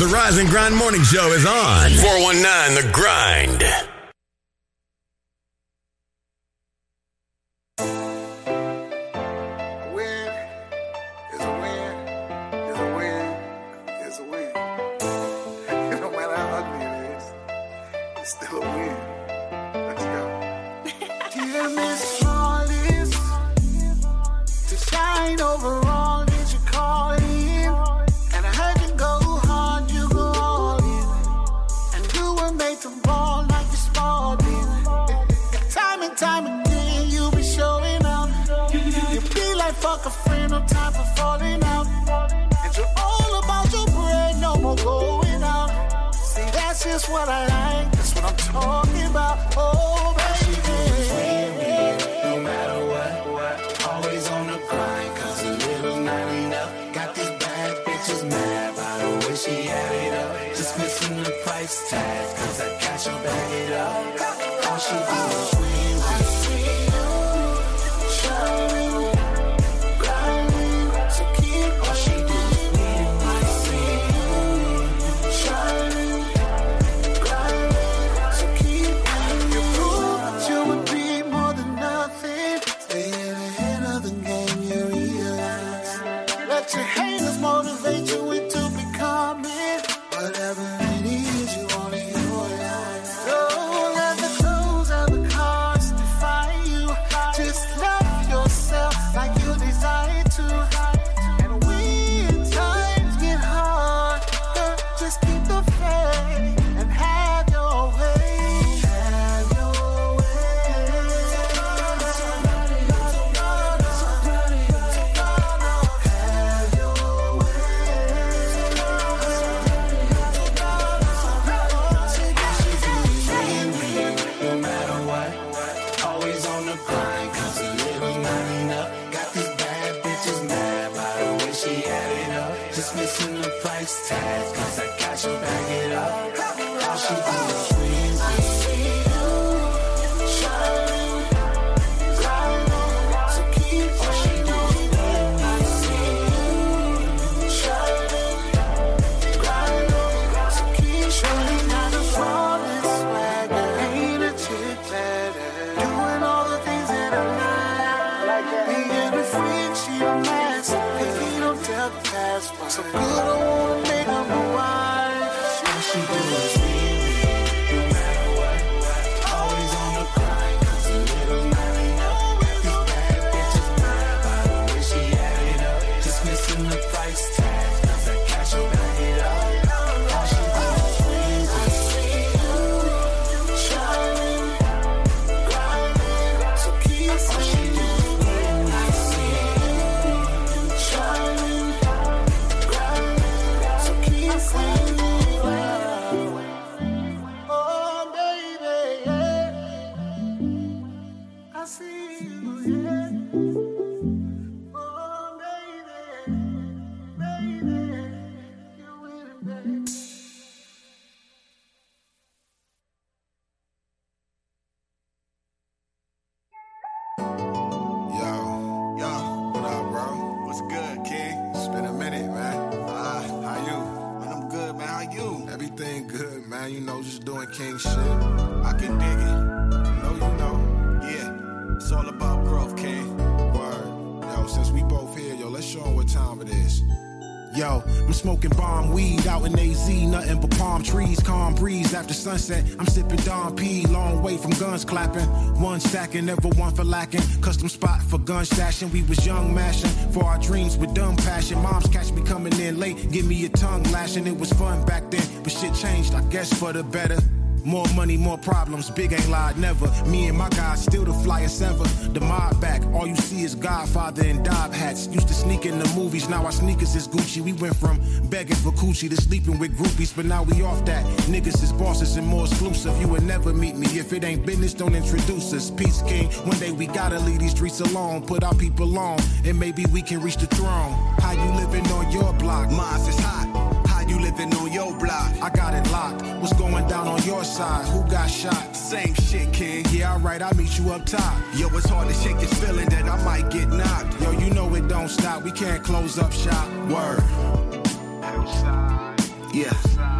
The Rise and Grind Morning Show is on. 419 The Grind. That's what I like, that's what I'm talking about. Oh, baby. No matter what, what, always on the grind, cause a little not enough. Got these bad bitches mad by the way she had it up. Just missing the price tag, cause I got you back it up. All she do is man. You know, just doing king shit. I can dig it. Know, you know. Yeah, it's all about growth, King. Word. Yo, since we both here, yo, let's show 'em what time it is. Yo, I'm smoking bomb weed out in AZ, nothing but palm trees, calm breeze after sunset. I'm sipping Don P, long way from guns clapping. One stacking, never one for lacking. Custom spot for gun stashing. We was young mashing for our dreams with dumb passion. Moms catch me coming in late, give me a tongue lashing. It was fun back then, but shit changed, I guess for the better. More money, more problems. Big ain't lied, never. Me and my guys still the flyest ever. The mob back, all you see is Godfather and Dob hats. Used to sneak in the movies, now our sneakers is Gucci. We went from begging for coochie to sleeping with groupies, but now we off that. Niggas is bosses and more exclusive. You would never meet me if it ain't business. Don't introduce us. Peace King. One day we gotta leave these streets alone, put our people on, and maybe we can reach the throne. How you living on your block? Mines is hot. Living on your block? I got it locked. What's going down on your side? Who got shot? Same shit, King. Yeah, alright, I'll meet you up top. Yo, it's hard to shake this feeling that I might get knocked. Yo, you know it don't stop. We can't close up shop. Word. Yeah.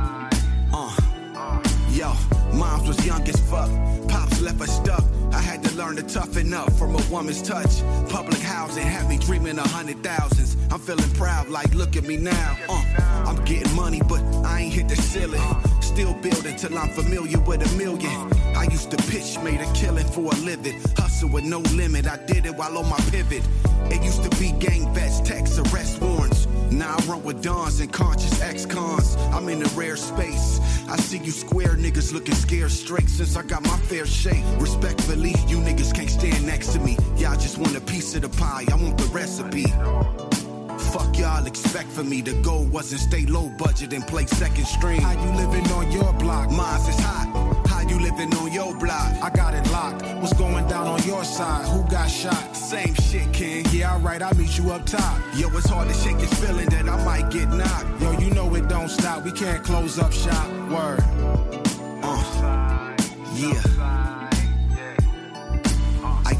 Yo, moms was young as fuck. Pops left her stuck. I had to learn to toughen up from a woman's touch. Public housing had me dreaming a hundred thousands. I'm feeling proud, like look at me now. Uh, I'm getting money, but I ain't hit the ceiling. Still building till I'm familiar with a million. I used to pitch, made a killing for a living. Hustle with no limit, I did it while on my pivot. It used to be gang vets, text, arrest warrants. Now I run with dons and conscious ex-cons. I'm in a rare space. I see you square niggas looking scared straight since I got my fair shake. Respectfully, you niggas can't stand next to me. Y'all just want a piece of the pie. I want the recipe. Fuck y'all expect for me. The goal wasn't stay low budget and play second string. How you living on your block? Mine's is hot. You living on your block? I got it locked. What's going down on your side? Who got shot? Same shit, King. Yeah, alright, I'll meet you up top. Yo, it's hard to shake this feeling that I might get knocked. Yo, you know it don't stop. We can't close up shop. Word. Uh, yeah.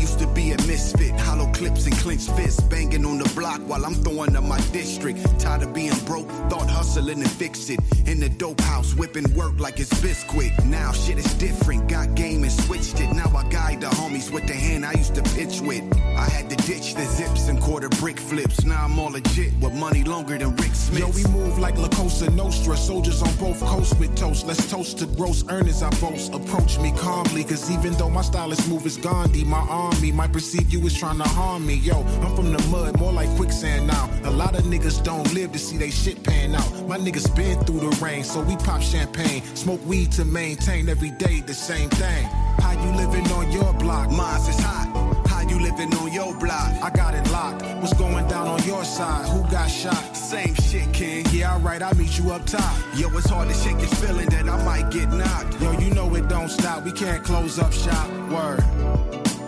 Used to be a misfit, hollow clips and clenched fists, banging on the block while I'm throwing up my district. Tired of being broke, thought hustling and fix it. In the dope house, whipping work like it's Bisquick. Now shit is different, got game and switched it. Now I guide the homies with the hand I used to pitch with. I had to ditch the zips and quarter brick flips. Now I'm all legit with money longer than Rick Smith. Yo, we move like La Cosa Nostra. Soldiers on both coasts with toast. Let's toast to gross earnings I boast. Approach me calmly, cause even though my style is smooth as Gandhi, my army might perceive you as trying to harm me. Yo, I'm from the mud, more like quicksand now. A lot of niggas don't live to see they shit pan out. My niggas been through the rain, so we pop champagne. Smoke weed to maintain every day the same thing. How you living on your block? Mine's is hot. How you living on your block? I got it locked. What's going down on your side? Who got shot? Same shit, King. Yeah, alright, I'll meet you up top. Yo, it's hard to shake this feeling that I might get knocked. Yo, you know it don't stop. We can't close up shop. Word.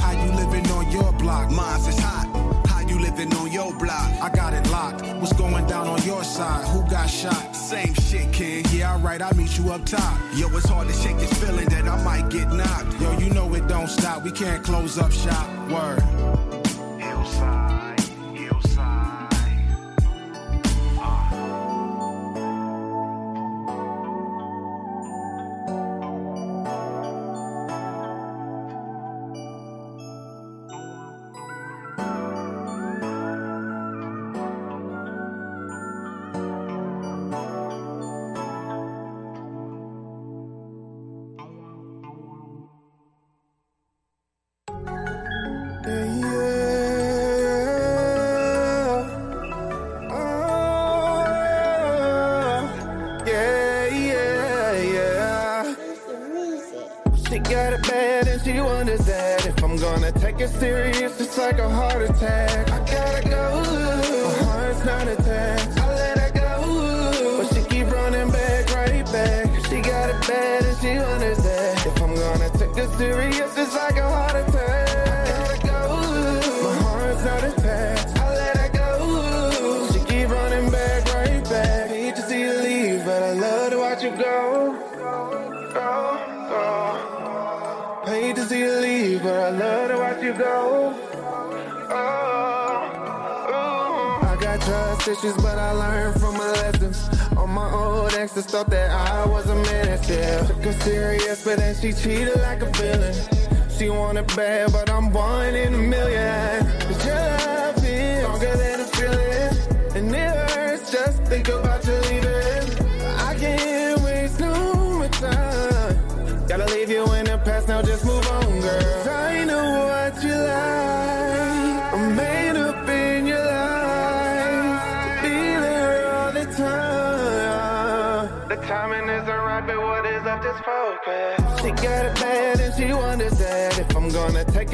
How you living on your block? Mine's is hot. How you living on your block? I got it locked. What's going down on your side? Who got shot? Same shit, King. Yeah, alright, I'll meet you up top. Yo, it's hard to shake this feeling that I might get knocked. Yo, you know it don't stop. We can't close up shop. Word.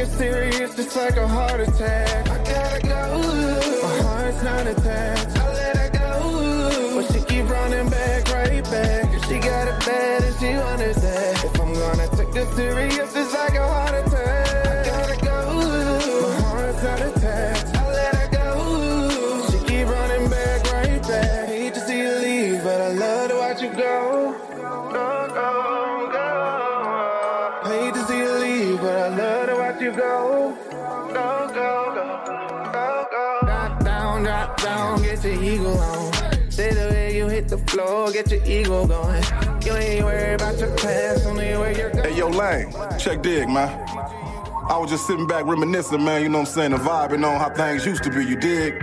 It serious, it's like a heart attack. I gotta go. My heart's not attached. I let her go. But she keep running back, right back. She got it bad and she wonders that if I'm gonna take it serious, it's like a heart attack. Floor, get your ego going. You ain't worried about your past, only where you're going. Hey, yo, Lane, check dig, man. I was just sitting back reminiscing, man, you know what I'm saying, and vibing on how things used to be, you dig?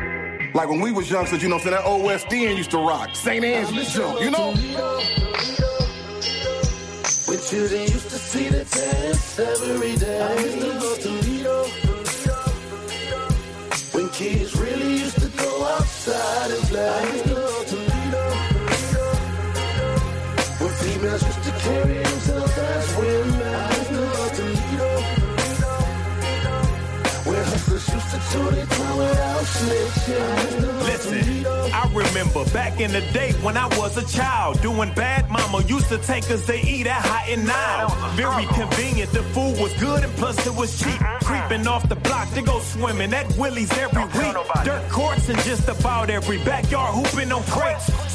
Like when we was youngsters, you know what I'm saying, that OSDN used to rock. St. Anne's jump, you know? With children used to see the test every day. Listen, I remember back in the day when I was a child, doing bad. Mama used to take us to eat at Hot and Now. Very convenient, the food was good and plus it was cheap. Creeping off the block to go swimming at Willie's every week. Dirt courts and just about every backyard hooping on crates.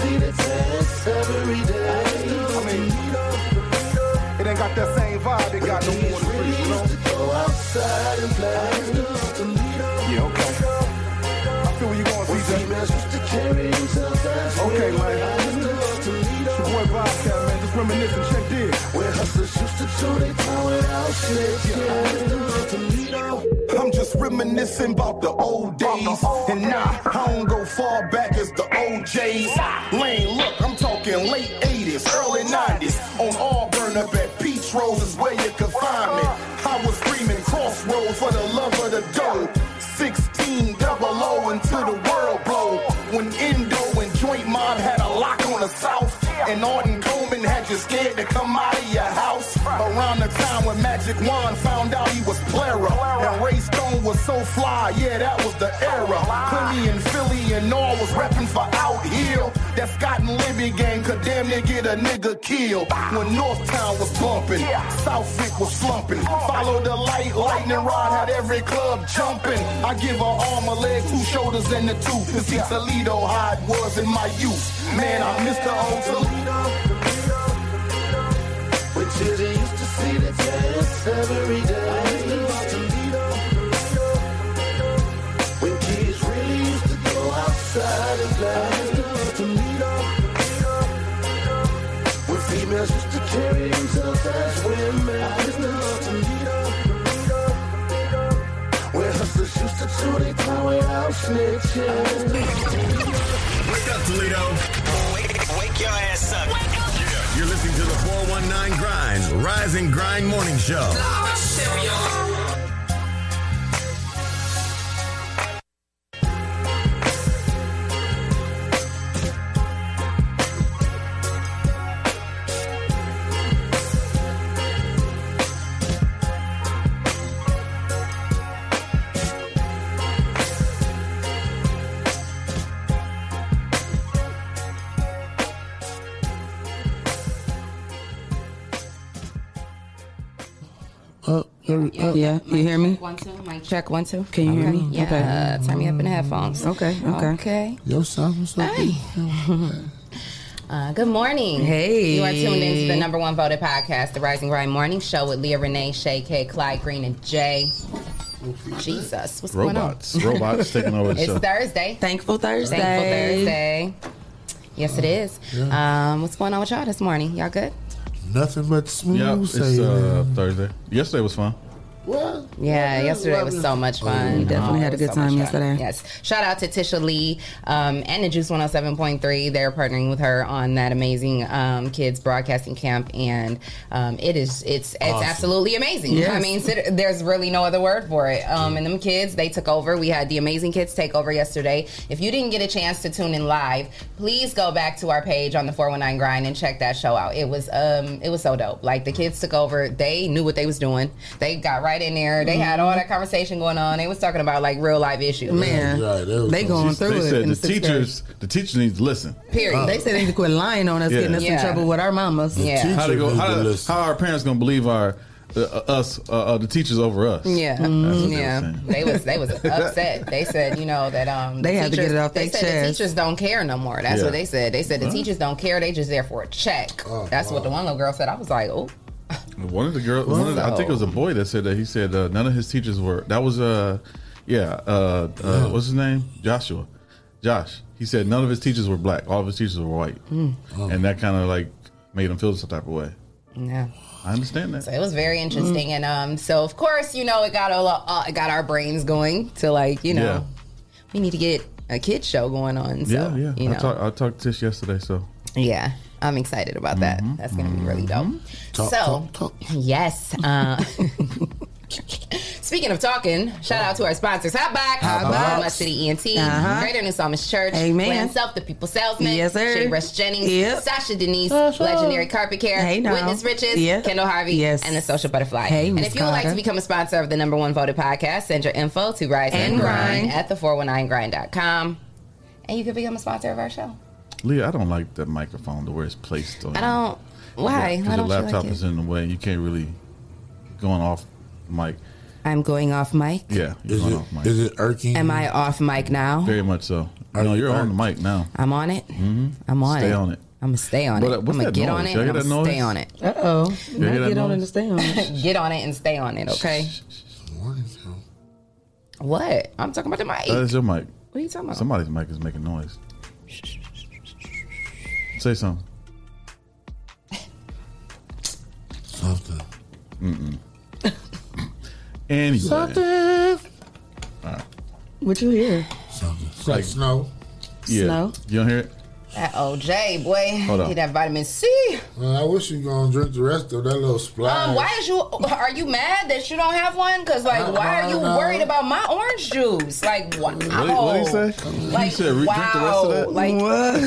I mean, it ain't got that same vibe it got no more streets, you know? Yeah, okay. I feel where you going, CJ. Okay, man. It's your boy Bobcat, man, reminiscing, check. Where hustlers used to do their time without snitching. I used to go to Lido. I'm just reminiscing about the old days. And nah, I don't go far back as the OJs. Lane, look, I'm talking late 80s, early 90s. On Auburn up at Peach Rose is where you could find me. I was screaming crossroads for the love of the dough. 16 double O until the world blow. When Indo and Joint Mob had a lock on the South. And Arden to come out of your house. Around the time when Magic Wand found out he was Plera. And Ray Stone was so fly, yeah, that was the era. Clinty and Philly and all was repping for Out Hill. That Scott and Libby gang could damn near get a nigga killed. When Northtown was bumping, Southwyck was slumping. Follow the light, lightning rod had every club jumping. I give her arm, a leg, two shoulders, and a tooth. To see Toledo how it was in my youth. Man, I miss the old Toledo. When children used to see the test every day. I used to go to Lido. When kids really used to go outside and play. I used to go to Lido. When females used to carry themselves as women. I used to go to Lido. Where hustlers used to do their time without snitching. Wake up, Toledo. Wake, wake your ass up. You're listening to the 419 Grind, Rise and Grind Morning Show. Uh, uh, uh, Yeah, you hear me? One, two, mic check, one, two. Can you hear me? Yeah, okay turn me up in the headphones. Okay, okay. Okay. Yo, son, what's up? Hey. Uh, good morning. Hey. You are tuned into the number one voted podcast, The Rising Grind Morning Show with Leah Renee, Shay K, Clyde Green, and Jay. Jesus, what's Robots. going on? Robots Robots taking over the It's show. Thursday. Thankful Thursday. Thankful Thursday. Yes, it is. Um, what's going on with y'all this morning? Y'all good? Nothing but smooth Yep, it's uh. Thursday. Yesterday was fun. What? Yeah, yesterday was so much fun. We definitely Oh, had a good so time yesterday. Yes. Shout out to Tisha Lee um, and the Juice 107.3. They're partnering with her on that amazing um, kids broadcasting camp, and um, it is it's it's Awesome. absolutely amazing. Yes. I mean, sit- there's really no other word for it. Um, and them kids, they took over. We had the amazing kids take over yesterday. If you didn't get a chance to tune in live, please go back to our page on the 419 Grind and check that show out. It was um it was so dope. Like the kids took over. They knew what they was doing. They got right in there. there. They had all that conversation going on. They was talking about like real life issues. Man, Right, they going She- through they it. said the sixth grade. teachers, the teachers need to listen. Period. They said they need to quit lying on us, Yeah. getting us Yeah. in trouble with our mamas. Yeah. How, they go, need to how, listen. how our parents gonna believe our uh, us uh, uh, the teachers over us? Yeah, That's what they yeah. saying. They was they was upset. They said, you know, that um They the had to get it off They their said the teachers don't care no more. That's Yeah. what they said. They said the teachers don't care. They just there for a check. Oh, That's what the one little girl said. I was like, oh, One of the girls, one of the, I think it was a boy that said that he said uh, none of his teachers were. That was uh, yeah, uh, uh, what's his name? Joshua, Josh. He said none of his teachers were black. All of his teachers were white, and that kind of like made him feel some type of way. yeah. I understand that. So it was very interesting, and um, so of course, you know, it got a lot, uh, it got our brains going to like, you know, Yeah. we need to get a kids show going on. So, yeah, yeah. you I know, talked I talked to Tish yesterday, so Yeah, I'm excited about that. That's going to be really dope. Talk, so, talk, talk. yes. Uh, Speaking of talking, shout out to our sponsors, Hotbox, Hotbox. Mud City ENT, Uh-huh. Greater New Psalmist Church, Amen. Plan Self, The People Salesman, Yes, sir. Shea Rush Jennings, Yep. Sasha Denise. Legendary Carpet Care, Hey, now. Witness Riches, Yep. Kendall Harvey, Yes. and The Social Butterfly. Hey, and if you would like to become a sponsor of the number one voted podcast, send your info to Rise and, And Grind, Grind. at the419grind.com. And you can become a sponsor of our show. Leah, I don't like that microphone the way it's placed. On I don't. Why? Because Why your don't you laptop like is in the way. You can't really going off mic. I'm going off mic. Yeah, you're Is going it, off mic. is it irking? Am I off mic now? Very much so. Are no, you- you're are- on the mic now. I'm on it. I'm on it. Stay it. on it. I'm gonna stay on But, it. uh, I'm gonna get noise? on it. And I'm gonna stay on it. Uh oh. hear Now that get on noise? and stay on it. Get on it and stay on it. Okay. What? I'm talking about the mic. That is your mic. what are you talking about? Somebody's mic is making noise. Say something. Something. Mm-mm. anyway, Something. All right. What you hear? Something. It's Like- like snow. yeah. Snow? You don't hear it? That OJ boy. Hold on. Get that vitamin C. Well, I wish you gonna drink the rest of that little splash. Um, why is you? Are you mad that you don't have one? Cause like, No, why are you no. worried about my orange juice? Like, wow. What did, what did he say? Like, he said, re- wow. drink the rest of that? Like, What?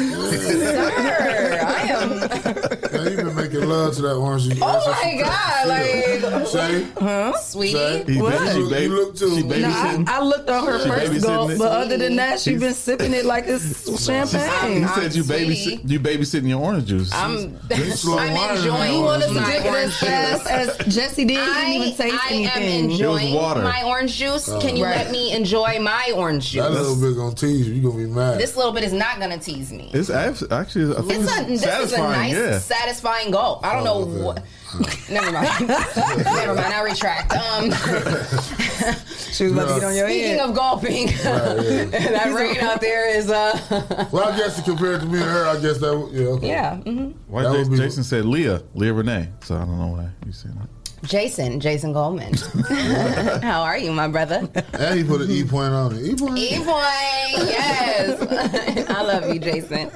sir, I am. Yeah, making love to that orange juice. Oh my god! Like, Say, Huh? sweetie. He What? baby, You baby, look too- she No, No, I. I looked on her She first babysitting gulp, but other than that, she's been sipping it like it's champagne. he said you sweetie. babysit, you babysitting your orange juice. I'm, slow I'm wine enjoying. You want us to my drink it as fast as Jesse did? He I, didn't even taste I am enjoying water. my orange juice. Oh. Can you Right. let me enjoy my orange juice? that juice? little bit gonna tease you. You gonna be mad. This little bit is not gonna tease me. it's abs- actually, I think It's it's, a, this is a nice, yeah. satisfying gulp. I don't Oh, know okay. what. Never mind. Never mind. I retract. Um, She was about to get on your speaking head. of gulping, yeah. that rain out there is. Uh, well, I guess compared to me and her, I guess that would- yeah. Okay. yeah. hmm Why That Jason, be- Jason said Leah, Leah Renee. So I don't know why you said that. Jason, Jason Goldman. How are you, my brother? And he put an E point on it. E point. E point, yes. I love you, Jason.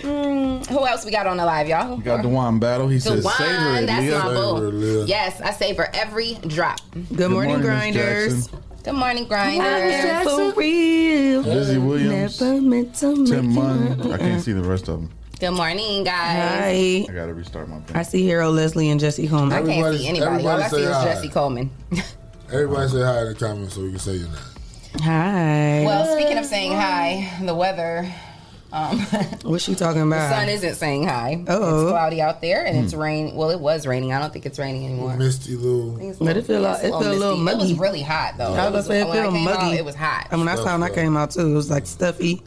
Mm, who else we got on the live, y'all? We got Dewan Battle. He says, savor it, that's Leah. my Savor boo. Yes, I savor every drop. Good morning, Miss grinders. Good morning, I'm grinders. for real. Lizzie Williams, Never meant to Tim you Munn. I can't see the rest of them. Good morning, guys. Hi. I gotta restart my thing. I see Harold Leslie and Jesse Coleman. I can't Everybody- see anybody. All I see say is hi. Jesse Coleman. Everybody say hi in the comments so we can say your name. Hi. Well, speaking of saying hi, the weather. Um, What's she talking about? the sun isn't saying hi. Uh-oh. It's cloudy out there, and Hmm. it's rain. Well, it was raining. I don't think it's raining anymore. Misty little. It's But it feel like- it feel a little misty. It was really hot though. I was gonna say it when feel came out, muggy. it was hot. I mean, I saw when I came out too, it was like stuffy,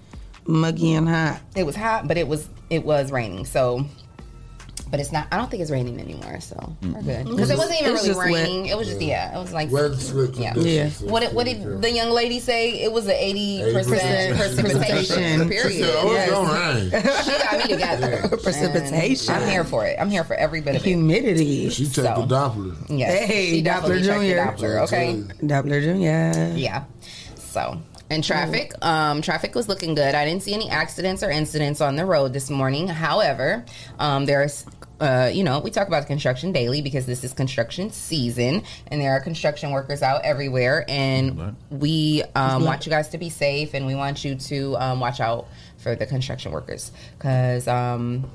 muggy, and hot. It was hot, but it was it was raining. So, but it's not. I don't think it's raining anymore. So we're good because it wasn't even It's really just wet. raining. It was just yeah. It was like Wet and Yeah. conditions. Yeah. What did, what did the young lady say? It was an eighty 80% precipitation. Precipitation. She Period. said, oh, Yes. it's gonna rain. She got me together. Precipitation. And I'm here for it. I'm here for every bit of it. Humidity. She took So. the Doppler. Yes. Hey, she definitely Doppler checked the Jr.. Doppler, okay. Doppler Jr. Yeah. So, and traffic, um, traffic was looking good. I didn't see any accidents or incidents on the road this morning. However, um, there's, uh, you know, we talk about construction daily because this is construction season, and there are construction workers out everywhere, and we um, want you guys to be safe, and we want you to um, watch out for the construction workers because. Um,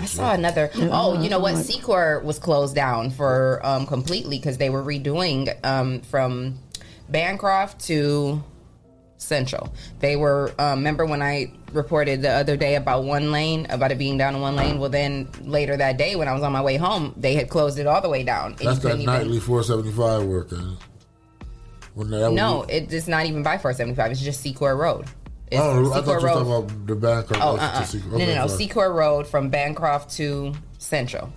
I saw another. Oh, you know what? Secor was closed down for um, completely because they were redoing um, from Bancroft to Central. They were. Um, remember when I reported the other day about one lane, about it being down in one lane? Well, then later that day when I was on my way home, they had closed it all the way down. That's that even- nightly 475 work. ain't it? When that No, it, it's not even by 475. It's just Secor Road. It's Oh, I thought you were Road. talking about the Bancroft. Oh, uh-uh. Secor. no, no, no. Secor Road from Bancroft to Central.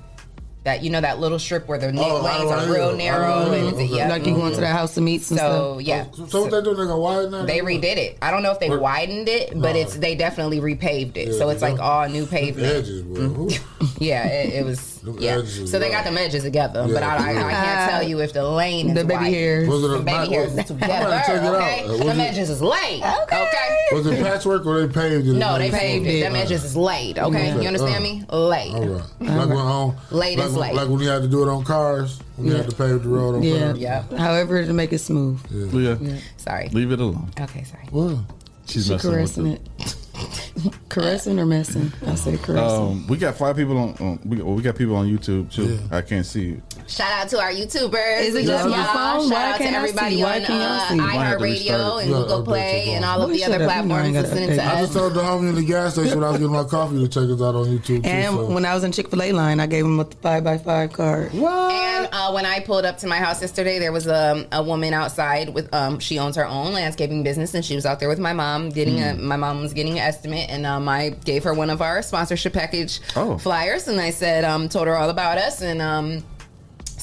That you know that little strip where the Oh, lanes are know. real narrow know. and Okay. yeah, Like you going to the house to meet and So stuff. yeah, oh, So what they doing? They gonna widen that? they redid it. I don't know if they widened it, but No. it's they definitely repaved it. Yeah, so it's like all new Them pavement. edges, boy. Whew. Yeah, it, it was. Them yeah, edges so they got rough. the edges together, but Yeah, I, I, I can't tell you if the lane is The baby wide. hairs. Was it a The baby night- hairs was- together. I'm check it out. Okay, Uh, was them it- edges is laid. Okay. Was it patchwork or they paved it? No, they paved it. Them Uh, edges is laid. Okay, Okay. you understand Uh, me? Laid. All right. Like when on Laid is when- laid. like when you had to do it on cars, when you had to pave the road on Yeah. cars. Yeah. However, to make it smooth. Yeah. Sorry. Leave it alone. Okay, sorry. What? She's She messing with caressing it. it. caressing or messing? I say caressing. Um, we got five people on. on we, well, we got people on YouTube too. I can't see you. Shout out to our YouTubers. Is it just my phone? Shout Why out to can't everybody see? On can't uh, see? Might have to restart iHeartRadio and Yeah, Google Play and phone. all of the other up. You know I platforms listening to update. I just us. told the homie in the gas station when I was getting my coffee to check us out on YouTube. Too, and so. when I was in Chick Fil A line, I gave him a five by five card. And uh, when I pulled up to my house yesterday, there was a, a woman outside with um she owns her own landscaping business and she was out there with my mom getting a my mom was getting an estimate and um I gave her one of our sponsorship package Oh. flyers and I said um told her all about us and um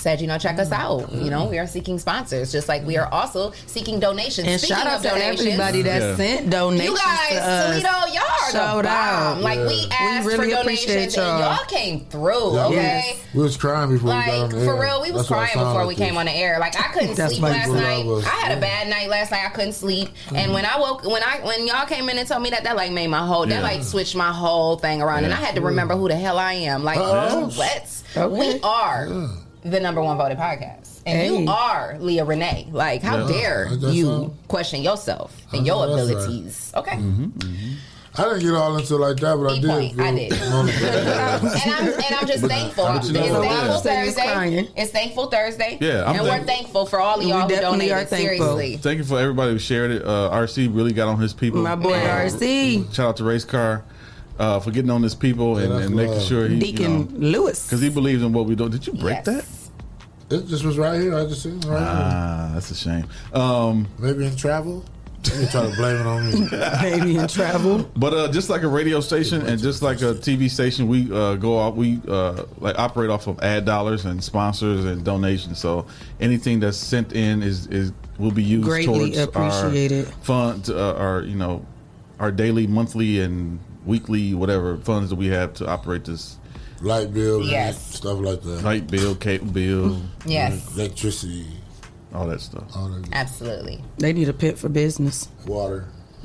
said you know check us out you mm-hmm. know we are seeking sponsors just like we are also seeking donations And Speaking shout out to donations, everybody that Yeah. sent donations you guys, to us. Toledo, y'all are Shout the bomb. out. Like we asked We really for donations and y'all. y'all came through. Yeah, okay, We was crying before we got like on the air. for real, we was That's crying before we this. came on the air. Like I couldn't sleep last night. love. I had a bad night last night. I couldn't sleep, and mm-hmm. when I woke, when I when y'all came in and told me that, that like made my whole that like switched my whole thing around, and I had to remember who the hell I am. Like Uh-oh. what? Okay. We are the number one voted podcast, and Hey. you are Leah Renee. Like how Yeah. dare you so? question yourself and your that's right. abilities? Okay. I didn't get all into it like that, but I did. point. I did. on the and I'm and I'm just But- thankful. but It's you know what? thankful Said he Thursday. It's thankful Thursday. Yeah, I'm and we're thankful for all of y'all who donated. are. Seriously. Thank you for everybody who shared it. Uh, RC really got on his people. My boy Man. RC, Shout out to Race Car uh, for getting on his people and, and making sure he Deacon Lewis. because he believes in what we do. Did you break Yes. that? It just was right here. I just seen it right Ah, that's a shame. Um, here. Maybe in travel. You try to blame it on me. Maybe in travel. But uh, just like a radio station and just like a TV station, we uh, go out. We uh, like operate off of ad dollars and sponsors and donations. So anything that's sent in is is will be used Greatly towards appreciated. our funds, uh, our you know, our daily, monthly, and weekly whatever funds that we have to operate this Light bill, and Yes. stuff like that. light bill, cable bill, Yes. Uh, Electricity, all that stuff. all that Absolutely. They need a pit for business. water.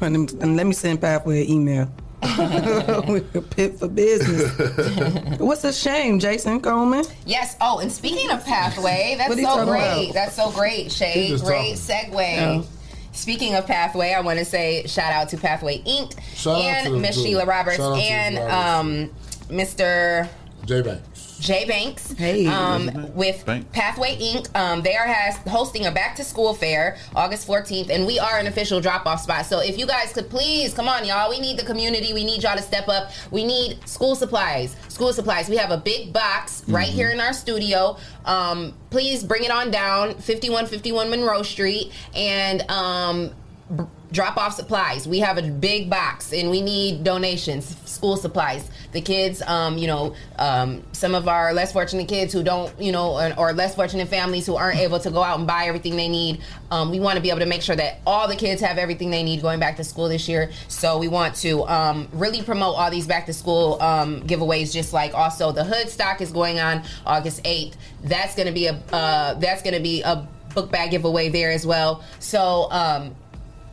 and let me send Pathway an email. a pit for business. What's a shame, Jason Coleman? Yes. Oh, and speaking of pathway, that's What are you so great. about? That's so great, Shay. He's just Great segue. Oh. Speaking of Pathway, I want to say shout out to Pathway Inc. Shout and Miss. Sheila Roberts and um, Mr. J Banks. Jay Banks. Hey. Um, with Bank. Pathway Inc. Um, they are has, hosting a back to school fair August 14th, and we are an official drop off spot. So if you guys could please come on, y'all. We need the community. We need y'all to step up. We need school supplies. School supplies. We have a big box right Mm-hmm. here in our studio. Um, please bring it on down 5151 Monroe Street and um, b- drop off supplies. We have a big box and we need donations, school supplies. The kids, um, you know, um, some of our less fortunate kids who don't, you know, or, or less fortunate families who aren't able to go out and buy everything they need. Um, we want to be able to make sure that all the kids have everything they need going back to school this year. So we want to um, really promote all these back to school um, giveaways, just like also the hood stock is going on August 8th. That's going to be a uh, that's going to be a book bag giveaway there as well. So um,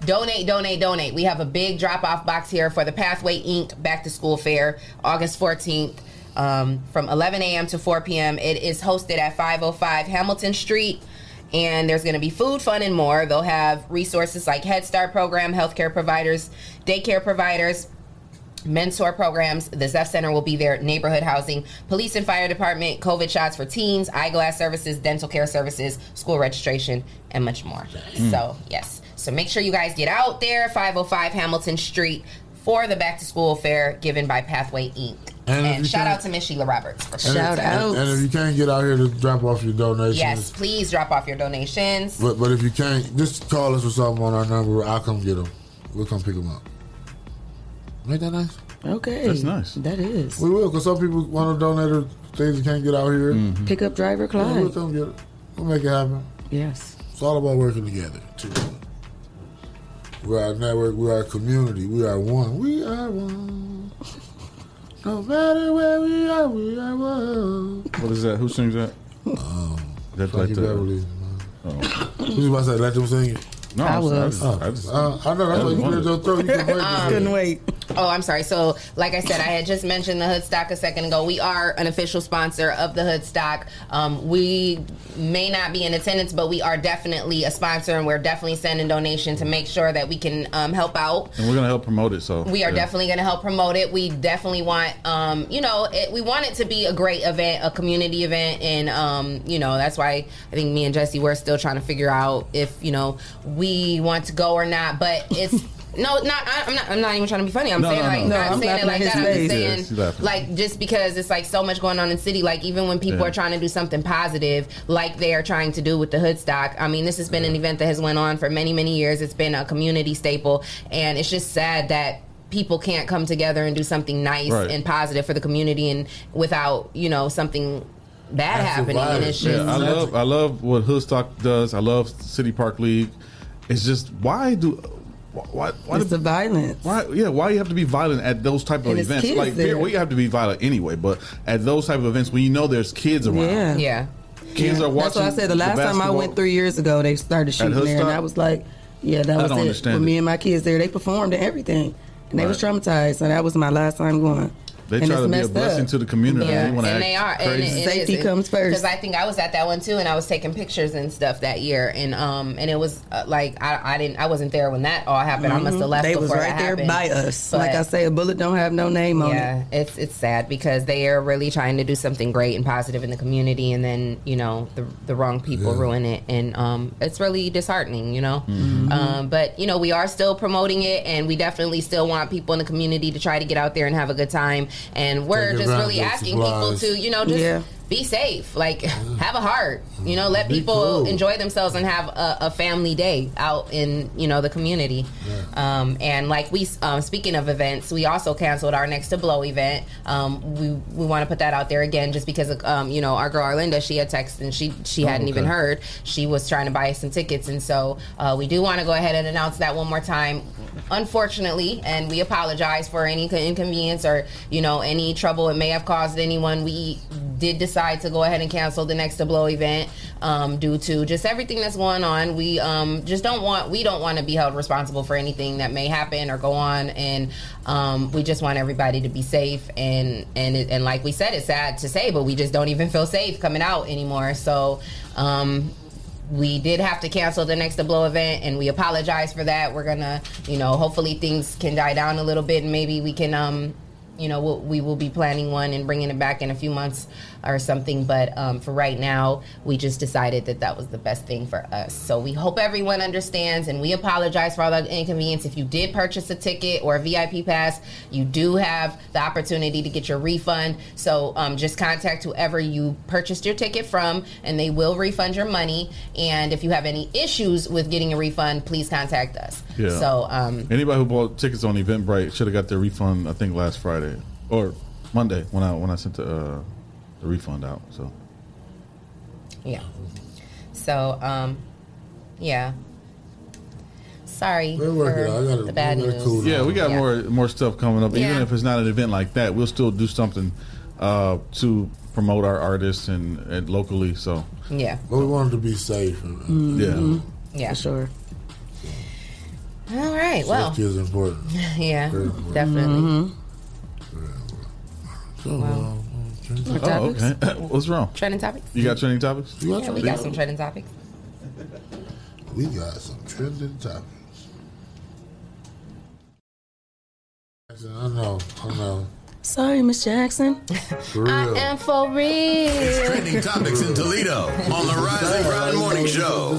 donate, donate, donate. We have a big drop off box here for the Pathway Inc. Back to School Fair, August 14th. Um, from 11 a.m. to 4 p.m. It is hosted at 505 Hamilton Street, and there's going to be food, fun, and more. They'll have resources like Head Start program, healthcare providers, daycare providers, mentor programs. The Zepf Center will be there, neighborhood housing, police and fire department, COVID shots for teens, eyeglass services, dental care services, school registration, and much more. Mm. So, yes. So make sure you guys get out there, 505 Hamilton Street, for the back to school fair given by Pathway Inc. And And, shout out to Miss Sheila Roberts for And if- and, and if you can't get out here to drop off your donations, Yes, please drop off your donations. but but if you can't, just call us or something on our number. I'll come get them. We'll come pick them up. Ain't that nice? Okay. That's nice. That is. We will, because some people want to donate or things that can't get out here. Mm-hmm. Pickup driver Yeah, Clyde. we'll come get it. We'll make it happen. Yes. It's all about working together. Too. We are a network. We are a community. We are one. We are one. No matter where we are, we are one. What is that? Who sings that? Um, That's Frankie like the. Beverly. Oh. Who's about to say, let them sing it? No, I was. I just- I just- Uh, I know, that's why you cleared your throat. You couldn't wait. Oh, I'm sorry. So, like I said, I had just mentioned the Hoodstock a second ago. We are an official sponsor of the Hoodstock. Um, we may not be in attendance, but we are definitely a sponsor, and we're definitely sending donation to make sure that we can um, help out. And we're gonna help promote it. So We are yeah. definitely going to help promote it. We definitely want, um, you know, it, we want it to be a great event, a community event, and um, you know that's why I think me and Jesse we're still trying to figure out if you know we want to go or not. But it's no, not I, I'm not. I'm not even trying to be funny. I'm No, saying no, like no. not No, I'm saying it like that. his I'm just face. Yeah, saying she's like just because it's like so much going on in the city. Like even when people Yeah. are trying to do something positive, like they are trying to do with the Hoodstock. I mean, this has been an event that has went on for many many years. It's been a community staple, and it's just sad that people can't come together and do something nice Right. and positive for the community and without you know something bad Active happening and it's just Yeah, I love I love what Hoodstock does. I love City Park League. It's just why do why why It's do, the violence. why yeah why you have to be violent at those type of And events kids like there. period, well, you have to be violent anyway but at those type of events when you know there's kids around Yeah. yeah kids are watching That's why I said the last time I went three years ago, they started shooting there, and I was like, yeah, that I was don't it. understand With it. me and my kids there, they performed and everything, and they was traumatized, and that was my last time going. They And try to be a blessing up. to the community Yeah, they and they are. And crazy. it, it Safety is. comes first. Because I think I was at that one too, and I was taking pictures and stuff that year, and um, and it was uh, like I, I didn't, I wasn't there when that all happened. I must have Mhm. left They before was right that there happened. by us. But- like I say, a bullet don't have no name on yeah, it. it's it's sad because they are really trying to do something great and positive in the community, and then you know the the wrong people Yeah. ruin it, and um, it's really disheartening, you know. Mm-hmm. Um, but you know we are still promoting it, and we definitely still want people in the community to try to get out there and have a good time, and we're just really asking people to you know just. Yeah. Be safe, like have a heart, you know. Let Be people cool. enjoy themselves and have a, a family day out in you know the community. Um, and like we, um, speaking of events, we also canceled our next to blow event. Um, we we want to put that out there again, just because of, um, you know our girl Arlinda, she had texted and she she Oh, hadn't even heard. She was trying to buy some tickets, and so uh, we do want to go ahead and announce that one more time. Unfortunately, and we apologize for any inconvenience or you know any trouble it may have caused anyone. We did decide to go ahead and cancel the next to blow event um, due to just everything that's going on. We um, just don't want we don't want to be held responsible for anything that may happen or go on, and um, we just want everybody to be safe. And and it, and like we said, it's sad to say, but we just don't even feel safe coming out anymore. So. Um, we did have to cancel the next to blow event and we apologize for that we're gonna you know hopefully things can die down a little bit and maybe we can um you know we'll, we will be planning one and bringing it back in a few months or something but um, for right now we just decided that that was the best thing for us so we hope everyone understands and we apologize for all the inconvenience if you did purchase a ticket or a vip pass you do have the opportunity to get your refund so um, just contact whoever you purchased your ticket from and they will refund your money and if you have any issues with getting a refund please contact us Yeah. so um, Anybody who bought tickets on Eventbrite should have got their refund. I think last Friday or Monday when I when I sent the, uh, the refund out. So Yeah. So, um, yeah. Sorry We'll work for out. I gotta- the bad we'll news. cool yeah, we got Yeah. more more stuff coming up. Even if it's not an event like that, we'll still do something uh, to promote our artists and, and locally. So Yeah. But we wanted to be safe. And, yeah, Yeah. For sure. All right. Well, Safety is important. yeah, important. definitely. So, Wow. Change More it. oh, topics? okay. What's wrong? Trending topics? You got trending topics? You got Yeah, we got some trending topics. We got some trending topics. I know. I know. Sorry, Miss Jackson. For real. I am for real. Trending topics in Toledo on the Rising and Grind Morning Show.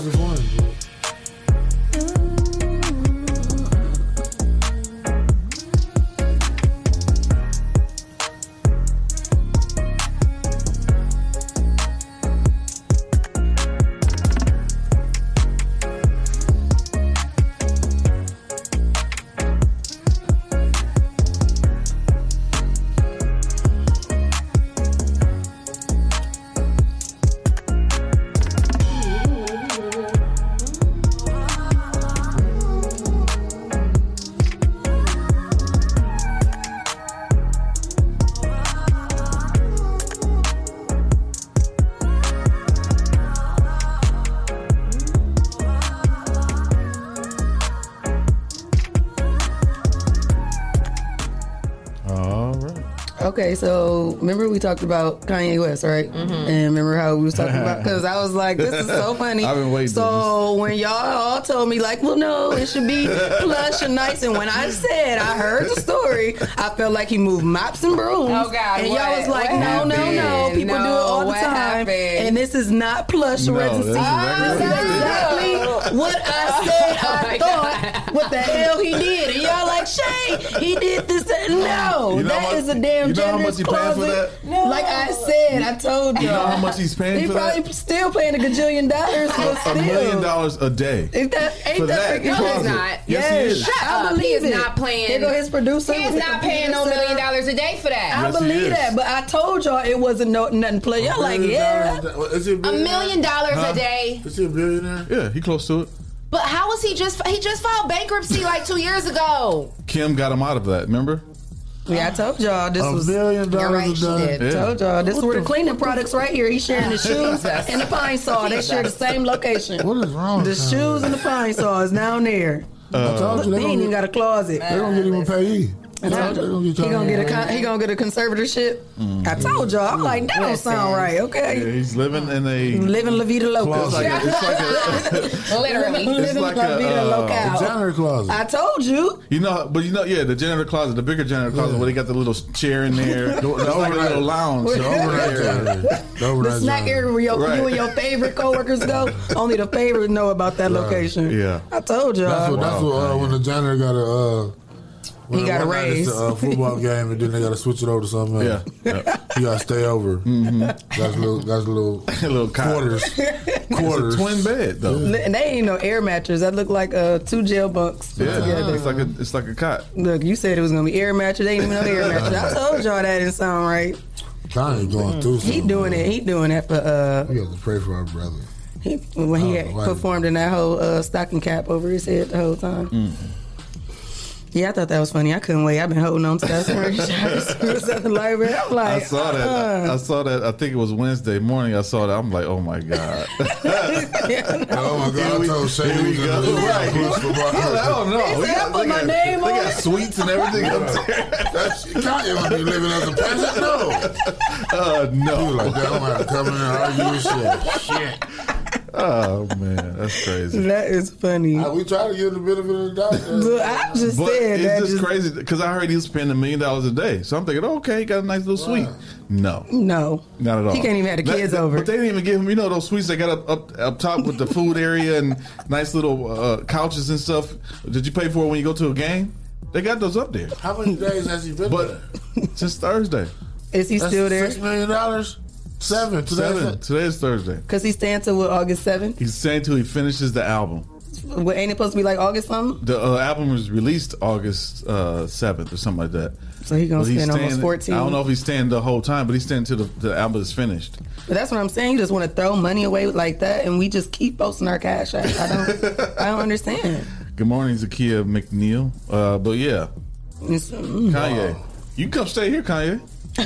Okay, so remember we talked about Kanye West, right? Mm-hmm. And remember how we was talking about because I was like, this is so funny. I've been waiting So when y'all all told me like, well, no, it should be plush and nice, and when I said I heard the story, I felt like he moved mops and brooms. Oh, God, And y'all was like, what no, no, no, happened? people do it all the time, happened? and this is not plush No, resin this is season. What I said. Oh, I my thought what the hell he did, and y'all like, Shay, he did this. That. No, You know that much- is a damn you know how much he paying for closet. that? Like I said, I told y'all. You know how much he's paying He for probably that? still paying a gajillion dollars, but A still. million dollars a day. Ain't that, ain't For that, that freaking closet. crazy? not. Yes, he is. Shut I up. believe He is it. not playing. Here go his producer. He is not paying no million dollars a day for that. I Yes, he believe that, but I told y'all it wasn't no nothing play. Y'all like, yeah. Is he a A million dollars Huh? a day. Is he a billionaire? Yeah, he close to it. But how was he just? He just filed bankruptcy like two years ago. Kim got him out of that. Remember? Yeah, I told y'all this A was. billion You're right, dollars she did. Yeah. Told y'all this were the cleaning products right here. He's sharing the shoes and the pine saw. They share the same location. What is wrong The shoes and the pine saw is down there. I told you They they ain't even got a closet. they gonna get him a payee. I told They you. gonna He get gonna get a con- he gonna get a conservatorship. I told y'all. I'm like that don't sound right. Yeah, Okay, he's living in a. living La Vida Loca. It's like a, it's like a, Literally. living like La a, Vida uh, Local. Janitor closet. I told you. you know, but you know, yeah, the janitor closet, the bigger janitor closet, where they got the little chair in there. It's like a overnight- little lounge. The overnight area. janitor. The The snack janitor. area where your, Right. you and your favorite coworkers go. Only the favorite know about that location. Yeah. I told y'all. That's what. That's what. Uh, when the janitor got a. Uh, when He got a one it's raise. A, uh, football game, and then they got to switch it over to something Yeah, else. yeah. He got to stay over. Mm-hmm. That's a little. That's a little. a little quarters. quarters. It's a twin bed though. And they ain't no air mattress. That look like uh, two jail bunks put Yeah, together. it's like a it's like a cot. Look, you said it was gonna be air mattress. They ain't even no air mattress. I told y'all that didn't sound right. Kanye going through. He doing man. it. He doing that for uh We have to pray for our brother. he, when he had performed in that whole uh, stocking cap over his head the whole time. Mm. Yeah, I thought that was funny. I couldn't wait. I've been holding on to that screenshot. It was at the library. I'm like, I saw that. uh-uh. I saw that. I think it was Wednesday morning. I saw that. I'm like, oh my god. Oh my God! I told Shay we we was go. in Right. police I don't know. He We got, put they my got, name they on got it. sweets and everything up there. That's Kanye might be living as a peasant. No, Uh, he was no. like that. I'm gonna come in and argue with shit. Shit. Oh man, that's crazy. that is funny. Uh, we try to give him the benefit of the doubt. Look, I just But said that. it's just Just, crazy because I heard he was spending a million dollars a day. So I'm thinking, okay, he got a nice little suite. No, no, not at all. He can't even have the kids that- over. But they didn't even give him, you know, those suites they got up up, up top with the food area and nice little uh, couches and stuff. Did you pay for it when you go to a game? They got those up there. How many days has he been But there? since Thursday, Is he That's still there? Six million dollars. Seven. Today. seven. Today is Thursday. Because he's staying till what, August 7th? He's saying till he finishes the album. What, ain't it supposed to be like August something? The uh, album was released August uh, seventh or something like that. So he gonna But he's spend almost 14. I don't know if he's staying the whole time, but he's staying until the, the album is finished. But that's what I'm saying. You just want to throw money away like that, and we just keep posting our cash. App. I don't, I don't understand. Good morning, Zakia McNeil. Uh, but yeah, It's- mm, Kanye, you can come stay here, Kanye.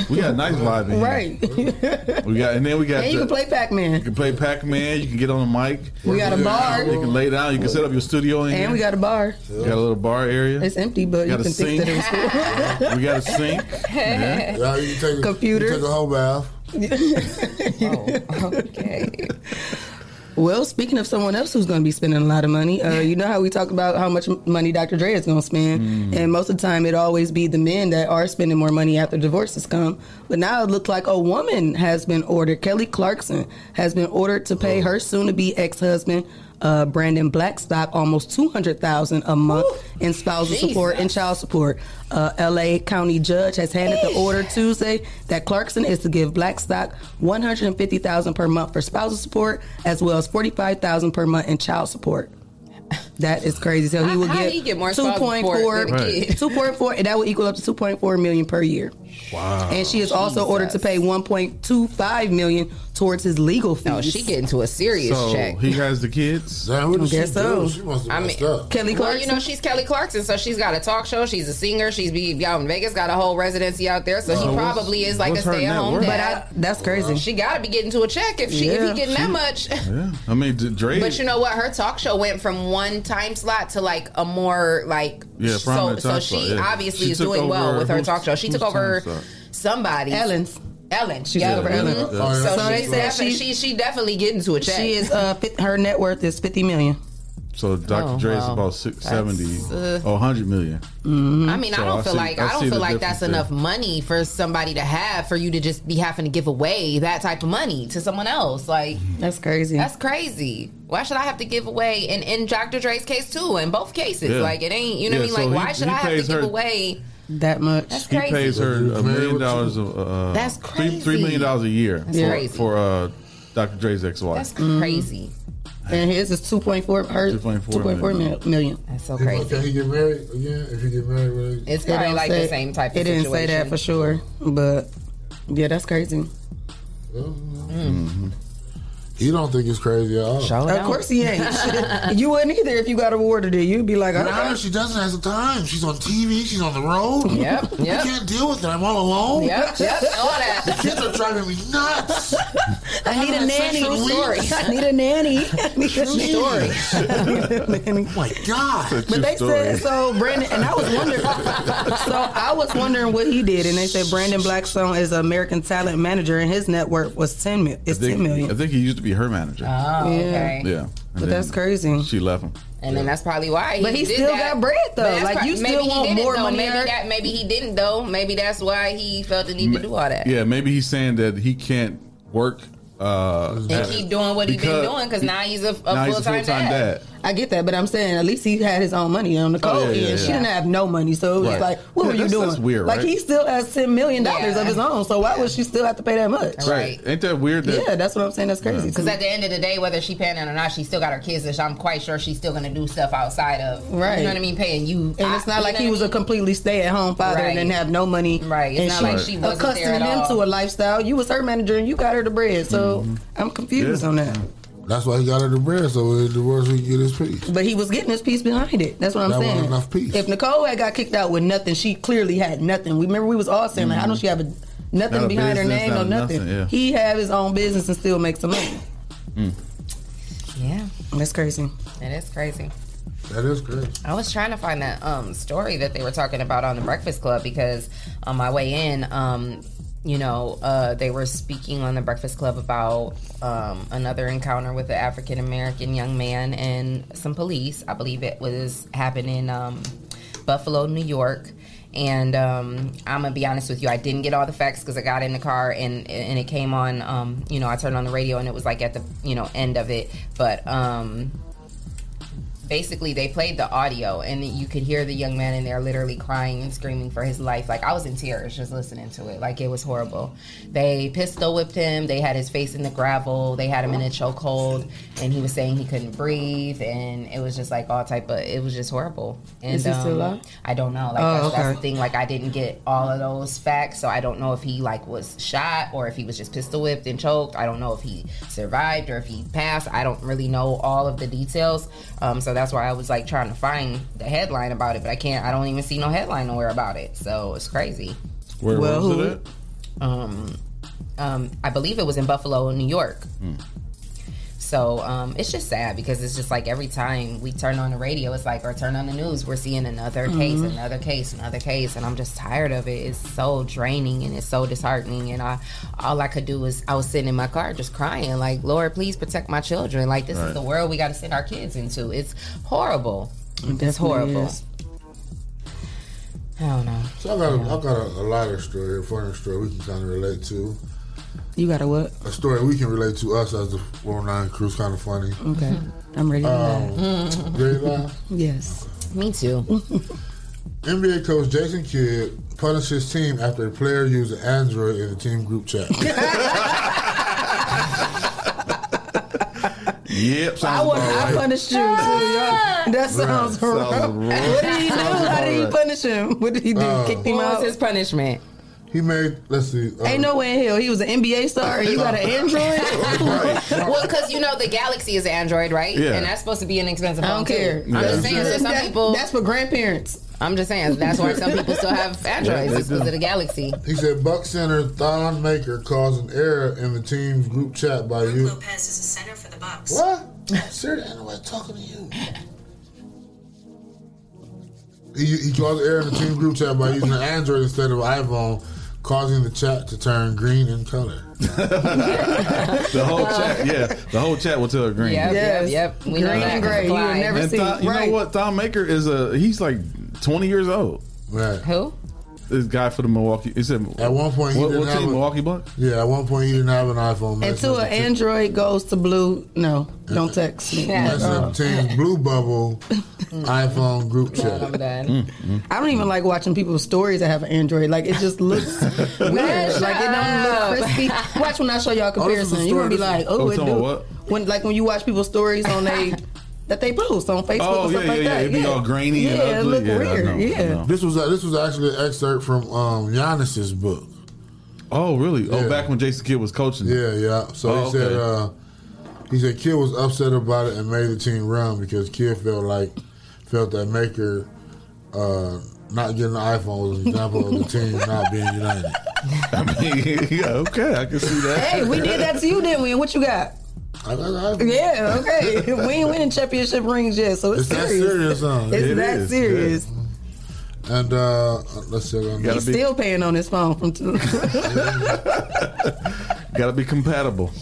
We got a nice vibe in here. right. We got, and then we got. and you the- can play Pac Man. You can play Pac Man. You can get on the mic. We got a bar, You can lay down. You can set up your studio in here. and we got a bar. You got a little bar area. It's empty, but you Got a can think that it was cool. we got a sink. Yeah. Yeah, you can take a, Computer. You take a whole bath. Oh, okay. Well, speaking of someone else who's going to be spending a lot of money, uh, you know how we talk about how much money Dr. Dre is going to spend, Mm. and most of the time it always be the men that are spending more money after divorces come. But now it looks like a woman has been ordered. Kelly Clarkson has been ordered to pay her soon-to-be ex-husband. Uh, Brandon Blackstock almost two hundred thousand a month in spousal support and child support. Uh, L.A. County judge has handed the order Tuesday that Clarkson is to give Blackstock one hundred and fifty thousand per month for spousal support, as well as forty five thousand per month in child support. That is crazy. So he will get get more two point four, kid? two point four, and that will equal up to two point four million per year. Wow. And she is also ordered to pay one point two five million towards his legal fees. No, she get into a serious So check. he has the kids. Damn, what I guess so. I mean, Kelly Well, Clarkson. you know, she's Kelly Clarkson, so she's got a talk show. She's a singer. She's be out in Vegas, got a whole residency out there. So So he probably is like a stay at home dad. But I, that's crazy. she got to be getting to a check if she if he getting that much. Yeah, I mean, D- Dre. But you know what? Her talk show went from one time slot to like a more like Yeah, so. So she slot, yeah. obviously She is took doing well with her talk show. She took over time slot? Somebody. Ellen's. Ellen. She yeah. took over. Ellen. Oh, yeah. So, So they said she- she she definitely getting to a check. She is uh, her net worth is fifty million. So Dr. Oh, Dre is wow. about six, That's, 70, uh, oh, 100 million. I mean, So I don't I feel see- like I I, don't feel like that's difference enough money for somebody to have for you to just be having to give away that type of money to someone else. Like That's crazy. that's crazy. Why should I have to give away? And in Dr. Dre's case too, in both cases, Yeah. like it ain't. You know Yeah, what I mean? so Like he- why should I have to give her- away? That much. That's He crazy. pays her a million dollars. of, Uh, That's three, crazy. three million dollars a year That's for, crazy. for uh, Dr. Dre's ex-wife. That's crazy. and his is two point four. Her two 2.4 point four million. million. That's so Can crazy. he get married again? If he get married, really? It's It probably don't like say- the same type of thing. It didn't situation. say that for sure, but yeah, that's crazy. He don't think it's crazy at all. Show Of out. course he ain't. you wouldn't either if you got awarded it. You'd be like, But okay. now she doesn't have the time. She's on TV. She's on the road. Yep, yep. I yep. can't deal with it. I'm all alone. Yep, yep, all that. The kids are driving me nuts. I need a nanny. sexual Story. I need a nanny. I need a story. Oh my God. But they said so, Brandon, and I was wondering. so I was wondering what he did, and they said Brandon Blackstone is an American talent manager, and his net worth was ten mil. I It's think, ten million. I think he used to be her manager. Oh, okay. yeah. And But that's crazy. She left him. And then that's probably why. But he did still that. got bread, though. But that's Like, prob- you still maybe he want didn't, more though. money Maybe that. Maybe he didn't though. Maybe that's why he felt the need to do all that. Yeah, maybe he's saying that he can't work. Uh, And keep doing what he been because- doing because now he's a, a full time full-time dad. Dad. I get that, but I'm saying at least he had his own money on the code, Oh, yeah, yeah, and she yeah. didn't have no money. So it was Right. like, what Yeah, were you that's- doing? that's weird, Like right? he still has ten million dollars Yeah. of his own. So why would she still have to pay that much? Right. Ain't that weird? That, Yeah, that's what I'm saying. That's crazy. Because at the end of the day, whether she paying it or not, she still got her kids, which I'm quite sure she's still gonna do stuff outside of. Right. You know what I mean? Paying you. And it's not like he what was a completely stay at home father Right. and didn't have no money. Right. It's and not she like she wasn't accustomed him to a lifestyle. You was her manager and you got her the bread. So mm-hmm. I'm confused on that. That's why he got her the bread, so when he divorced, he could get his piece. But he was getting his piece behind it. That's what I'm That saying. wasn't enough piece. If Nicole had got kicked out with nothing, she clearly had nothing. We remember we was all saying like, how don't she have a, nothing Not a behind her business, name or nothing? nothing, yeah. He have his own business and still make some money. Yeah, That's crazy. it is crazy. That is crazy. I was trying to find that um, story that they were talking about on the Breakfast Club because on my way in, um, you know, uh, they were speaking on the Breakfast Club about um, another encounter with an African American young man and some police. I believe it was happening in um, Buffalo, New York. And um, I'm gonna be honest with you, I didn't get all the facts because I got in the car and and it came on. Um, you know, I turned on the radio and it was like at the you know end of it, but. Um, basically they played the audio and you could hear the young man in there literally crying and screaming for his life. Like i was in tears just listening to it. Like it was horrible. They pistol whipped him. They had his face in the gravel. They had him in a chokehold and he was saying he couldn't breathe and it was just like all type of it was just horrible. And Is he still alive? i don't know. Like Oh, that's, that's the thing. Like i didn't get all of those facts so i don't know if he like was shot or if he was just pistol whipped and choked. I don't know if he survived or if he passed. I don't really know all of the details. Um, so that's why i was like trying to find the headline about it but i can't i don't even see no headline nowhere about it so it's crazy. Where, Well, where was it at? um, um, i believe it was in buffalo new york So um, it's just sad because it's just like every time we turn on the radio, it's like or turn on the news, we're seeing another case, Mhm. another case, another case, and I'm just tired of it. It's so draining and it's so disheartening. And I, all I could do was I was sitting in my car just crying, like Lord, please protect my children. Like this Right. is the world we got to send our kids into. It's horrible. It it's horrible. is. I don't know. So I got, a, I got a, a lighter story, a funny story we can kind of relate to. You got a what? A story we can relate to us as the 409 crew is kind of funny. Okay. I'm ready to Um, laugh. ready to laugh? Yes. Me too. NBA coach Jason Kidd punished his team after a player used an Android in the team group chat. Yep. I sounds want. about I right. punished you too. y'all. That sounds Sounds wrong. right. What did he do? Sounds How did he about punish him? What did he do? Uh, Kicked him What out. was his punishment? He made, let's see. uh, Ain't no way in hell he was an NBA star you got an Android. well, because you know the Galaxy is Android, right? Yeah. And that's supposed to be an expensive I don't too. care. I'm just saying, so some That- people. That's for grandparents. I'm just saying that's why some people still have Androids. It's because of the Galaxy. He said Buck Center Thon Maker caused an error in the team's group chat by you. Lopez is a center for the Bucks. What? Seriously, ain't nobody talking to you. He, he caused an error in the team group chat by using an Android instead of iPhone, causing the chat to turn green in color. the whole chat, yeah, the whole chat will tell green. Yep, yep, yep. We Green that. and gray. You would never and see. Thom- you right. know what? Thon Maker is a he's like twenty years old. Right. Who? This guy for the Milwaukee. He said At one point, he what, didn't what have team? a- Milwaukee Bucks. Yeah, at one point he didn't have an iPhone. messing Until an the team- Android goes to blue, no, don't text me. messing up the team's Blue Bubble iPhone group chat. I'm done. Mm, I don't even like watching people's stories that have an Android. Like it just looks weird. like it don't look crispy. Watch when I show y'all Oh, this is a comparison. You're gonna be like, oh, Oh, it do. about what? When like when you watch people's stories on they that they post on Facebook Oh, and stuff yeah, like yeah, that. yeah. It'd be all grainy yeah, and it ugly. look Yeah, weird. know, yeah. This was this was actually an excerpt from um, Giannis's book. Oh, really? Yeah. Oh, back when Jason Kidd was coaching. Yeah, yeah. So Oh, he said uh, he said Kidd was upset about it and made the team run because Kidd felt like felt that Maker uh, not getting the iPhone was an example of the team not being united. I mean, yeah, okay, I can see that. Hey, we did that to you, didn't we? And what you got? I got an iPhone. Yeah, okay. we ain't winning championship rings yet, so it's, It's that serious. serious, huh? It's It that is, serious. And uh, let's see. I'm still paying on his phone from. Two. Got to be compatible.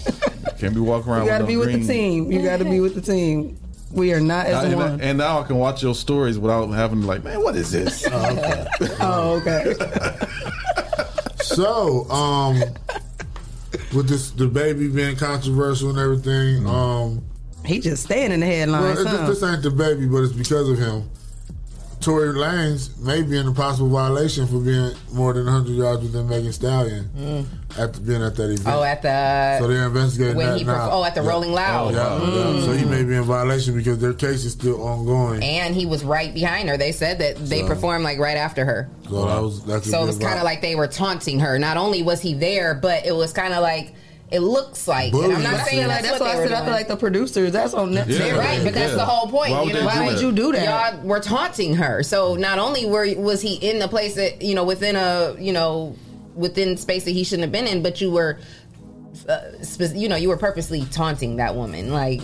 Can't be walking around. you got to with be no with green. the team. You got to be with the team. We are not as and, one. and now I can watch your stories without having to like, man, what is this? oh, okay. So, um, with this the baby being controversial and everything, um, he just staying in the headlines. it, huh? this, this ain't the baby, but it's because of him. Tory Lanez may be in a possible violation for being more than 100 yards within Megan Stallion Mm. after being at that event. Oh, at the so they're investigating when that he now. perf- oh at the Yeah. Rolling Loud. Yeah, yeah. So he may be in violation because their case is still ongoing. and he was right behind her. They said that they So- performed like right after her. So that was So it was kind of like they were taunting her. Not only was he there, but it was kind of like it looks like. And I'm not saying like that's, that's what why they I were said I doing. feel like the producers. That's on Netflix. They're right, but that's the whole point. Why you would, know, why would you do that? Y'all were taunting her. So not only were was he in the place that you know within a you know within space that he shouldn't have been in, but you were. Uh, spe- you know, you were purposely taunting that woman. Like,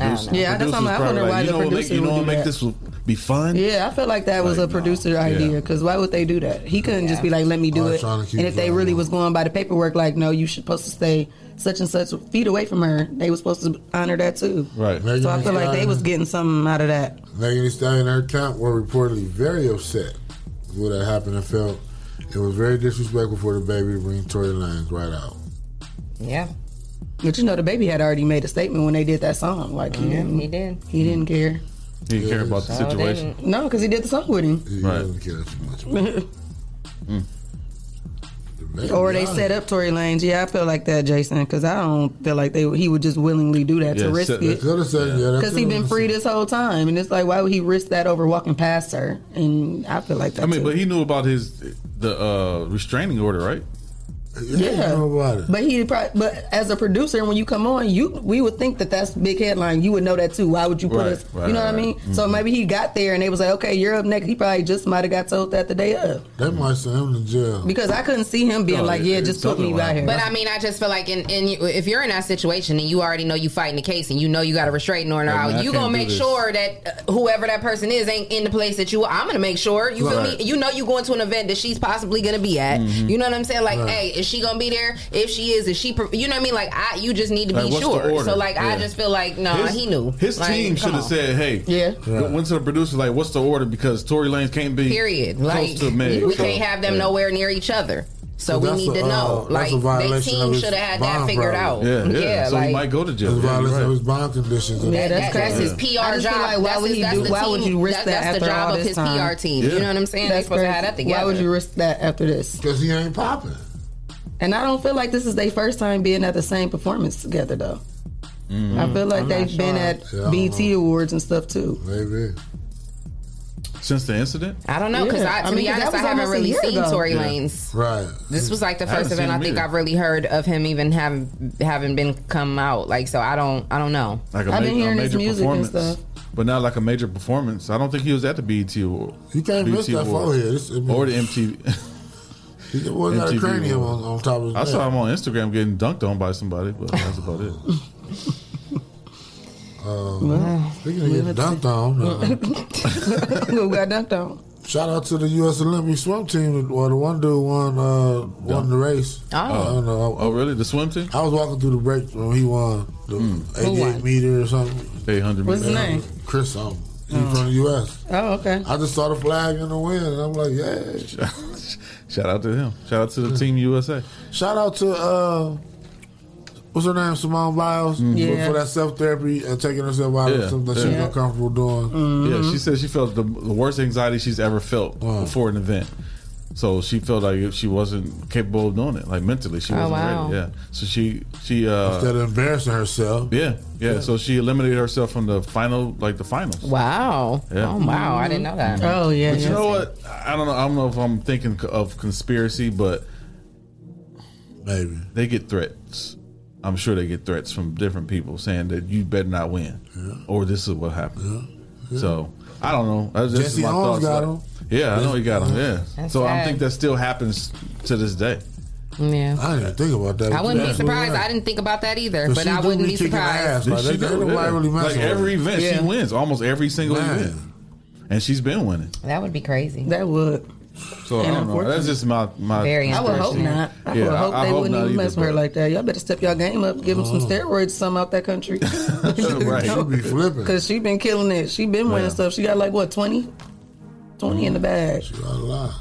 Producers- Yeah, that's producers what I'm like, I wonder why you the know what make, producer you know would what do make that. this be fun? Yeah, I felt like that was Like, a producer idea Yeah. because why would they do that? He couldn't just be like, "Let me do it." trying to keep And if they going. really was going by the paperwork, like, no, you should supposed to stay such and such feet away from her. They was supposed to honor that too. Right. Megan So I Thee feel like they was getting something out of that. Megan Thee Stallion and her camp were reportedly very upset with what had happened and felt it was very disrespectful for the baby to bring Tory Lanez right out. yeah, But you know, the baby had already made a statement when they did that song. Like he didn't, he did. He didn't care. He didn't care about the So situation. didn't- No, because he did the song with him. He Right. doesn't care too much. The Or they baby, set up Tory Lanez. Yeah, I feel like that, Jason, because I don't feel like they he would just willingly do that Yeah, to risk set- it. Could have said, yeah, Because he been free this whole time, and it's like, why would he risk that over walking past her? And I feel like that. I mean, too. but he knew about his the uh, restraining order, right? Yeah, I know but he probably, but as a producer, when you come on, you we would think that that's big headline. You would know that too. Why would you put Right, us? right, you know what I mean? So Mhm. maybe he got there and they was like, okay, you're up next. He probably just might have got told that the day of They might send him to jail. because I couldn't see him being No, like, yeah, just put me something back here. But I mean, I just feel like in, in if you're in that situation and you already know you fighting the case and you know you got a restraining order Hey, man, out, you can't gonna make sure that uh, whoever that person is ain't in the place that you. I'm gonna make sure. You feel me? You know you going to an event that she's possibly gonna be at. Mhm. You know what I'm saying? Like, Right. hey, is she gonna be there? If she is, is she? pre- You know what I mean? Like, I you just need to Like, be what's sure. So like, I just feel like no, His- he knew. His Like, team should have said, "Hey, yeah." Went to the producer like, "What's the order?" Because Tory Lanez can't be Period. close Like to Meg. we so- can't have them yeah. nowhere near each other. So So we need a, to uh, know. that's Like a they team should have had that bond figured out. problem. Yeah, yeah. so like he might go to jail. It's Yeah, violation you're of right. his bond conditions. Yeah, That- that's that's his crazy. PR job. like, why That's would his- he do? the Why would you risk that- that that's the job all of his time? PR team. You know what I'm saying? They're That's supposed to crazy. have that together. Why would you risk that after this? Because he ain't popping. And I don't feel like this is their first time being at the same performance together, though. Mm-hmm. I feel like I'm they've not been sure. at Yeah, I don't BET Awards and stuff too. Maybe. Since the incident, I don't know because Yeah, I, to I mean, be 'cause that honest, I haven't really seen ago. Tory Yeah. Lanez. Right. This was like the first seen event I think either. I've really heard of him even have having been come out. Like so, I don't, I don't know. like a, I've ma- been hearing a his major music and performance, stuff. but not like a major performance. I don't think he was at the BET award. You can't miss that forehead. It's- I or the MTV. He wasn't got a cranium on, on top of his I neck. saw him on Instagram getting dunked on by somebody, but that's about it. Um, speaking of getting dunked on, uh, Who got dunked on? shout out to the U.S. Olympic swim team. Well, the one dude won uh, won the race. Oh. I don't know. Oh, really? The swim team? I was walking through the break when he won the Who 88 won? meter or something. 800 What's his name? Chris something. He's from the U.S. Oh, okay. I just saw the flag in the wind, and I'm like, yeah. Shout out to him. Shout out to the Team USA. Shout out to uh, what's her name, Simone Biles, for, Yeah. for that self therapy and taking herself out Yeah, of something that she's yeah. uncomfortable doing. Mm-hmm. Yeah, she said she felt the, the worst anxiety she's ever felt before an event. So she felt like if she wasn't capable of doing it, like mentally, she Oh, wasn't wow. ready. Yeah. So she she uh Instead of embarrassing herself. yeah, yeah So she eliminated herself from the final, like the finals. Wow. Yeah. Oh wow, I didn't know that. Oh yeah. But you know what? I don't know. I don't know if I'm thinking of conspiracy, but Maybe. they get threats. I'm sure they get threats from different people saying that you better not win, or this is what happened. So I don't know. That's just Jesse my Owens thoughts. got Like- him. Yeah, I know he got him. Yeah. That's so I sad. think that still happens to this day. Yeah. I didn't even think about that. I wouldn't be Yeah. surprised. I didn't think about that either, But but I wouldn't be be surprised. ass. Like, She they- do, yeah. really mess like with her. every event Yeah. she wins, almost every single Man. event, and she's been winning. That would be crazy. That would. So I And don't know. That's just my my. Very I would hope not. I Yeah, would hope I- I they hope wouldn't even mess with her like that. Y'all better step your game up, give them some oh. steroids, some out that country. right. She be flipping. Because she been killing it. She been winning Yeah. stuff. She got like what 20? 20 in the bag. She got a lot.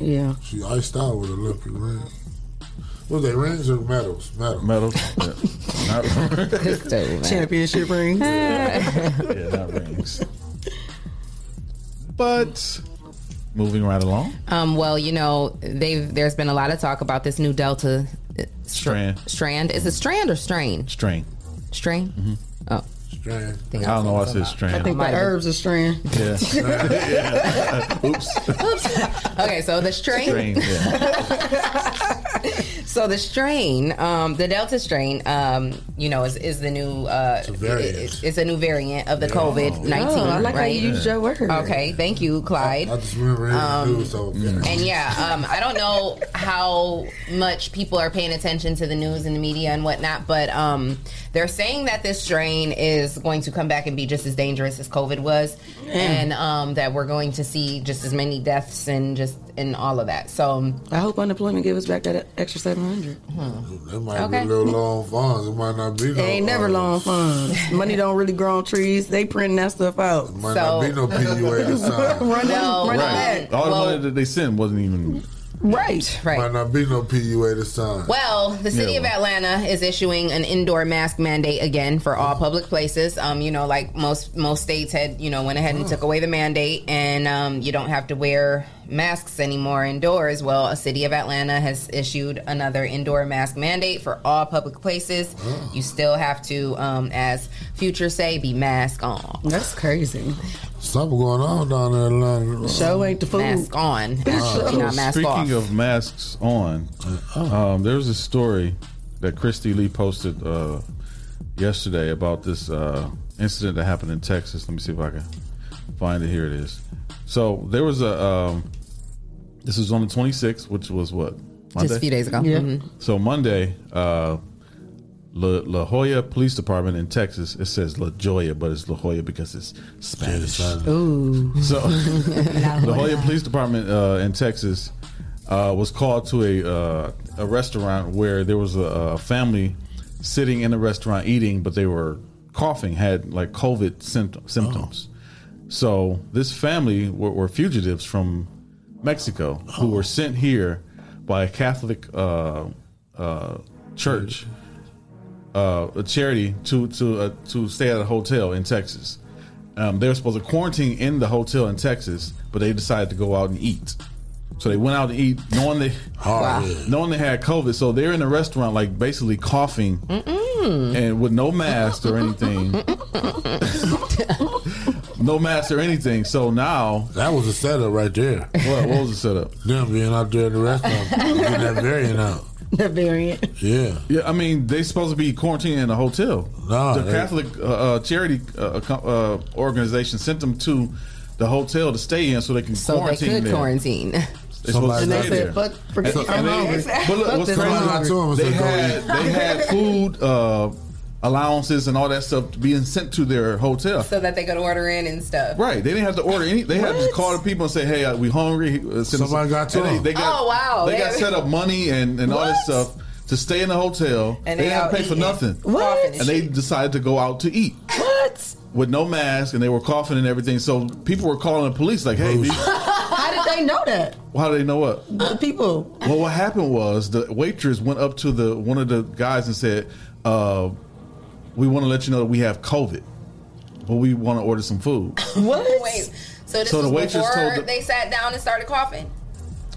Yeah. She iced out with Olympic rings. Was they rings or medals? Medals. Medals. Yeah. Not, Championship rings. yeah, not rings. But moving right along, Um, well, you know, they've there's been a lot of talk about this new Delta uh, Strand. Strand is it strand or strain? strain. Strain. Oh, Strand. think I don't know why I said said strain. I think Might the have been. herbs are strand. Yeah. yeah. Oops. okay. So the strain. Strain. Yeah. So the strain, um, the Delta strain, um, you know, is, is the new. Uh, a variant. It's, it's a new variant of the COVID nineteen. Oh, I like how you used your word. Okay, thank you, Clyde. I just remember hearing Um, the news. So, yeah. And yeah, um, I don't know how much people are paying attention to the news and the media and whatnot, but um, they're saying that this strain is going to come back and be just as dangerous as COVID was, and um, that we're going to see just as many deaths and just and all of that. So um, I hope unemployment give us back that extra 700. They might Okay. be a little long on funds. It might not be no. They ain't never long funds. Money don't really grow on trees. They print that stuff out. Might So- not be no PUA. Run Well, them, run right. back. All the money that they sent wasn't even. Right. right. Might not be no PUA this time. Well, the city Yeah, of. Atlanta is issuing an indoor mask mandate again for all public places. Um, you know, like most most states had, you know, went ahead and took away the mandate, and um, you don't have to wear masks anymore indoors. Well, a city of Atlanta has issued another indoor mask mandate for all public places. Oh. You still have to, um, as Future say, be mask on. That's crazy. Something going on down there in Atlanta. Show ain't the food. Mask on, So, not mask speaking off. of masks on, um, there was a story that Christy Lee posted uh, yesterday about this uh, incident that happened in Texas. Let me see if I can find it. Here it is. So there was a. Um, this was on the 26th, which was what Just a few days ago. Yeah. Mhm. So Monday, uh, La, La Joya Police Department in Texas. It says La Joya, but it's La Joya because it's Spanish. Ooh. So the Joya Police Department uh, in Texas uh, was called to a uh, a restaurant where there was a, a family sitting in a restaurant eating, but they were coughing, had like COVID symptom, symptoms. So this family were, were fugitives from Mexico who were sent here by a Catholic uh, uh, church, uh, a charity, to to uh, to stay at a hotel in Texas. Um, they were supposed to quarantine in the hotel in Texas, but they decided to go out and eat. So they went out to eat, knowing they Wow. knowing they had COVID. So they're in the restaurant, like basically coughing, and with no mask or anything, no mask or anything. So now that was a setup right there. What, what was the setup? Them being out there in the restaurant, getting that variant out. That variant. Yeah. Yeah, I mean they supposed to be quarantining in a hotel. Nah, the they- Catholic uh, uh, charity uh, uh, organization sent them to the hotel to stay in so they can So they quarantine could there. quarantine. They're supposed And to they stay said, there. fuck, forget And- I'm and they- But look, Fuck what's this, I'm crazy? They had they had food uh, allowances and all that stuff being sent to their hotel. so that they could order in and stuff. Right, they didn't have to order any. They had to call the people and say, "Hey, uh, we hungry." Uh, send us- Somebody got to they, them. they got, Oh, wow. They They- got set up money and, and all this stuff to stay in the hotel. And they, they didn't have out to pay for nothing. What? And they decided to go out to eat What? with no mask, and they were coughing and everything. So people were calling the police, like, "Hey, these, How did they know that? how do they know what?" The people. Well, what happened was the waitress went up to the one of the guys and said, uh, "We want to let you know that we have COVID, but we want to order some food." What? Wait, so this So the waitress before told the- they sat down and started coughing.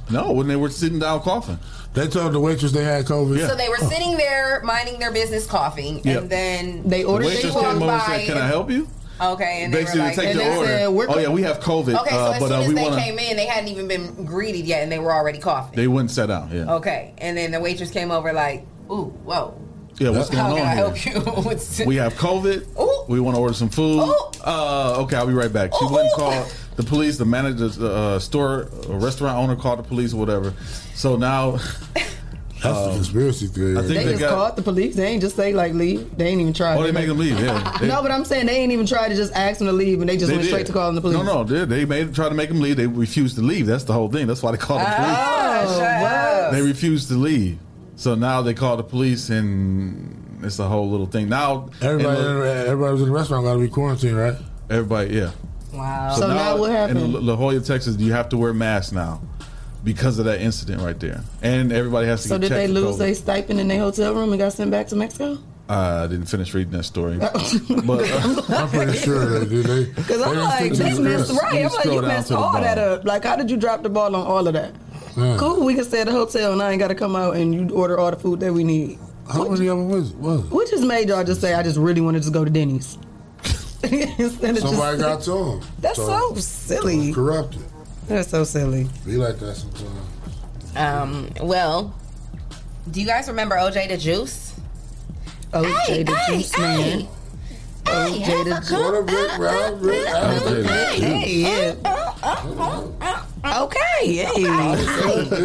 No, when they were sitting down coughing. They told the waitress they had COVID. Yeah. So they were sitting there minding their business, coughing, Yep. and then They ordered. The ordered waitress They came over and said, "Can I help you?" Okay, and they were Basically, like, take and the order. said, "We're oh yeah, we have COVID, okay. So uh, as but soon uh, as we they want to. came in, they hadn't even been greeted yet, and they were already coughing. They wouldn't sit down. Yeah, Okay, and then the waitress came over like, "Ooh, whoa, yeah. What's going how on can I here? help you?" What's- We have COVID. Ooh. We want to order some food. Uh, okay, I'll be right back. She Ooh. went and called the police. The manager, the uh, store, uh, restaurant owner called the police or whatever. So now, That's the conspiracy theory. I think They they just got- called the police. They ain't just say like leave. They ain't even try. oh, they make them leave. Yeah, They- no, but I'm saying they ain't even try to just ask them to leave, and they just they went did. straight to calling the police. No, no, they, they made try to make them leave. They refused to leave. That's the whole thing. That's why they called the police. Oh, shut. They refused to leave. So now they call the police, and it's a whole little thing. Now Everybody, and, uh, everybody who's in the restaurant got to be quarantined, right? everybody, yeah. Wow. So now what happened? In La Joya, Texas, you have to wear masks now because of that incident right there, and everybody has to. So get did they lose COVID. their stipend in their hotel room and got sent back to Mexico? I didn't finish reading that story, but uh, I'm pretty sure they did. Because I'm like, stick to they the messed right. I'm like, scroll you messed to the all that up. Like, how did you drop the ball on all of that? Yeah. Cool, we can stay at the hotel and I ain't got to come out and you order all the food that we need. How many of them was? was it? What just made y'all just say, I just really want to just go to Denny's? Somebody just, got to them. That's so silly. corrupted. That's so silly. Be like that sometimes. Um. Well, do you guys remember OJ the Juice? OJ Hey, the hey, Juice hey. Man. OJ have the Juice. What a Rick Round, Rick OJ the Hey, yeah. Uh, uh, uh, Okay, hey.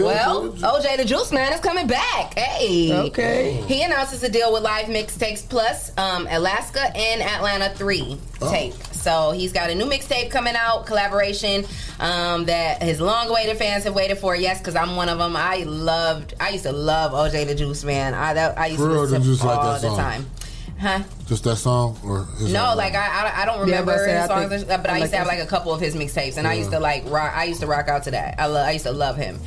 Well, OJ the Juice Man is coming back. Hey. Okay. He announces a deal with Live Mixtapes Plus, um, Alaska and Atlanta 3 tape. So he's got a new mixtape coming out, collaboration um, that his long awaited fans have waited for. Yes, because I'm one of them. I loved, I used to love OJ the Juice Man. I, that, I used For to listen to like all that the song? time. Huh? Just that song or his No, other like one? I, I, I don't remember but I his I songs, think- but I I used to have like like a couple of his mixtapes, and I used to like rock. I used to rock out to that. I love. I used to love him.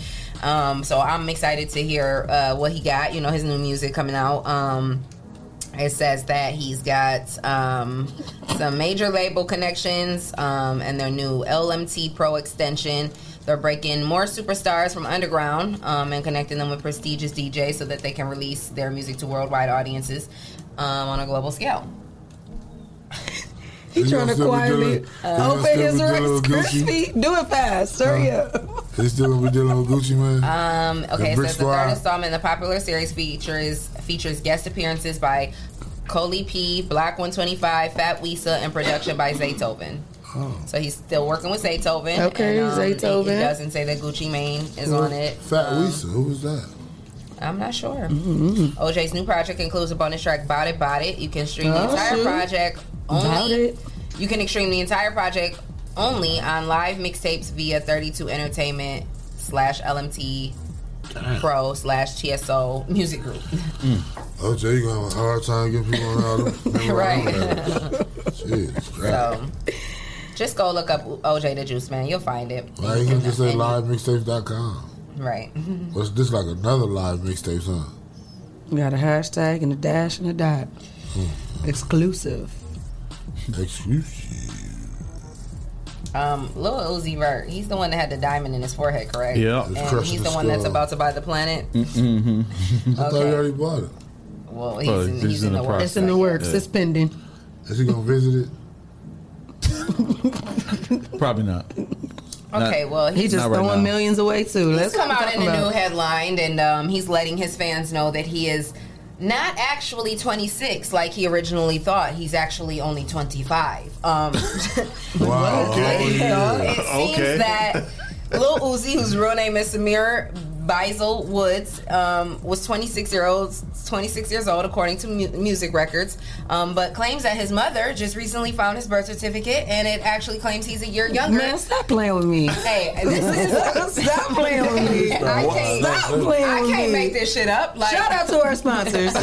Um, so I'm excited to hear uh, what he got. You know, his new music coming out. Um, It says that he's got um, some major label connections um, and their new LMT Pro extension. They're breaking more superstars from underground um, and connecting them with prestigious DJs so that they can release their music to worldwide audiences um, on a global scale. He He trying to gonna still be quiet me. dealing- he gonna Open his be dealing Rice with Gucci? Krispy. Do it fast. Hurry up. They still gonna be dealing with Gucci Mane. Um, okay, The so Brick the third installment in the popular series features features guest appearances by Coley P, Black 125, Fat Wisa, and production by Zaytoven. Oh. So he's still working with Zaytoven. Okay, and, um, Zaytoven. It, it doesn't say that Gucci Mane is on it. Fat Um, Wisa, who was that? I'm not sure. Mm-hmm. OJ's new project includes a bonus track, Bought It, Bought It." You can stream the entire shoot. project Bout only. It. You can stream the entire project only on live mixtapes via 32 Entertainment slash LMT Pro slash TSO Music Group. OJ, you're gonna have a hard time getting people on all them. Right. Jeez. So just go look up OJ the Juice Man. You'll find it. Why you can just say livemixtapes.com? Right. What's this like another live mixtape, huh? We got a hashtag and a dash and a dot. Exclusive. Exclusive. Um, Lil Uzi Vert, he's the one that had the diamond in his forehead, correct? Yeah. And he's the the one that's about to buy the planet. Mm-hmm. I thought he already bought it. Well, he's, Well, in, he's he's in in the the works. It's in the works. Yeah. It's pending. Is he gonna visit it? Probably not. Okay, well, he's just right throwing now. millions away too. He's Let's come out in a new it. headline, and um, he's letting his fans know that he is not actually 26 like he originally thought. He's actually only 25. Um, Wow. Okay. Oh, yeah. it seems Okay. that Lil Uzi, whose real name is Symere Bysil Woods, um, was 26 year old, 26 years old according to mu- music records, um, but claims that his mother just recently found his birth certificate, and it actually claims he's a year younger. Man, stop playing with me. Hey, this is stop playing with me. I can't, Stop playing I can't make this shit up. Like, Shout out to our sponsors.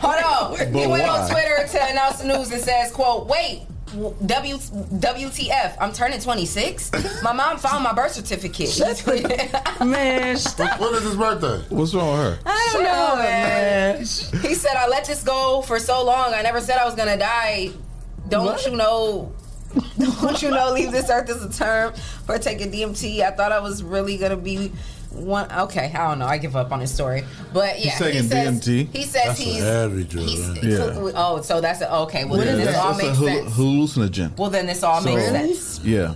Hold on. But he went why? on Twitter to announce the news and says, "quote Wait, W WTF? I'm turning 26. My mom found my birth certificate. man, stop. When is his birthday? What's wrong with her? I don't know, man. man. He said, "I let this go for so long. I never said I was gonna die. Don't What? you know?" Don't you know? Leave this earth is a term for taking DMT. I thought I was really gonna be one. Okay, I don't know. I give up on his story. But yeah, He's taking he says, DMT? He says That's a he's. heavy drug, he's man. Yeah. Oh, so that's a, okay. Well, What then is this that? all That's a makes hal- sense. hallucinogen. Well, then this all So- makes sense. Yeah.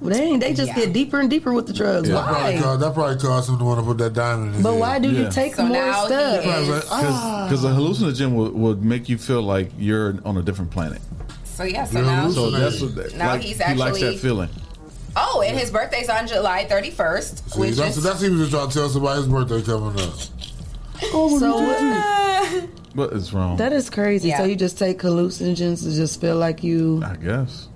Well, they. They just Yeah. get deeper and deeper with the drugs. Yeah. That probably, Why? caused, that probably caused him to want to put that diamond in his But head. why do you take So more stuff? is- Right, right. Ah. Because a hallucinogen would, would make you feel like you're on a different planet. So yeah. So now. So hallucinating. that's what that, Now like, he's he likes actually- that feeling. Oh, and his birthday's on July 31st, See, which that's, is that's he was just trying to tell somebody his birthday coming up. Oh, so what- But it's wrong. that is crazy. Yeah. So you just take hallucinogens to just feel like you, I guess.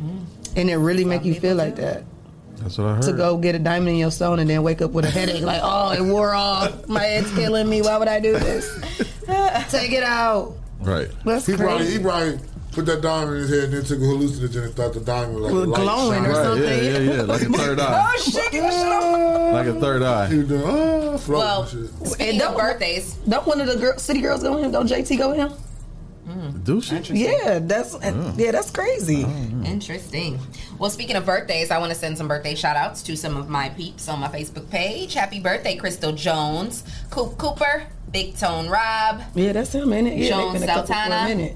Mm. and it really make you feel like that. That's what I heard. To go get a diamond in your stone and then wake up with a headache, like, oh, it wore off. My head's killing me. Why would I do this? Take it out. Right. That's He probably, he crazy. probably put that diamond in his head and then took a hallucinogen and thought the diamond was like Was a glowing shining. or Right. something. Yeah, yeah, yeah. Like a third eye. Oh shit! Get this shit off. Like a third eye. He was doing, oh, floating Well, and shit. speaking of birthdays, Don't one of the girl, city girls go with him? Don't JT go with him? Do she? Yeah, that's yeah, that's crazy. Oh, Interesting. Well, speaking of birthdays, I want to send some birthday shout outs to some of my peeps on my Facebook page. Happy birthday, Crystal Jones, Coop Cooper, Big Tone Rob. Yeah, that's him, ain't it? Yeah, Jones they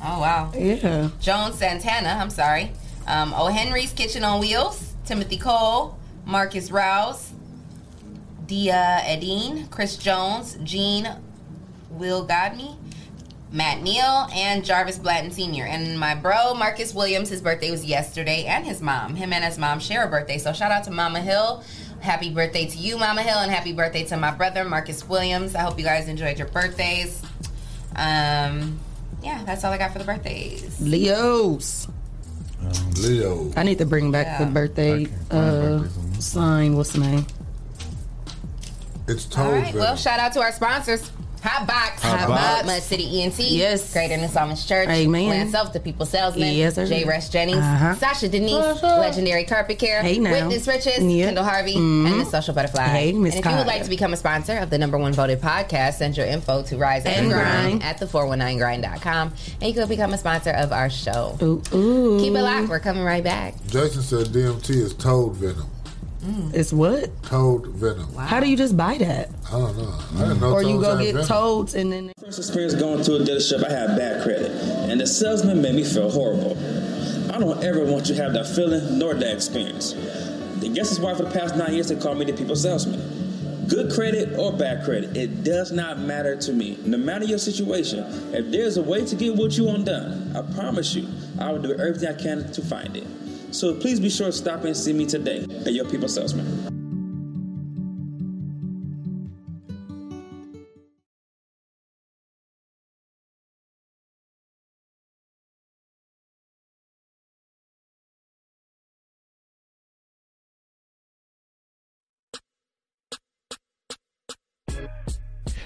been a couple for a Sultana. minute. Oh, wow. Yeah. Jones Santana, I'm sorry. Um, O. Henry's Kitchen on Wheels, Timothy Cole, Marcus Rouse, Dia Edine, Chris Jones, Gene Will Godney, Matt Neal, and Jarvis Blatton Sr. And my bro, Marcus Williams, his birthday was yesterday, and his mom. Him and his mom share a birthday. So shout out to Mama Hill. Happy birthday to you, Mama Hill, and happy birthday to my brother, Marcus Williams. I hope you guys enjoyed your birthdays. Um, yeah, that's all I got for the birthdays. Leos. Leo. I need to bring back Yeah. the birthday uh, sign. What's the name? It's All told right, well, shout out to our sponsors. Hot Box, Hot Hot Box. Mud City ENT, Yes. Greater New Psalmist Church, Amen. Lance Self, the People Salesman, Yes, sir. J. Rush Jennings, Uh-huh. Sasha Denise, Legendary Carpet Care, Hey, now. Witness Riches, Yep. Kendall Harvey, Mhm. and the Social Butterfly. Hey, Miss and if you would like to become a sponsor of the number one voted podcast, send your info to Rise and, And Grind Grind. at the419grind.com, and you could become a sponsor of our show. Ooh, ooh. Keep it locked. We're coming right back. Jason said DMT is toad venom. Mm. It's what? Toad venom. How do you just buy that? I don't know. I didn't know mm. Or you go get venom. toads and then First experience going to a dealership, I had bad credit, and the salesman made me feel horrible. I don't ever want you to have that feeling nor that experience. I guess that's why for the past nine years they call me the people salesman. Good credit or bad credit, it does not matter to me. No matter your situation, if there's a way to get what you want done, I promise you, I will do everything I can to find it. So please be sure to stop and see me today at your people salesman.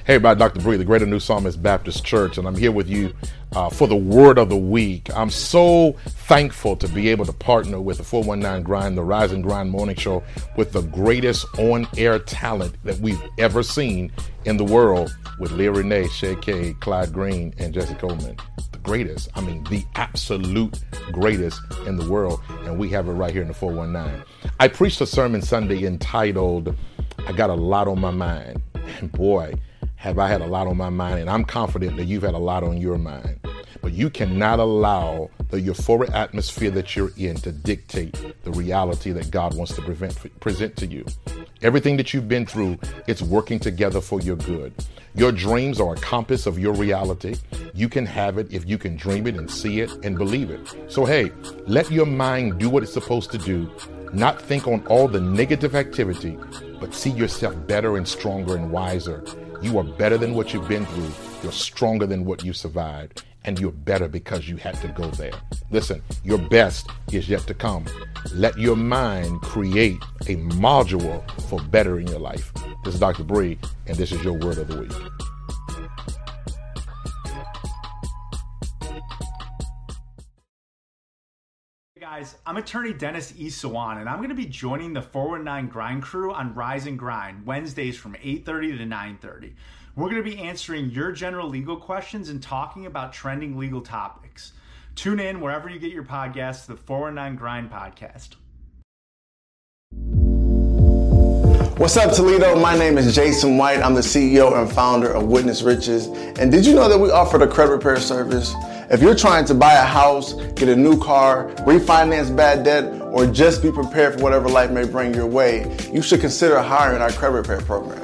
Hey, everybody, Dr. Bree, the Greater New Psalmist Baptist Church, and I'm here with you uh, for the Word of the Week. I'm so thankful to be able to partner with the 419 Grind, the Rise and Grind Morning Show, with the greatest on air talent that we've ever seen in the world with Leah Renee, Shay K, Clyde Green, and Jesse Coleman. The greatest, I mean, the absolute greatest in the world, and we have it right here in the 419. I preached a sermon Sunday entitled, I Got a Lot on My Mind. And boy, have I had a lot on my mind, and I'm confident that you've had a lot on your mind. But you cannot allow the euphoric atmosphere that you're in to dictate the reality that God wants to prevent, present to you. Everything that you've been through, it's working together for your good. Your dreams are a compass of your reality. You can have it if you can dream it and see it and believe it. So, hey, let your mind do what it's supposed to do, not think on all the negative activity, but see yourself better and stronger and wiser. You are better than what you've been through. You're stronger than what you survived. And you're better because you had to go there. Listen, your best is yet to come. Let your mind create a module for bettering your life. This is Dr. Bree, and this is your word of the week. Guys, I'm attorney Dennis E. Sawan, and I'm going to be joining the 419 Grind crew on Rise and Grind Wednesdays from 8:30 to 9:30. We're going to be answering your general legal questions and talking about trending legal topics. Tune in wherever you get your podcasts, the 419 Grind podcast. What's up, Toledo? My name is Jason White. I'm the CEO and founder of Witness Riches. And did you know that we offer a credit repair service? If you're trying to buy a house, get a new car, refinance bad debt, or just be prepared for whatever life may bring your way, you should consider hiring our credit repair program.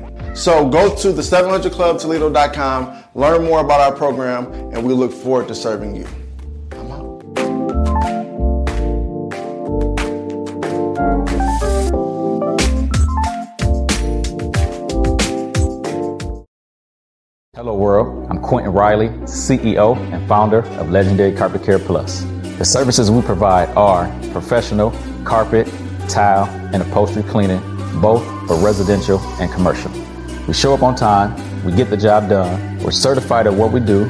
So go to the 700clubtoledo.com, learn more about our program, and we look forward to serving you. I'm out. Hello, world. I'm Quentin Riley, CEO and founder of Legendary Carpet Care Plus. The services we provide are professional carpet, tile, and upholstery cleaning, both for residential and commercial. We show up on time, we get the job done, we're certified at what we do,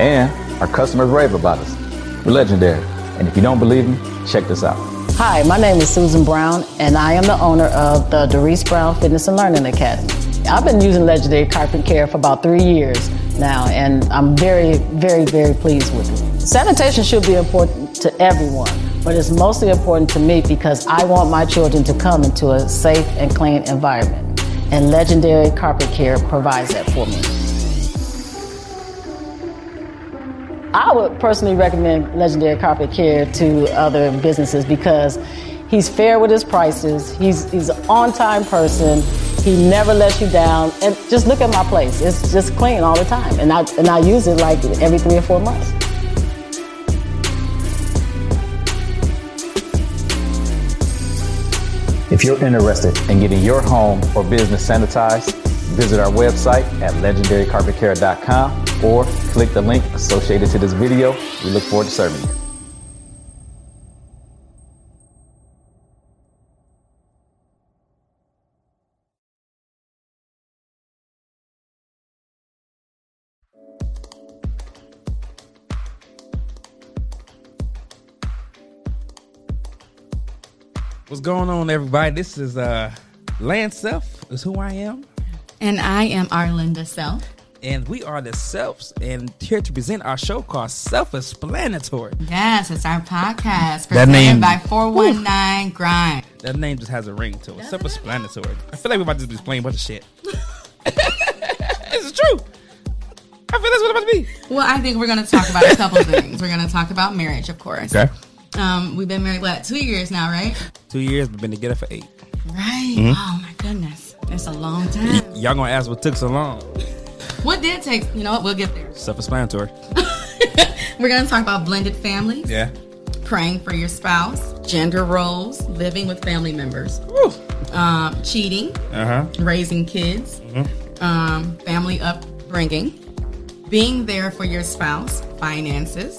and our customers rave about us. We're legendary. And if you don't believe me, check this out. Hi, my name is Susan Brown, and I am the owner of the Doris Brown Fitness and Learning Academy. I've been using Legendary Carpet Care for about three years now, and I'm very, very, very pleased with it. Sanitation should be important to everyone, but it's mostly important to me because I want my children to come into a safe and clean environment, and Legendary Carpet Care provides that for me. I would personally recommend Legendary Carpet Care to other businesses because he's fair with his prices. He's he's an on-time person. He never lets you down. And just look at my place; it's just clean all the time, and I and I use it like every three or four months. If you're interested in getting your home or business sanitized, visit our website at legendarycarpetcare.com or click the link associated to this video. We look forward to serving you. What's going on, everybody? This is uh Lance Self is who I am, And I am Arlinda Self. and we are the Selfs, and here to present our show called Self-Explanatory. Yes, it's our podcast That presented name- by 419 Grind. That name just has a ring to it. Self-explanatory. I feel like we're about to be explaining a bunch of shit. it's true. I feel that's what it's about to be. Well, I think we're going to talk about a couple things. We're going to talk about marriage, of course. Okay. Um, we've been married, what, two years now, right? Two years, we've been together for eight. Right. Mhm. Oh, my goodness. It's a long time. Y'all gonna ask what took so long? What did take, you know what, we'll get there. Self-explanatory. We're going to talk about blended families, Yeah. praying for your spouse, gender roles, living with family members, um, cheating, Uh huh. raising kids, Mm um, family upbringing, being there for your spouse, finances,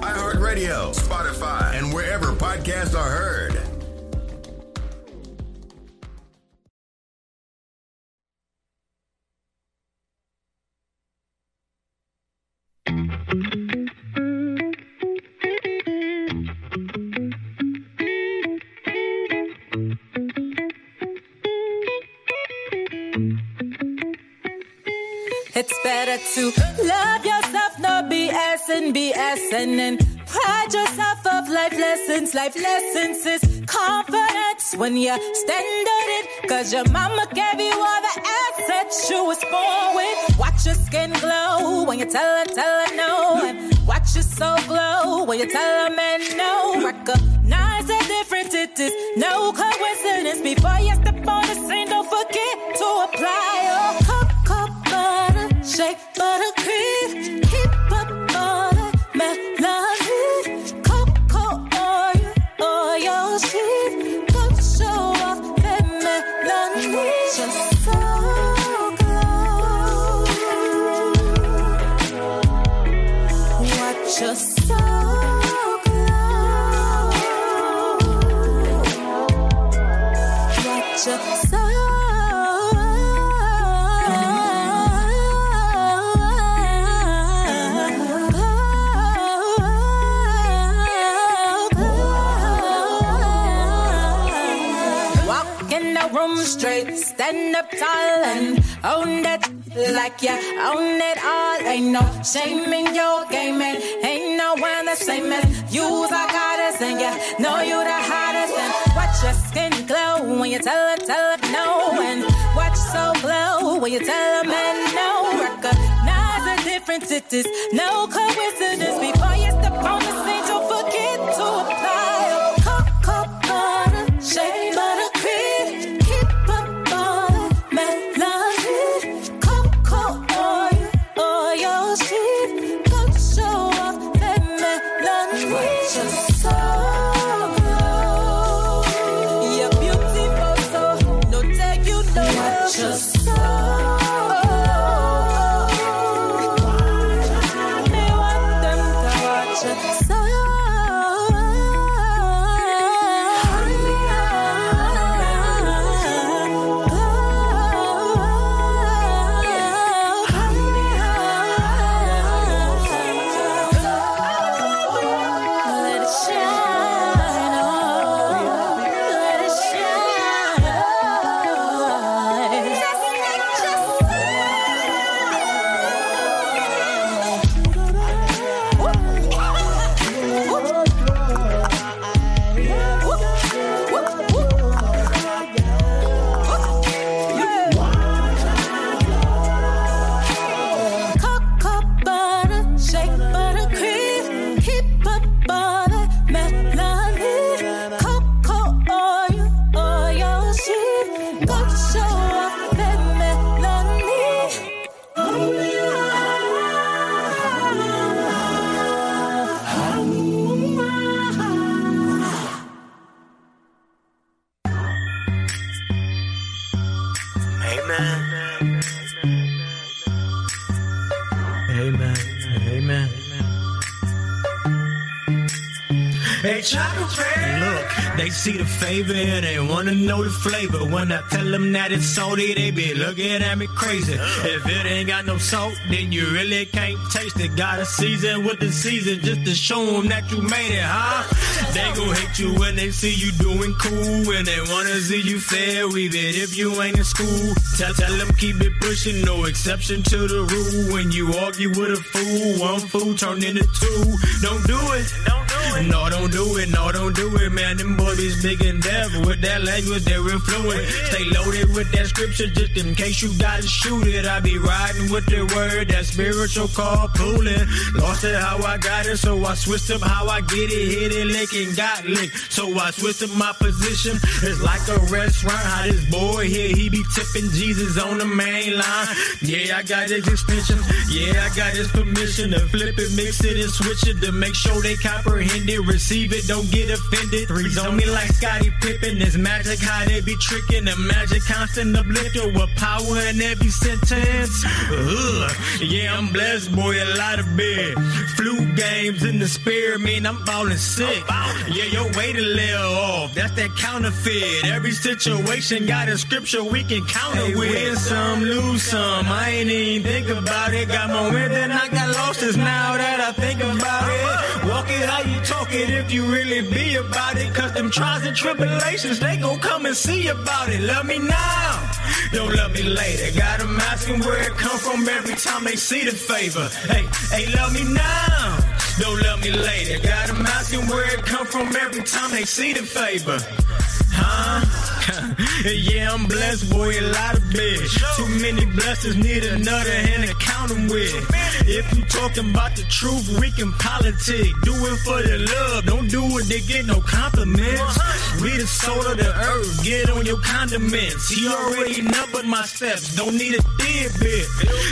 iHeartRadio, Spotify, and wherever podcasts are heard. It's better to love yourself, no BS and BS, and then pride yourself of life lessons. Life lessons is confidence when you stand on it. Cause your mama gave you all the assets you was born with. Watch your skin glow when you tell her, tell her no. And watch your soul glow when you tell her man no. Recognize the difference, it is no coincidence. Own that like you own it all. Ain't no shame in your game, and ain't no one the same as you's a goddess, and you know you the hottest. And watch your skin glow when you tell her, tell her no, and watch so glow when you tell her man no. Recognize the difference, it is no coincidence. Flavor. When I tell them that it's salty, they be looking at me crazy. If it ain't got no salt, then you really can't taste it. Gotta season with the season just to show them that you made it, huh? They gon' hate you when they see you doing cool. And they wanna see you fail, even if you ain't in school. Tell, tell them keep it pushing, no exception to the rule. When you argue with a fool, one fool turn into two. Don't do it. Don't do it. No, don't do it. No, don't do it, man. Them boys big and devil. With that language, they're influent. Stay loaded with that scripture just in case you gotta shoot it. I be riding with the word, that spiritual call pulling. Lost it how I got it, so I switched up how I get it. Hit it, lick and got licked. So I switched up my position. It's like a restaurant. How this boy here, he be tipping Jesus on the main line. Yeah, I got his extension. Yeah, I got his permission to flip it, mix it, and switch it to make sure they comprehend it, receive it, don't get offended. Threes on me like Scottie Pippen. It's magic how they be tricking. The magic constant uplifter with power in every sentence. Ugh. Yeah, I'm blessed, boy, a lot of bed. Flu games in the spirit mean I'm falling sick. Yeah, your weight a little off. That's that counterfeit. Every situation got a scripture we can counter with. Win some, lose some. I ain't even think about it. Got more win than I got losses now that I think about it. Walk it how you talk it if you really be about it. Cause them trials and tribulations, they gon' come and see about it. Love me now. Don't love me later. Got them asking where it come from every time they see the favor. Hey, hey, love me now. Don't love me later. Got them asking where it come from every time they see the favor. Huh? yeah, I'm blessed, boy, a lot of bitch. Too many blessings, need another hand to them with. If you talking about the truth, we can politic. Do it for the love, don't do it to get no compliments. We the soul of the earth, get on your condiments. He already numbered my steps, don't need a bit.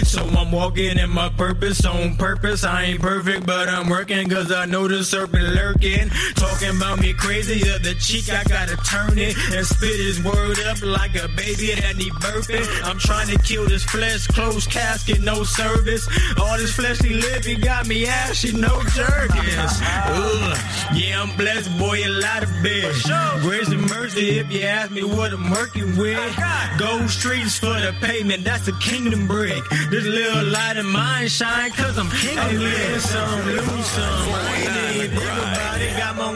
So I'm walking in my purpose on purpose. I ain't perfect, but I'm working cause I know the serpent lurking. Talking about me crazy, other cheek, I gotta turn it and spit his word up like a baby that need burping. I'm trying to kill this flesh, closed casket, no service. All this fleshly living got me ashy, no jerkins. Yeah, I'm blessed, boy, a lot of bitch. Grace and mercy if you ask me what I'm working with. Gold streets for the pavement, that's a kingdom brick. This little light of mine shine cause I'm king of it. Some, lose some. I ain't even think about it. Got more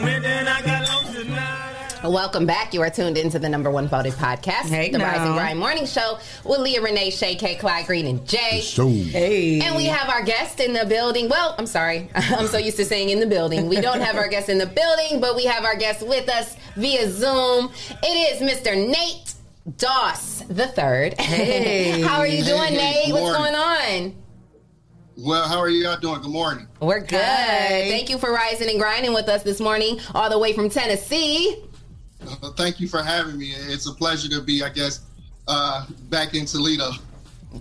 Welcome back. You are tuned into the number one voted podcast, Hey, the now. Rise and Grind Morning Show with Leah Renee, Shay K, Clyde Green, and Jay. Hey. And we have our guest in the building. Well, I'm sorry. I'm so used to saying in the building. We don't have our guest in the building, but we have our guest with us via Zoom. It is Mr. Nate Doss the third. Hey. How are you doing, Hey, Nate? What's going on? Well, how are you all doing? Good morning. We're good. Thank you for rising and grinding with us this morning, all the way from Tennessee. Uh, thank you for having me. It's a pleasure to be, I guess, uh, back in Toledo.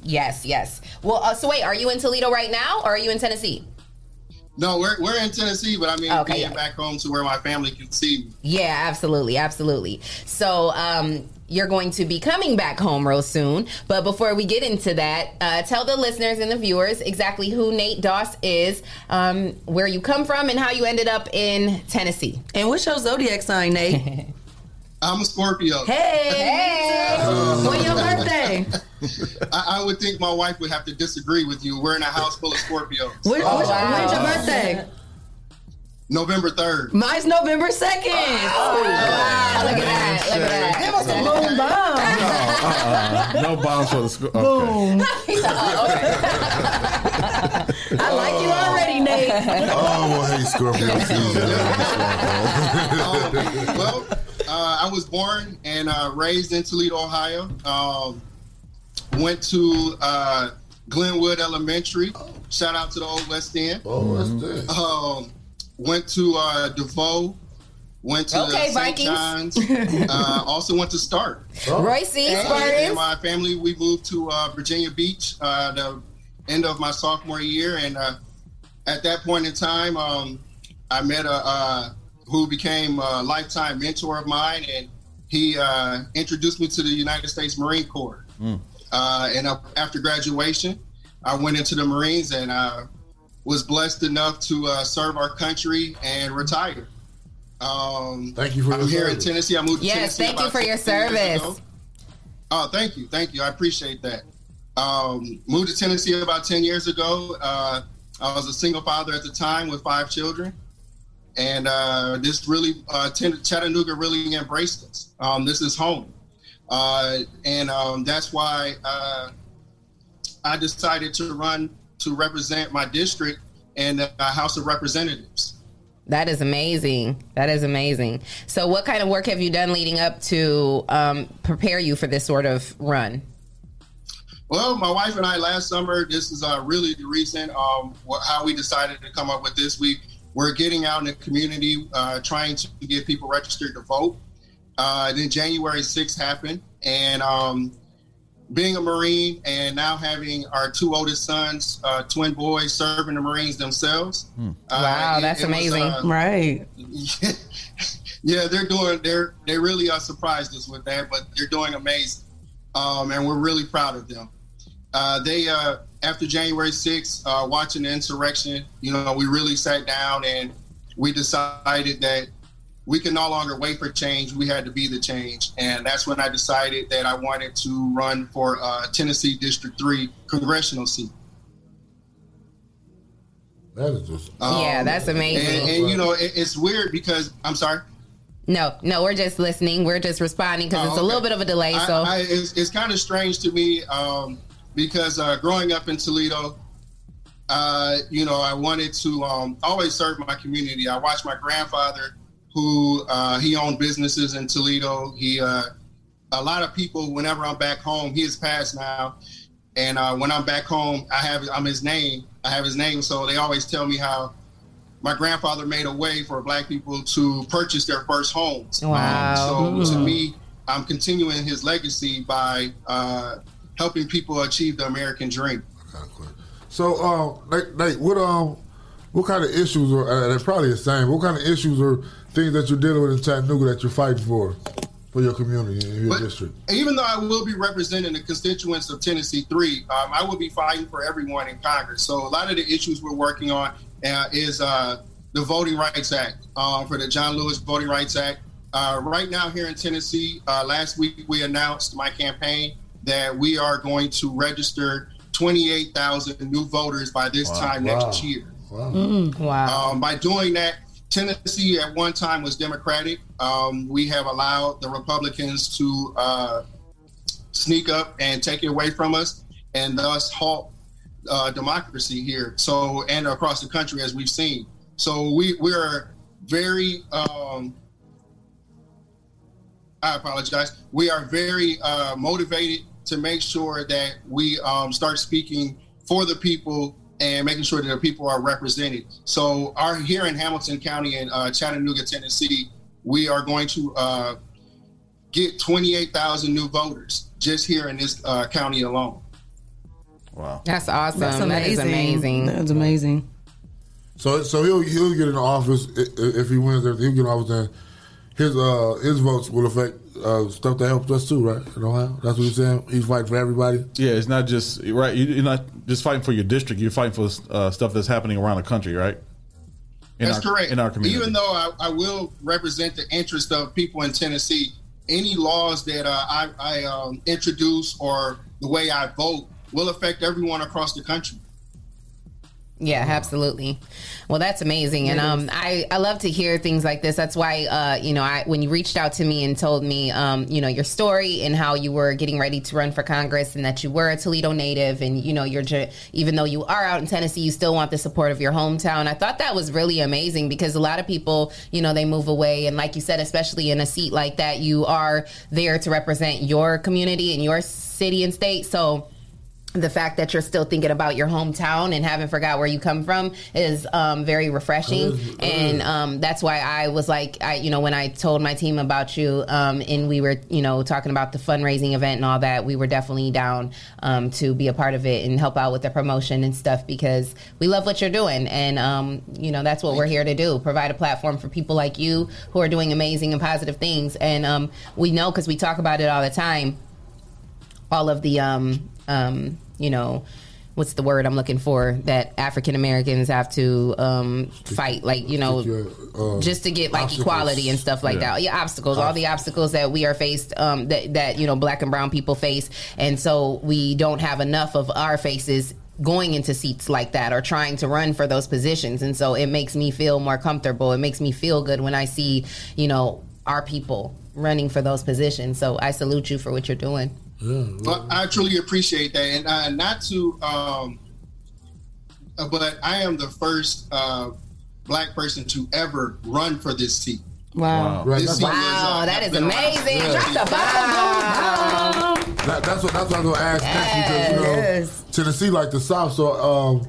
Yes, yes. Well, uh, so wait, are you in Toledo right now, or are you in Tennessee? No, we're, we're in Tennessee, but I mean, Okay, being yeah. back home to where my family can see me. Yeah, absolutely, absolutely. So, um, you're going to be coming back home real soon. But before we get into that, uh, tell the listeners and the viewers exactly who Nate Doss is, um, where you come from, and how you ended up in Tennessee. And what's your zodiac sign, Nate? I'm a Scorpio. Hey, Hey! when your birthday? I, I would think my wife would have to disagree with you. We're in a house full of Scorpios. When, Oh, when's, wow. when's your birthday? November 3rd. Mine's November 2nd. Oh, Wow, look at that, look at that. Give us a boom bomb. Uh-uh. No bombs for the school. Okay. I like you already, Nate. Oh, well, hey, Scorpio season. Um, well, uh, I was born and uh, raised in Toledo, Ohio. Um, went to uh, Glenwood Elementary. Shout out to the Old West End. Oh, that's it. Um, went to uh, DeVeaux. Went to Okay, St. John's. uh, also went to Start. Roy C. And Spartans. my family, we moved to uh, Virginia Beach uh, the end of my sophomore year, and uh, at that point in time, um, I met a uh, who became a lifetime mentor of mine, and he uh, introduced me to the United States Marine Corps. Uh, and uh, after graduation, I went into the Marines and uh, was blessed enough to uh, serve our country and retire. Um, thank you for I'm your here in. Tennessee. I moved to Tennessee. Yes, Tennessee. thank you for your service. Oh, thank you, thank you. I appreciate that. Um, moved to Tennessee about ten years ago. Uh, I was a single father at the time with five children, and uh, this really uh, Chattanooga really embraced us. Um, this is home, uh, and um, that's why uh, I decided to run to represent my district in the uh, House of Representatives. That is amazing. That is amazing. So, what kind of work have you done leading up to um, prepare you for this sort of run? Well, my wife and I last summer. This is uh, really the reason um, how we decided to come up with this. We we're getting out in the community, uh, trying to get people registered to vote. Uh, then January 6th happened, and um, being a Marine and now having our two oldest sons, uh, twin boys, serving the Marines themselves. Wow, Uh, it- that's it was, amazing. uh, Right. yeah, they're doing. They're they really uh, surprised us with that, but they're doing amazing, um, and we're really proud of them. Uh, they uh, after January 6th, uh, watching the insurrection, you know, we really sat down and we decided that we can no longer wait for change. We had to be the change, and that's when I decided that I wanted to run for uh, Tennessee District Three congressional seat. That is just Yeah, that's amazing. And, and you know, it, it's weird because I'm sorry. No, no, we're just listening. We're just responding because Oh, it's a little bit of a delay. I- So, I, it's, it's kind of strange to me um, because uh, growing up in Toledo, uh, you know, I wanted to um, always serve my community. I watched my grandfather, who uh, he owned businesses in Toledo. He, uh, a lot of people, whenever I'm back home, he has passed now, and uh, when I'm back home, I have I'm his name. I have his name, so they always tell me how my grandfather made a way for black people to purchase their first homes. Wow. Um, so to Mm. me, I'm continuing his legacy by uh, helping people achieve the American dream. So, um, Nate, Nate, what um, what kind of issues are? Uh, they're probably the same. What kind of issues or things that you're dealing with in Chattanooga that you're fighting for, for your community and your But- district? Even though I will be representing the constituents of Tennessee 3, um, I will be fighting for everyone in Congress. So a lot of the issues we're working on uh, is uh, the Voting Rights Act, uh, for the John Lewis Voting Rights Act. Uh, right now here in Tennessee, uh, last week we announced my campaign that we are going to register 28,000 new voters by this Wow. time Wow. next year. wow. Um, by doing that, Tennessee at one time was Democratic. Um, we have allowed the Republicans to uh, sneak up and take it away from us, and thus halt uh, democracy here. So and across the country, as we've seen. So we we are very. Um, I apologize. We are very uh, motivated to make sure that we um, start speaking for the people and making sure that the people are represented. So, our here in Hamilton County and uh, Chattanooga, Tennessee, we are going to uh, get 28,000 new voters just here in this uh, county alone. Wow, that's awesome. That's That is amazing. That's amazing. So, so he'll he'll get in office i- i- if he wins. Everything he'll get in office. Then his uh his votes will affect uh, stuff that helps us too, right? In Ohio, that's what he's saying. He's fighting for everybody. Yeah, it's not just right. you- You're not just fighting for your district. You're fighting for uh, stuff that's happening around the country, right? In That's our, correct. In our community, Even though I, I will represent the interest of people in Tennessee, any laws that uh, I, I um, introduce or the way I vote will affect everyone across the country. Yeah, absolutely. Well, that's amazing, and um, I I love to hear things like this. That's why uh, you know, I when you reached out to me and told me um, you know, your story and how you were getting ready to run for Congress and that you were a Toledo native, and you know, you're even though you are out in Tennessee, you still want the support of your hometown. I thought that was really amazing because a lot of people, you know, they move away, and like you said, especially in a seat like that, you are there to represent your community and your city and state. So the fact that you're still thinking about your hometown and haven't forgot where you come from is um, very refreshing. And um, that's why i was like i you know when i told my team about you um, and we were you know talking about the fundraising event and all that we were definitely down um, to be a part of it and help out with the promotion and stuff because we love what you're doing. And um, you know that's what we're here to do provide a platform for people like you who are doing amazing and positive things. And um, we know because we talk about it all the time all of the um um you know what's the word I'm looking for that African Americans have to um fight like you know uh, just to get like obstacles. equality and stuff like Yeah. that. Yeah, obstacles, all the obstacles that we are faced, um, that that you know, black and brown people face, and so we don't have enough of our faces going into seats like that or trying to run for those positions, and so it makes me feel more comfortable. It makes me feel good when I see, you know, our people running for those positions. So I salute you for what you're doing. Well, I truly appreciate that, and uh, not to, um, uh, but I am the first uh, black person to ever run for this seat. Wow. Right, This that's was, uh, Wow, that is amazing. for Drop the bomb. That, that's what that's what I was gonna ask next because you know Yes. Tennessee like the South, so um,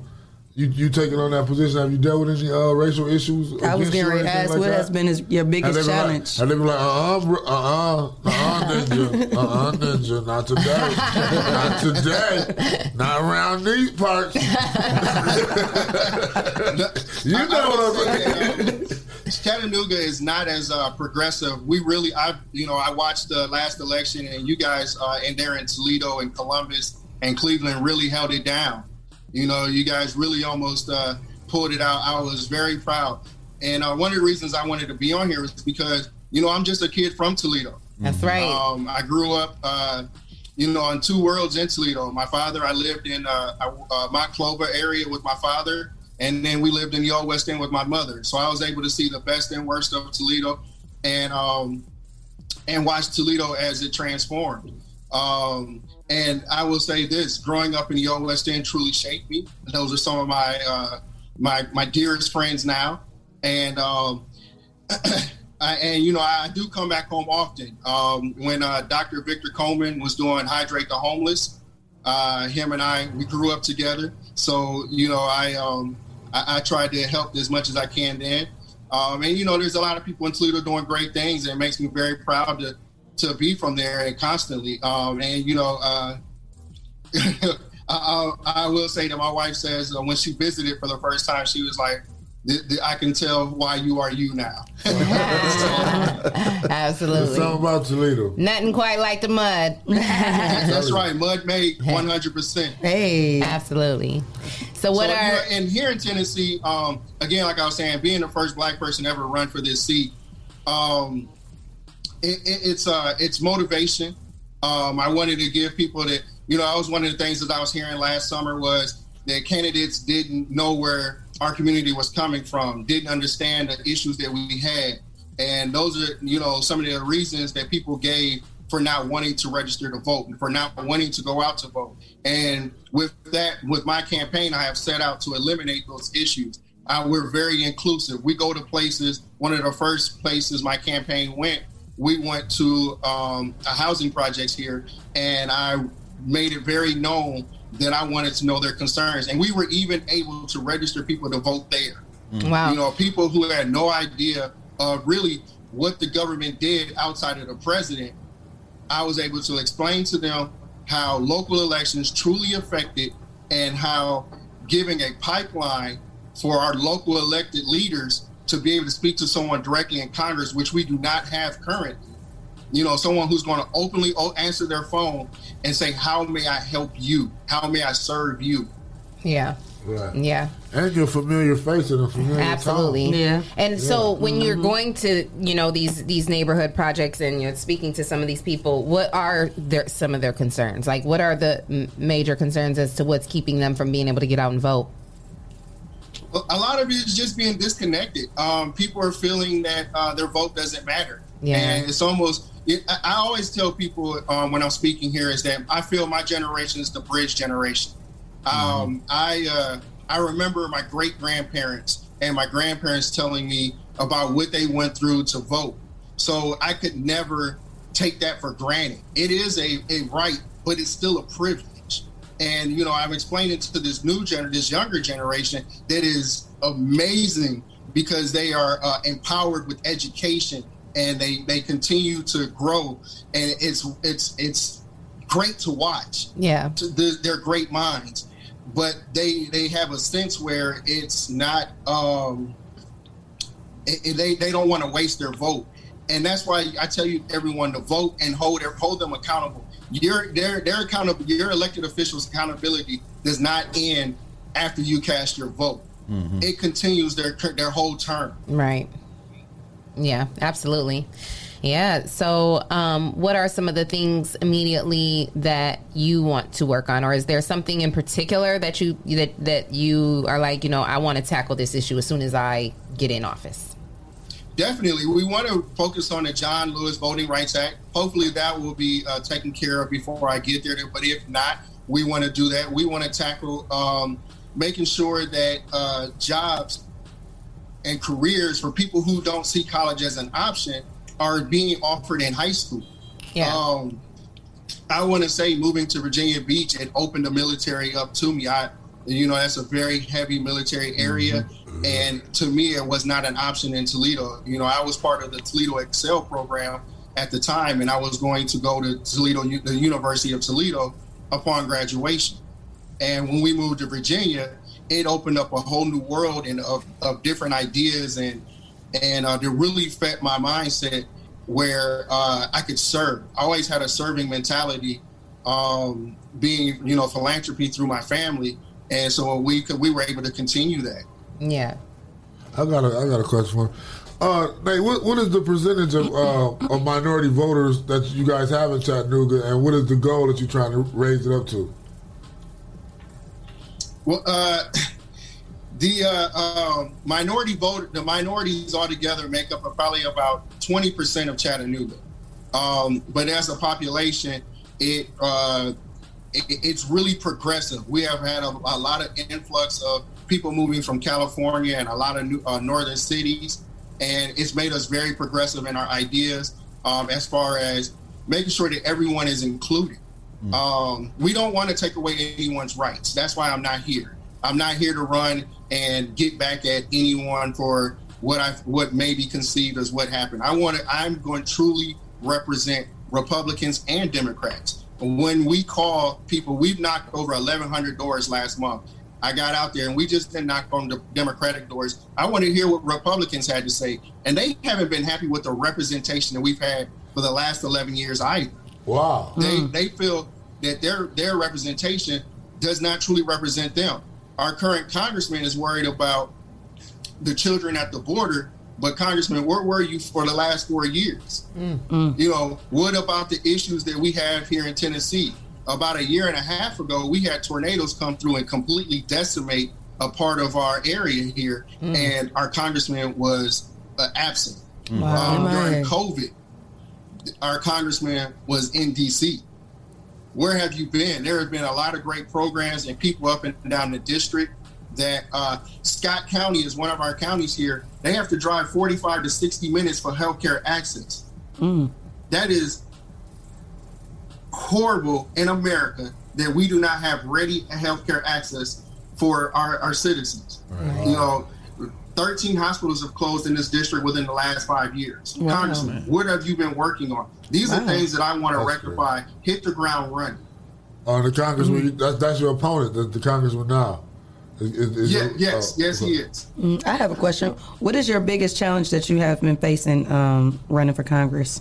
you you taking on that position. Have you dealt with any uh, racial issues? I was against getting you ready to ask like what that? has been his, your biggest they challenge. Like, have they been like, uh, uh, uh, uh, uh, ninja, uh, uh, ninja, not today, not today, not around these parts. you know what I'm saying? Chattanooga is not as uh, progressive. We really, I, you know, I watched the last election, and you guys, uh, and there in Toledo and Columbus and Cleveland, really held it down. You know, you guys really almost uh, pulled it out. I was very proud, and uh, one of the reasons I wanted to be on here is because you know I'm just a kid from Toledo. That's right. Um, I grew up, uh, you know, on two worlds in Toledo. My father, I lived in uh, uh, Monclova area with my father, and then we lived in the Old West End with my mother. So I was able to see the best and worst of Toledo, and um, and watch Toledo as it transformed. Um, and I will say this: growing up in the Old West End truly shaped me. Those are some of my uh, my my dearest friends now, and um, I, and you know I do come back home often. Um, when uh, Dr. Victor Coleman was doing Hydrate the Homeless, uh, him and I we grew up together. So you know I um, I, I tried to help as much as I can then. Um, and you know there's a lot of people in Toledo doing great things, and it makes me very proud to to be from there and constantly. Um, and you know. Uh, I, I, I will say that my wife says uh, when she visited for the first time, she was like, "Th- th- "I can tell why you are you now." There's Absolutely. something about Toledo. Nothing quite like the mud. That's right, mud made one hundred percent. Hey, absolutely. So what so, are and here in Tennessee, um, again, like I was saying, being the first black person ever run for this seat, um, it, it, it's uh, it's motivation. Um, I wanted to give people that you know, I was one of the things that I was hearing last summer was that candidates didn't know where our community was coming from, didn't understand the issues that we had, and those are you know some of the reasons that people gave for not wanting to register to vote and for not wanting to go out to vote. And with that, with my campaign, I have set out to eliminate those issues. Uh, we're very inclusive. We go to places. One of the first places my campaign went, we went to um, a housing projects here, and I made it very known that I wanted to know their concerns. And we were even able to register people to vote there. Wow. You know, people who had no idea of really what the government did outside of the president. I was able to explain to them how local elections truly affected and how giving a pipeline for our local elected leaders to be able to speak to someone directly in Congress, which we do not have currently. You know, someone who's going to openly answer their phone and say, How may I help you? How may I serve you? Yeah. Right. Yeah. And you're familiar face and a familiar Absolutely. tone. And so when you're Mm-hmm. going to, you know, these these neighborhood projects and you're speaking to some of these people, what are their some of their concerns? Like what are the m- major concerns as to what's keeping them from being able to get out and vote? A lot of it is just being disconnected. Um, people are feeling that uh, their vote doesn't matter. Yeah. And it's almost, it, I always tell people um, when I'm speaking here is that I feel my generation is the bridge generation. Um, I, uh, I remember my great grandparents and my grandparents telling me about what they went through to vote. So I could never take that for granted. It is a, a right, but it's still a privilege. And you know, I've explained it to this new gener, this younger generation that is amazing because they are uh, empowered with education and they they continue to grow. And it's it's it's great to watch. Yeah. To- They're, they're great minds, but they they have a sense where it's not. Um, it- they they don't want to waste their vote, and that's why I tell you everyone to vote and hold their, hold them accountable. Your their their accountable your elected officials accountability does not end after you cast your vote. It continues their their whole term. Right. Yeah, absolutely. Yeah. So, um, what are some of the things immediately that you want to work on, or is there something in particular that you that that you are like, you know, I want to tackle this issue as soon as I get in office? Definitely, we want to focus on the John Lewis Voting Rights Act. Hopefully, that will be uh, taken care of before I get there. But if not, we want to do that. We want to tackle um, making sure that uh, jobs and careers for people who don't see college as an option are being offered in high school. Yeah. Um, I want to say moving to Virginia Beach, it opened the military up to me. I, you know, that's a very heavy military area. And to me, it was not an option in Toledo. You know, I was part of the Toledo Excel program at the time, and I was going to go to Toledo, the University of Toledo, upon graduation. And when we moved to Virginia, it opened up a whole new world and of, of different ideas and and uh, to really fit my mindset where uh, I could serve. I always had a serving mentality, um, being you know philanthropy through my family, and so we could we were able to continue that. Yeah. I got a I got a question for. you. Uh, Nate, what, what is the percentage of uh, of minority voters that you guys have in Chattanooga, and what is the goal that you're trying to raise it up to? Well, uh, the uh, um, minority vote, the minorities altogether make up probably about twenty percent of Chattanooga. Um, but as a population, it, uh, it it's really progressive. We have had a, a lot of influx of people moving from California and a lot of new, uh, northern cities, and it's made us very progressive in our ideas um, as far as making sure that everyone is included. Um, we don't want to take away anyone's rights. That's why I'm not here. I'm not here to run and get back at anyone for what I what may be conceived as what happened. I want to. I'm going to truly represent Republicans and Democrats. When we call people, we've knocked over 1,100 doors last month. I got out there and we just didn't knock on the Democratic doors. I want to hear what Republicans had to say, and they haven't been happy with the representation that we've had for the last 11 years either. Wow. They hmm. they feel that their their representation does not truly represent them. Our current congressman is worried about the children at the border, but Congressman, where were you for the last four years? You know, what about the issues that we have here in Tennessee? About a year and a half ago, we had tornadoes come through and completely decimate a part of our area here, Mm. and our congressman was uh, absent. Wow. Um, during COVID, our congressman was in D.C. Where have you been? There have been a lot of great programs and people up and down the district. That uh, Scott County is one of our counties here. They have to drive 45 to 60 minutes for healthcare access. That is horrible in America that we do not have ready healthcare access for our, our citizens. You know, 13 hospitals have closed in this district within the last five years. Wow. Congressman, what have you been working on? These are things that I want to That's rectify. Hit the ground running. Uh, the congressman, that's, that's your opponent, the, the congressman now. Is, is, is Yeah, your- yes, oh, yes, he is. Mm, I have a question. What is your biggest challenge that you have been facing um, running for Congress?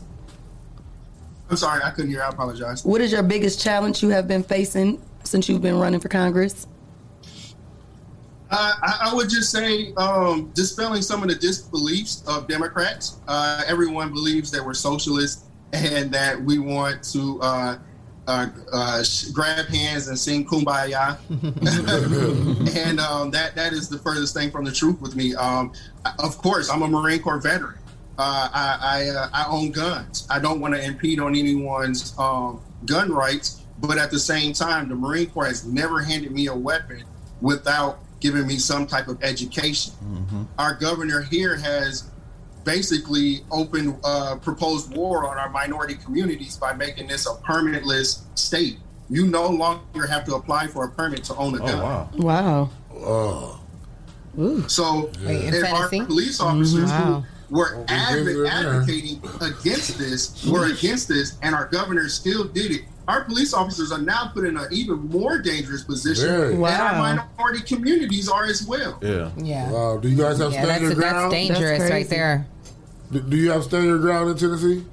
I'm sorry, I couldn't hear. I apologize. What is your biggest challenge you have been facing since you've been running for Congress? Uh, I, I would just say um, dispelling some of the disbeliefs of Democrats. Uh, everyone believes that we're socialists and that we want to uh, uh, grab hands and sing "Kumbaya," and um, that that is the furthest thing from the truth with me. Um, I- of course, I'm a Marine Corps veteran. Uh, I I, uh, I own guns. I don't want to impede on anyone's um, gun rights, but at the same time, the Marine Corps has never handed me a weapon without giving me some type of education. Our governor here has basically opened uh, proposed war on our minority communities by making this a permitless state. You no longer have to apply for a permit to own a gun. Wow. wow. Oh. So Wait, in if our police officers Wow. who were adv- advocating against this were against this, and our governor still did it, our police officers are now put in an even more dangerous position, Very. and our minority communities are as well. Yeah. Yeah. Wow. Do you guys have Yeah, stand that's, your that's ground? dangerous right there. Do, do you have stand your ground in Tennessee?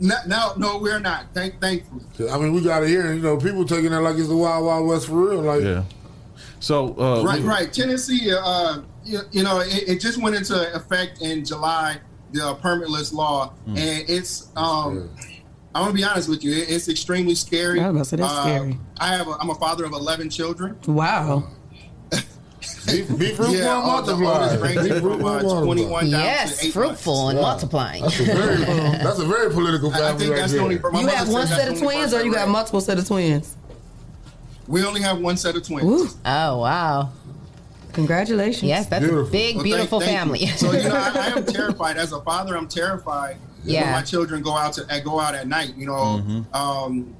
No, no, no, we're not. Thank, thankfully. I mean, we got to hear, you know, people taking it like it's the Wild Wild West for real. Like, yeah. So, uh, right, we- right. Tennessee, uh, you, you know, it, it just went into effect in July, the uh, permitless law, Mm. and it's. Um, I'm gonna be honest with you. it- It's extremely scary. I was about to say, that's Uh, scary. I have. A, I'm a father of 11 children. Wow. Beef, beef fruit Yeah, one all the multiply. oldest ranges Beef fruit from, one uh, multiply. Yes, fruitful and multiplying. That's a very, that's a very political family. I think right that's the there. only. my You have one set of twins, or you I got multiple set of twins? We only have one set of twins. Oh wow! Congratulations. Yes, that's a big, Well, beautiful thank- family. thank you. So you know, I, I am terrified as a father. I'm terrified when Yeah. my children go out to go out at night. You know, Mm-hmm. um,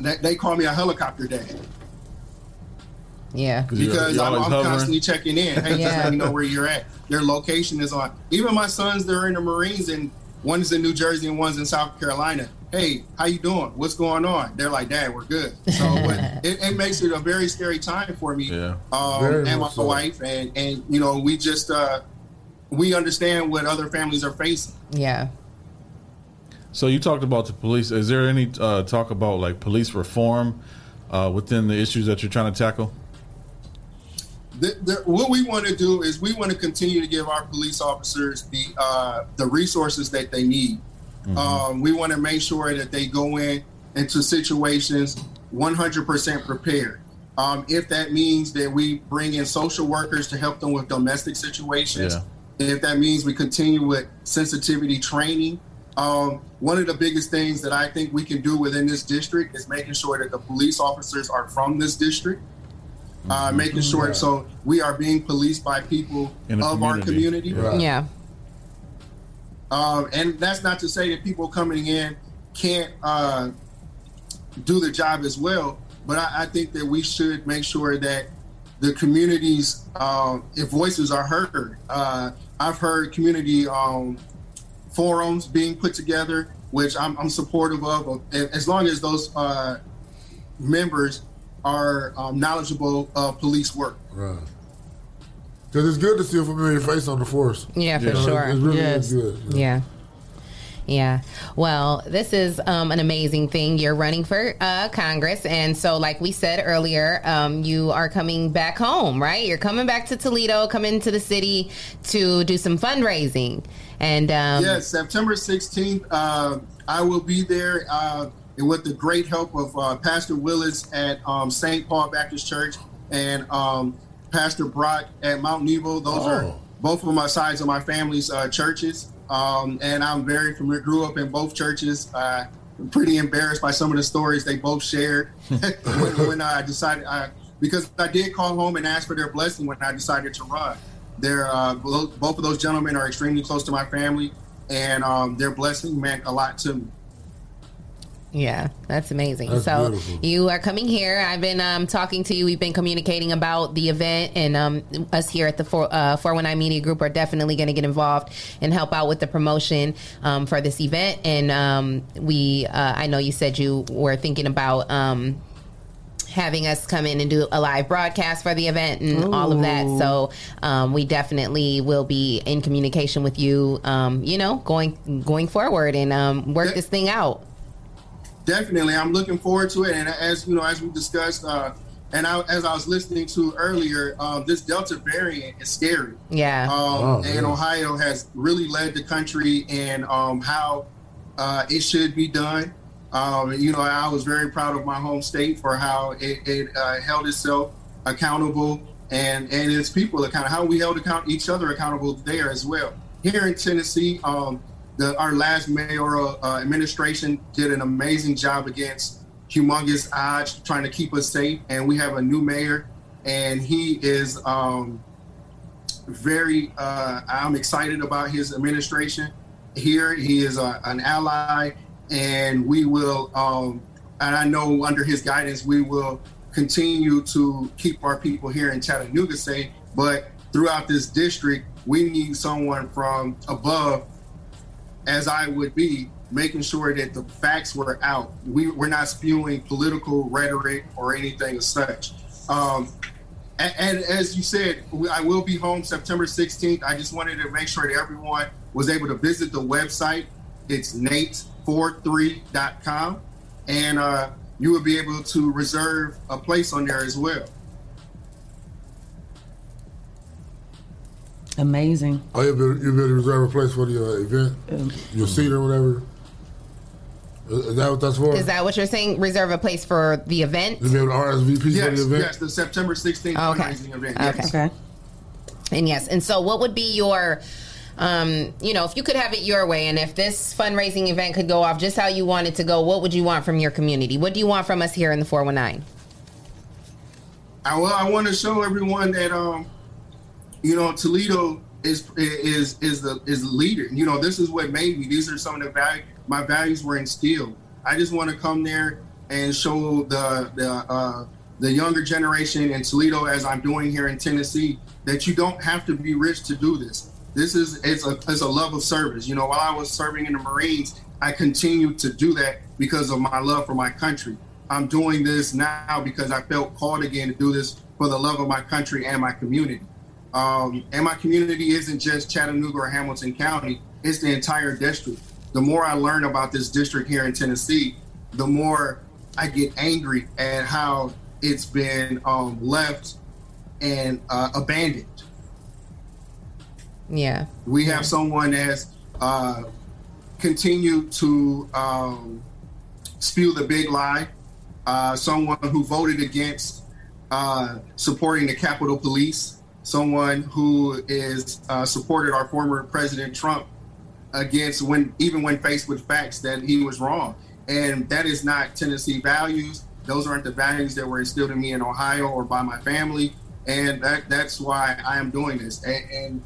they, they call me a helicopter dad yeah. because I'm, I'm constantly checking in. Hey, just let me know where you're at. Their location is on. Even my sons, they're in the Marines, and one's in New Jersey and one's in South Carolina. Hey, how you doing? What's going on? They're like, Dad, we're good. So but it, it makes it a very scary time for me Yeah. um, and my so. wife, and and you know, we just uh, we understand what other families are facing. Yeah. So you talked about the police. Is there any uh, talk about like police reform uh, within the issues that you're trying to tackle? The, the, what we want to do is we want to continue to give our police officers the uh, the resources that they need. Um, we want to make sure that they go in into situations 100% prepared. Um, if that means that we bring in social workers to help them with domestic situations, if that means we continue with sensitivity training. Um, one of the biggest things that I think we can do within this district is making sure that the police officers are from this district, uh, making sure so we are being policed by people In the of our community. community. Yeah. Um, and that's not to say that people coming in can't uh, do the job as well, but I, I think that we should make sure that the communities, um, if voices are heard, uh, I've heard community um, forums being put together, which I'm, I'm supportive of, as long as those uh, members are um, knowledgeable of police work. Right. Because it's good to see a familiar face on the force. Yeah, for You know, sure. It really Yes. is good. Yeah. Yeah. Well, this is um, an amazing thing. You're running for uh, Congress. And so, like we said earlier, um, you are coming back home, right? You're coming back to Toledo, coming to the city to do some fundraising. And um, yes, September 16th, uh, I will be there uh, and with the great help of uh, Pastor Willis at um, St. Paul Baptist Church and um, Pastor Brock at Mount Nebo. Those are Oh. both of my sides of my family's uh, churches. Um, and I'm very familiar, grew up in both churches. Uh, I'm pretty embarrassed by some of the stories they both shared when, when I decided, I, because I did call home and ask for their blessing when I decided to run. They're, uh, both of those gentlemen are extremely close to my family, and um, their blessing meant a lot to me. Yeah, that's amazing. That's so beautiful. you are coming here. I've been um, talking to you. We've been communicating about the event, and um, us here at the four uh, four one nine Media Group are definitely going to get involved and help out with the promotion um, for this event. And um, we, uh, I know you said you were thinking about. Um, having us come in and do a live broadcast for the event and all of that. So um, we definitely will be in communication with you. Um, you know, going going forward and um, work this thing out. Definitely, I'm looking forward to it. And as you know, as we discussed, uh, and I, as I was listening to earlier, um, this Delta variant is scary. Yeah. Um, Oh, and yeah. Ohio has really led the country in um, how uh, it should be done. Um, you know, I was very proud of my home state for how it, it uh, held itself accountable and and its people accountable. How we held account each other accountable there as well. Here in Tennessee, um, the, our last mayoral uh, administration did an amazing job against humongous odds trying to keep us safe. And we have a new mayor, and he is um, very. Uh, I'm excited about his administration here. He is a, an ally, and we will. Um, and I know under his guidance, we will continue to keep our people here in Chattanooga safe. But throughout this district, we need someone from above, as I would be, making sure that the facts were out. We, we're not spewing political rhetoric or anything as such. Um, and, and as you said, I will be home September 16th. I just wanted to make sure that everyone was able to visit the website. It's nate43.com. and uh, you will be able to reserve a place on there as well. Amazing. Oh, you'll be, you'll be able to reserve a place for the uh, event, your seat or whatever. Is is that what that's for? Is that what you're saying? Reserve a place for the event? You'll be able to RSVP for the event. yes, the September 16th Okay. fundraising event. Okay. Yes. Okay. And yes, and so what would be your, um, you know, if you could have it your way, and if this fundraising event could go off just how you want it to go, what would you want from your community? What do you want from us here in the 419? I, well, I want to show everyone that um, you know, Toledo is is is the is the leader. You know, this is what made me. These are some of the value my values were instilled. I just want to come there and show the the uh, the younger generation in Toledo, as I'm doing here in Tennessee, that you don't have to be rich to do this. This is it's a it's a love of service. You know, while I was serving in the Marines, I continued to do that because of my love for my country. I'm doing this now because I felt called again to do this for the love of my country and my community. Um, and my community isn't just Chattanooga or Hamilton County, it's the entire district. The more I learn about this district here in Tennessee, the more I get angry at how it's been um, left and uh, abandoned. Yeah. We have someone that's uh, continued to um, spew the big lie. Uh, someone who voted against uh, supporting the Capitol Police. Someone who is uh, supported our former President Trump against when even when faced with facts that he was wrong. And that is not Tennessee values. Those aren't the values that were instilled in me in Ohio or by my family. And that that's why I am doing this. And, and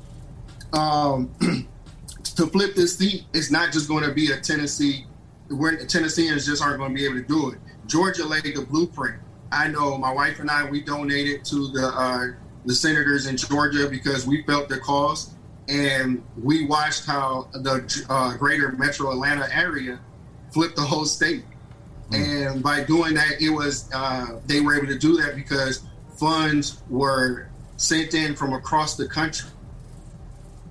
um, to flip this seat, it's not just going to be a Tennessee. We're, Tennesseans just aren't going to be able to do it. Georgia laid the blueprint. I know my wife and I we donated to the uh, the senators in Georgia because we felt the cause, and we watched how the uh, greater Metro Atlanta area flipped the whole state. And by doing that, it was uh, they were able to do that because funds were sent in from across the country.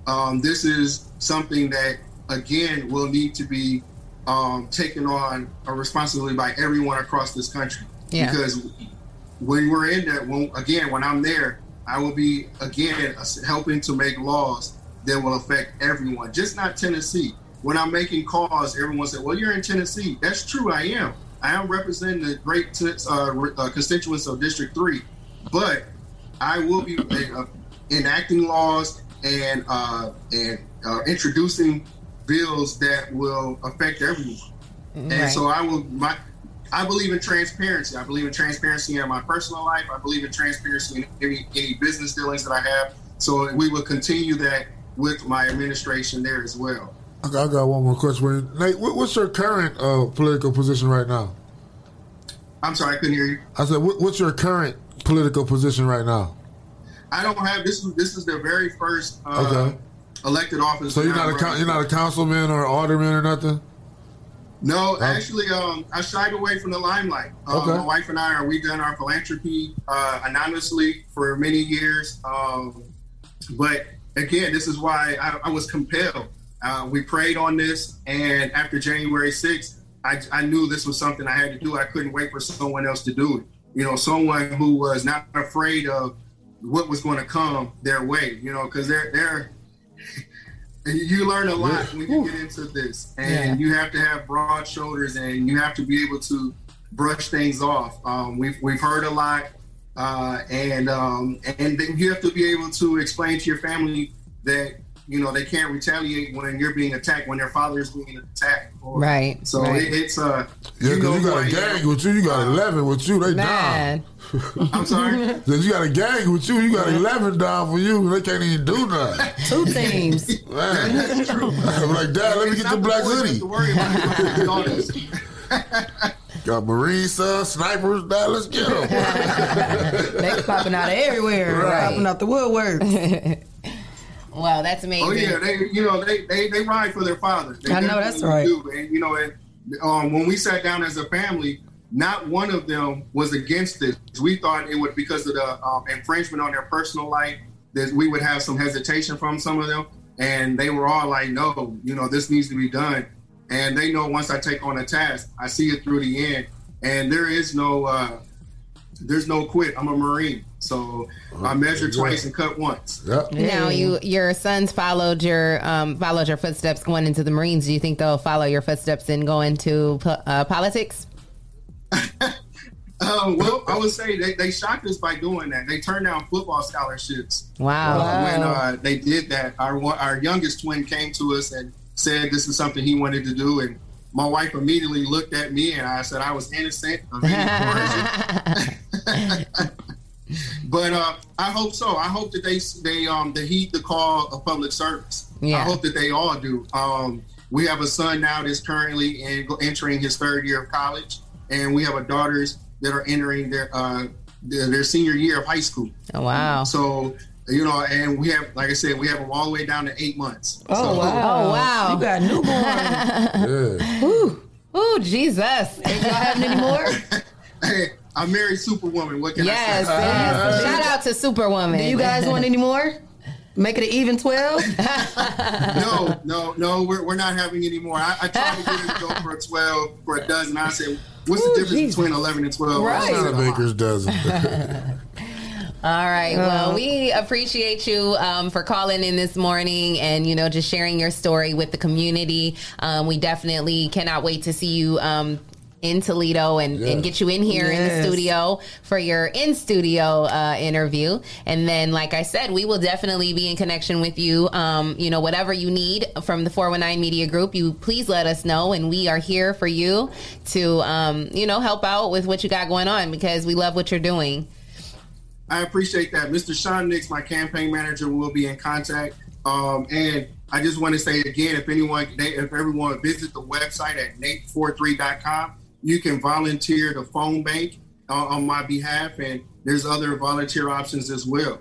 Um, this is something that again will need to be um, taken on a responsibility by everyone across this country. Yeah. Because when we're in that, when, again, when I'm there, I will be again helping to make laws that will affect everyone, just not Tennessee. When I'm making calls, everyone said, "Well, you're in Tennessee." That's true. I am. I am representing the great uh, uh, constituents of District Three, but I will be uh, enacting laws and uh, and uh, introducing bills that will affect everyone. And so I will. My, I believe in transparency. I believe in transparency in my personal life. I believe in transparency in any, any business dealings that I have. So we will continue that with my administration there as well. Okay, I got one more question. Nate, what, what's your current uh, political position right now? I'm sorry, I couldn't hear you. I said, what, what's your current political position right now? I don't have this. Is this is the very first uh, Okay. elected office. So you're not a I'm coun- running you're not a councilman or an alderman or nothing. No, actually, um, I shied away from the limelight. Um, Okay. My wife and I are we done our philanthropy uh, anonymously for many years. Um, but again, this is why I, I was compelled. Uh, we prayed on this, and after January 6th, I, I knew this was something I had to do. I couldn't wait for someone else to do it. You know, someone who was not afraid of what was going to come their way. You know, because they're they're you learn a lot when you get into this, and you have to have broad shoulders, and you have to be able to brush things off. Um, we've we've heard a lot, uh, and um, and then you have to be able to explain to your family that you know they can't retaliate when you're being attacked when their father is being attacked. Or- Right, So right. It, it's uh, Yeah, you know you, got a gang with you. You got eleven with you. They Man. down. I'm sorry. Said you got a gang with you. You got eleven down for you. They can't even do nothing. Two teams. Man. That's true. I'm like, Dad, let me get the black hoodie. Got Marine sons, snipers. Dad, let's get them. They popping out of everywhere, Right. popping out the woodwork. Wow, that's amazing. Oh yeah, they you know they they, they ride for their father. They I know, that's definitely right. do. And you know, and, um, when we sat down as a family, not one of them was against this. We thought it would because of the um, infringement on their personal life that we would have some hesitation from some of them, and they were all like, "No, you know, this needs to be done." and they know once I take on a task, I see it through the end, and there is no uh, there's no quit. I'm a Marine, so I measure twice and cut once. Now you your sons followed your um, followed your footsteps going into the Marines. Do you think they'll follow your footsteps and go into po- uh, politics? Um, well, I would say they, they shocked us by doing that. They turned down football scholarships. Wow. Uh, when uh, they did that, our our youngest twin came to us and said this is something he wanted to do, and my wife immediately looked at me and I said I was innocent of any coercion. but uh, I hope so. I hope that they they um they heed the call of public service. Yeah. I hope that they all do. Um, we have a son now that's currently in, entering his third year of college, and we have a daughters that are entering their uh, their, their senior year of high school. Oh, wow. So you know, and we have, like I said, we have them all the way down to eight months. Oh, So- wow. Oh wow. You got newborn. Ooh, ooh, Jesus. Ain't y'all having any more? Hey, I'm married Superwoman. What can Yes, I say? yes. Shout out to Superwoman. Do you guys want any more? Make it an even 12? no, no, no. We're, we're not having any more. I, I tried to get it to go for a twelve for a dozen. I said, what's the difference between eleven and twelve? Right. I said, Not a baker's dozen. All right. Well, we appreciate you um, for calling in this morning and you know just sharing your story with the community. Um, we definitely cannot wait to see you. Um, in Toledo and, and get you in here in the studio for your in studio uh, interview. And then, like I said, we will definitely be in connection with you. Um, you know, whatever you need from the 419 Media Group, you please let us know. And we are here for you to, um, you know, help out with what you got going on because we love what you're doing. I appreciate that. Mr. Sean Nix, my campaign manager, will be in contact. Um, and I just want to say again, if anyone, if everyone visit the website at nate43.com, you can volunteer the phone bank uh, on my behalf, and there's other volunteer options as well.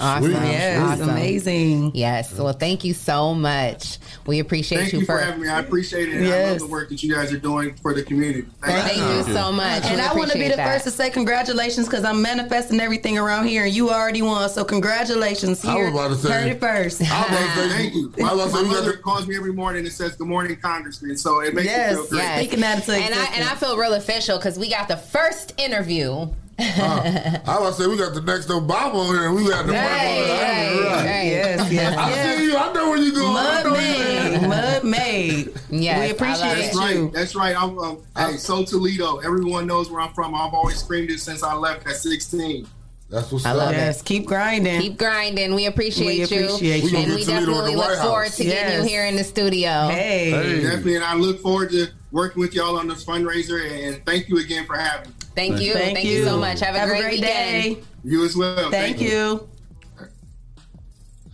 Awesome. Yes, Awesome. amazing. Yes. Well, thank you so much. We appreciate Thank you, you for having me. I appreciate it. And I love Yes. the work that you guys are doing for the community. Thank you so much. And We I want to be the that. first to say congratulations because I'm manifesting everything around here, and you already won. So congratulations. I was Here, about to say- heard it first. I was about to say, Thank you. I was My say, mother calls me every morning and says, "Good morning, Congressman." So it makes Yes, me feel great. Yes. Speaking that into and I and I feel real official because we got the first interview. Uh, I was about to say we got the next Obama on here, and we got the Right, right, right, right. Yes, yes, I yes. see you. I know where you going. I Mud know made, there. mud made. Yes, we appreciate it. That's you. right. That's right. I'm, um, hey, so Toledo. Everyone knows where I'm from. I've always screamed it since I left at 16. That's what's I up. love it. Yes, keep grinding. Keep grinding. We appreciate, We appreciate you. you. We And we Toledo definitely look White forward House. to getting you here in the studio. Hey. Hey. Definitely, and I look forward to working with y'all on this fundraiser. And thank you again for having me. Thank you. Thank Thank, you. you. so much. Have a great, weekend. day. You as well. Thank you.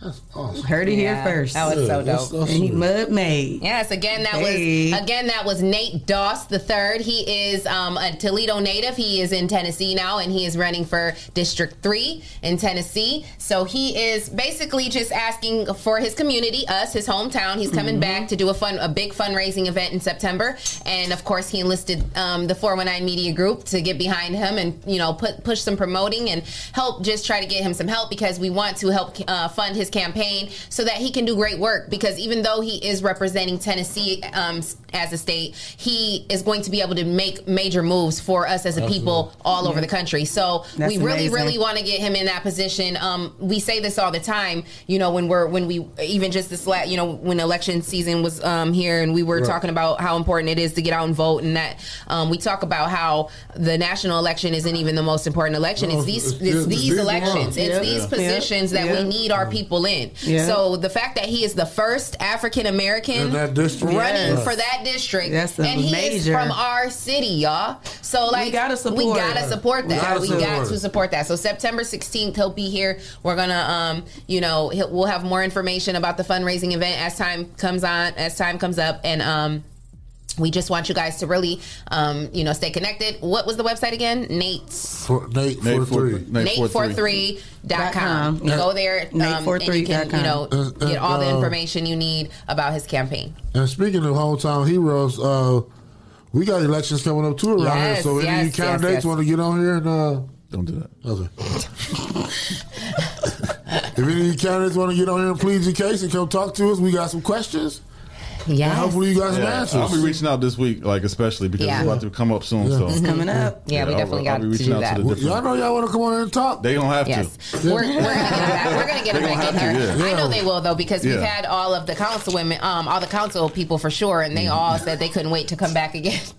That's awesome. Heard it Yeah, here first. That was so dope. that's and he mud made. Yes, again that Hey. was again that was Nate Doss the third. He is um, a Toledo native. He is in Tennessee now, and he is running for District Three in Tennessee. So he is basically just asking for his community, us, his hometown. He's coming back to do a fun, a big fundraising event in September, and of course he enlisted um, the 419 Media Group to get behind him and you know put push some promoting and help just try to get him some help because we want to help uh, fund his campaign so that he can do great work. Because even though he is representing Tennessee um, as a state, he is going to be able to make major moves for us as a people all over the country. So That's we really, amazing. really want to get him in that position. Um, we say this all the time, you know, when we're when we even just this last, you know, when election season was um, here and we were Right. talking about how important it is to get out and vote, and that um, we talk about how the national election isn't even the most important election. It's these it's- it's, it's these these elections. ones. It's Yeah. these Yeah. positions that we need our people in. Yeah. So the fact that he is the first African American In that district. running Yes. for that district, That's a and he is from our city, y'all. So like gotta support we gotta support We that. gotta We support got to support that. So September 16th, he'll be here. We're gonna, um, you know, he'll, we'll have more information about the fundraising event as time comes on, as time comes up, and um. We just want you guys to really, um, you know, stay connected. What was the website again? Nate's For, Nate, Nate for four- three. Nate four three. Nate43.com. You Yeah. go there um, and you can, you know, Uh, uh, get all the uh, information you need about his campaign. And speaking of hometown heroes, uh, we got elections coming up too around here. Yes, So any yes, yes, candidates yes. want to get on here and uh, Don't do that. okay. if any candidates want to get on here and plead your case and come talk to us, we got some questions. Yes. And hopefully you got some Yeah, answers. I'll be reaching out this week, like especially because Yeah. it's about to come up soon. Yeah. So It's coming up. Yeah, we I'll- definitely I'll got be to reaching do out that. the y'all know y'all want to come on and talk. They don't have Yes, to. we're, we're gonna get them back. We're gonna get them back in have here. to, yeah. I know they will though because we've had all of the council women, um, all the council people for sure, and they all said they couldn't wait to come back again.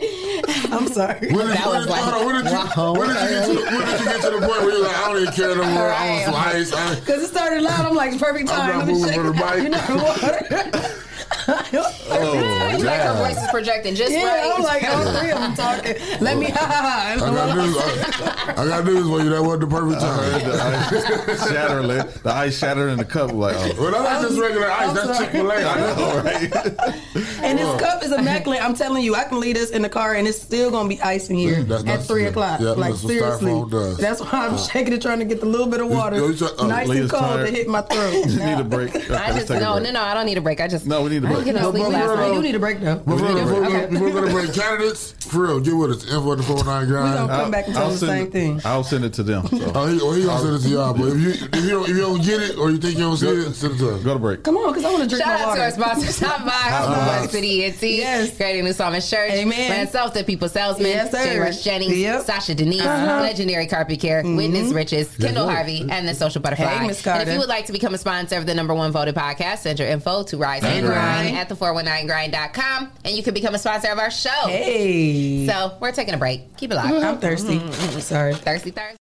I'm sorry. When did, That when was like, hold on, when did you, wow, when did you get to the, when did you get to the point where you're like, I don't even care no more. I want some ice. Because it started loud. I'm like, perfect I'm time. not Let me moving shake for the it out. mic. You know water. Oh, It's like her voice is projecting just yeah, right. I'm like, oh, all three of them talking. Let me, ha ha ha. I got news. I, I got news for you. That wasn't the perfect time. the ice shattering, the ice shattering in the cup. Like, oh. Well, that's just regular ice. I'm That's sorry. Chick Fil A. I know, right? And this cup is immaculate. I'm telling you, I can leave this in the car and it's still gonna be ice in here that- at three yeah, o'clock. yeah, like seriously, that's why I'm uh. shaking it, trying to get the little bit of water, you try- oh, uh, nice and cold tired. to hit my throat. you need a break. I just take a no, break. no, no. I don't need a break. I just No, we need a I break. didn't no But- sleep but last we're night. you need a break though. Before, before, we're going to break candidates, for real, get with us. Info at the 49 grind. We gonna come back and tell I'll the same it- thing. I'll send it to them. So. Oh, he, oh, he gonna send it to y'all. But if you if you don't if you don't get it or you think you don't see it, send it to us. Go to break. Come on, because I want to drink Shout my out water. to our sponsors, Hot Box, West City ENT, Yes. Greater New Psalmist Church, Amen. Brand Self, The People Salesman, Yes, sir. J. Rush Jennings, Yep. Sasha Denise, Uh-huh. Legendary Carpet Care, Witness Riches, Kendall Lord. Harvey, and The Social Butterfly. Hey, Miss and if you would like to become a sponsor of the number one voted podcast, send your info to Rise and Grind. Mm-hmm. Grind at the419grind.com, and you can become a sponsor of our show. Hey, So we're taking a break. Keep it locked. I'm thirsty. Mm-hmm. Sorry. Thirsty Thursday.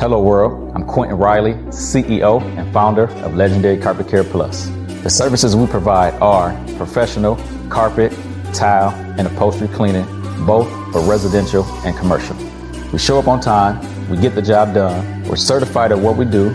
Hello, world. I'm Quentin Riley, CEO and founder of Legendary Carpet Care Plus. The services we provide are professional carpet, tile, and upholstery cleaning, both for residential and commercial. We show up on time, we get the job done, we're certified at what we do,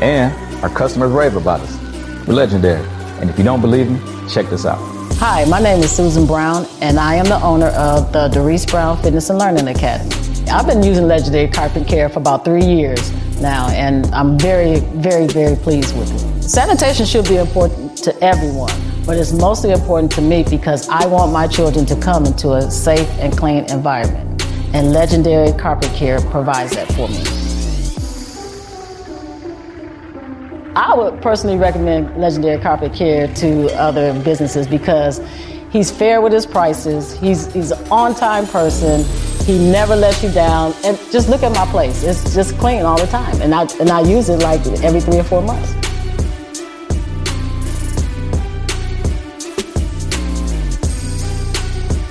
and our customers rave about us. We're legendary. And if you don't believe me, check this out. Hi, my name is Susan Brown, and I am the owner of the Doris Brown Fitness and Learning Academy. I've been using Legendary Carpet Care for about three years now, and I'm very, very, very pleased with it. Sanitation should be important to everyone, but it's mostly important to me because I want my children to come into a safe and clean environment, and Legendary Carpet Care provides that for me. I would personally recommend Legendary Carpet Care to other businesses because he's fair with his prices. He's he's an on-time person. He never lets you down. And just look at my place; it's just clean all the time. And I and I use it like every three or four months.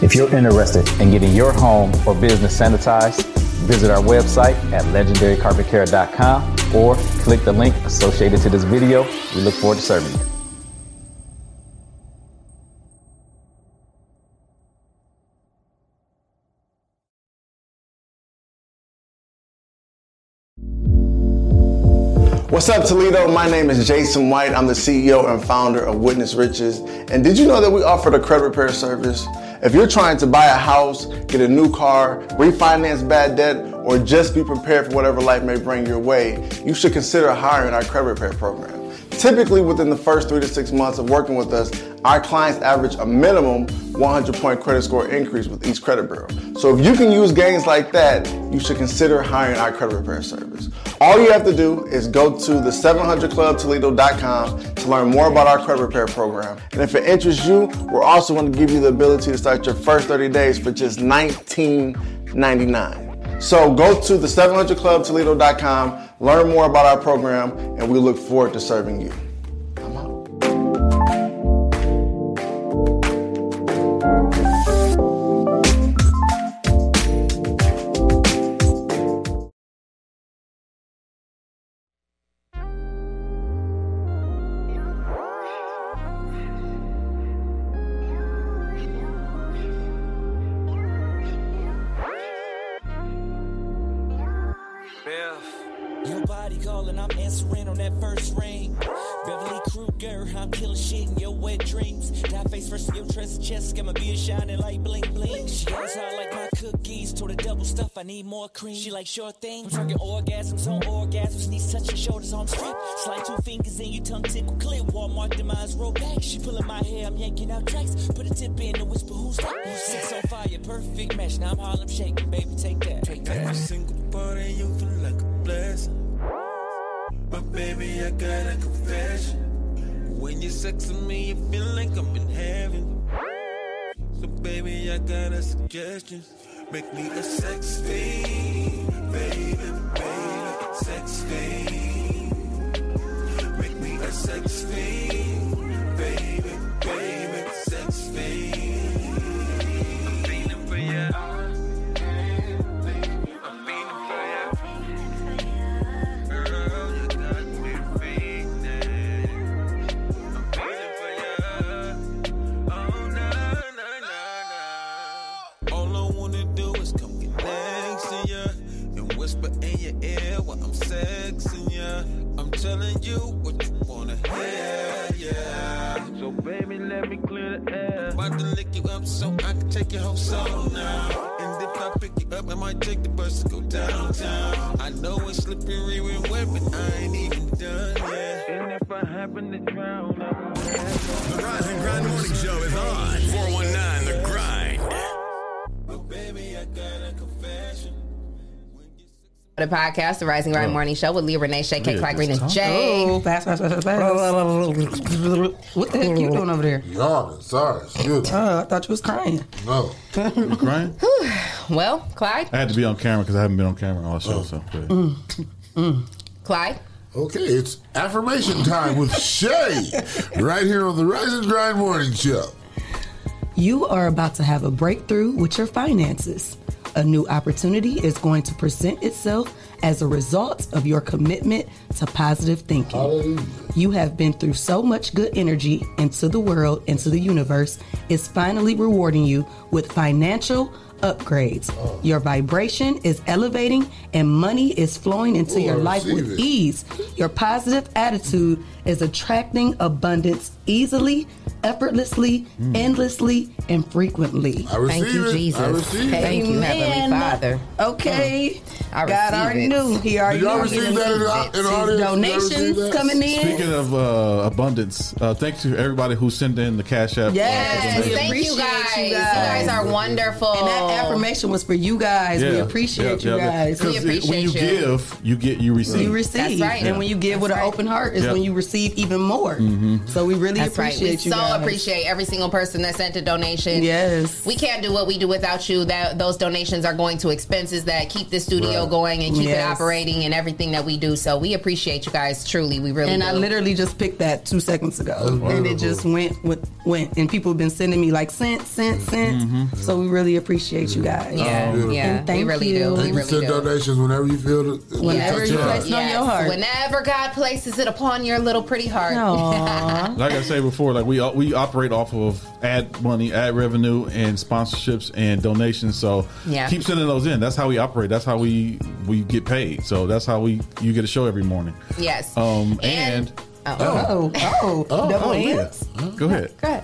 If you're interested in getting your home or business sanitized, visit our website at legendarycarpetcare.com or click the link associated to this video. We look forward to serving you. What's up, Toledo? My name is Jason White. I'm the CEO and founder of Witness Riches. And did you know that we offer the credit repair service? If you're trying to buy a house, get a new car, refinance bad debt, or just be prepared for whatever life may bring your way, you should consider hiring our credit repair program. Typically, within the first three to six months of working with us, our clients average a minimum 100 point credit score increase with each credit bureau. So if you can use gains like that, you should consider hiring our credit repair service. All you have to do is go to the 700clubtoledo.com to learn more about our credit repair program. And if it interests you, we're also going to give you the ability to start your first 30 days for just $19.99. So go to the 700clubtoledo.com, learn more about our program, and we look forward to serving you. Like sure thing. I'm talking orgasms on orgasms, knees touching shoulders on strip. Slide two fingers in your tongue tickle clip, Walmart demise roll back. She pulling my hair, I'm yanking out tracks. Put a tip in to whisper who's that? Six on fire, perfect match. Now I'm Harlem shaking, baby, take that. Take that. Every single part of you feel like a blessing. But baby, I got a confession. When you're sexing me, you feel like I'm in heaven. So baby, I got a suggestion. Make me a sex fiend, baby, baby, sex fiend. Make me a sex fiend, The podcast, the Rise and Grind oh. Morning Show with Leah Renee, Shay, K, Yeah, Clark Green, and talk. Jay. Oh, fast, fast, fast, fast, fast. What the heck are you doing over there? Yawning. Sorry. Excuse me. Oh, I thought you was crying. No. You crying? Well, Clyde, I had to be on camera because I haven't been on camera all show. Oh. So go ahead. Mm. Mm. Clyde. Okay, it's affirmation time with Shay, right here on the Rise and Grind Morning Show. You are about to have a breakthrough with your finances. A new opportunity is going to present itself as a result of your commitment to positive thinking. You have been through so much good energy into the world, into the universe, is finally rewarding you with financial upgrades. Oh. Your vibration is elevating and money is flowing into Oh, your life with it. ease. Your positive attitude is attracting abundance easily, effortlessly, endlessly, and frequently. I Thank you, Jesus. Thank you, Heavenly Father. Okay. I God already it. knew. He already Did y'all knew. receive that in in the audience? Did y'all receive Donations coming in. Speaking of uh, abundance, uh, thanks to everybody who sent in the cash app. Yes, we thank appreciate you guys. you You guys. guys are wonderful. And that affirmation was for you guys. we appreciate you guys. Because when you give, you get, you receive. You receive, That's right. and when you give with an open heart, is Yep. when you receive even more. Mhm. So we really That's right. appreciate We you. so guys. Appreciate every single person that sent a donation. Yes. We can't do what we do without you. That those donations are going to expenses that keep the studio Right. going and keep it operating and everything that we do. So we appreciate you guys truly. We really and do. I literally just picked that two seconds ago, and it just went went went. And people have been sending me like cent, cent, cent. Mm-hmm. So we really appreciate you guys. Yeah, beautiful. yeah. And thank we really you. do. We And you really send do. donations whenever you feel it. Whenever touch you place heart. it on your heart. Whenever God places it upon your little pretty heart. Like I said before, like we we operate off of ad money, ad revenue, and sponsorships and donations. So Yeah. keep sending those in. That's how we operate. That's how we we get paid. So that's how we you get a show every morning. yes. Um and, Oh, oh, oh, Oh, double oh, yeah. hands. go ahead. Go ahead.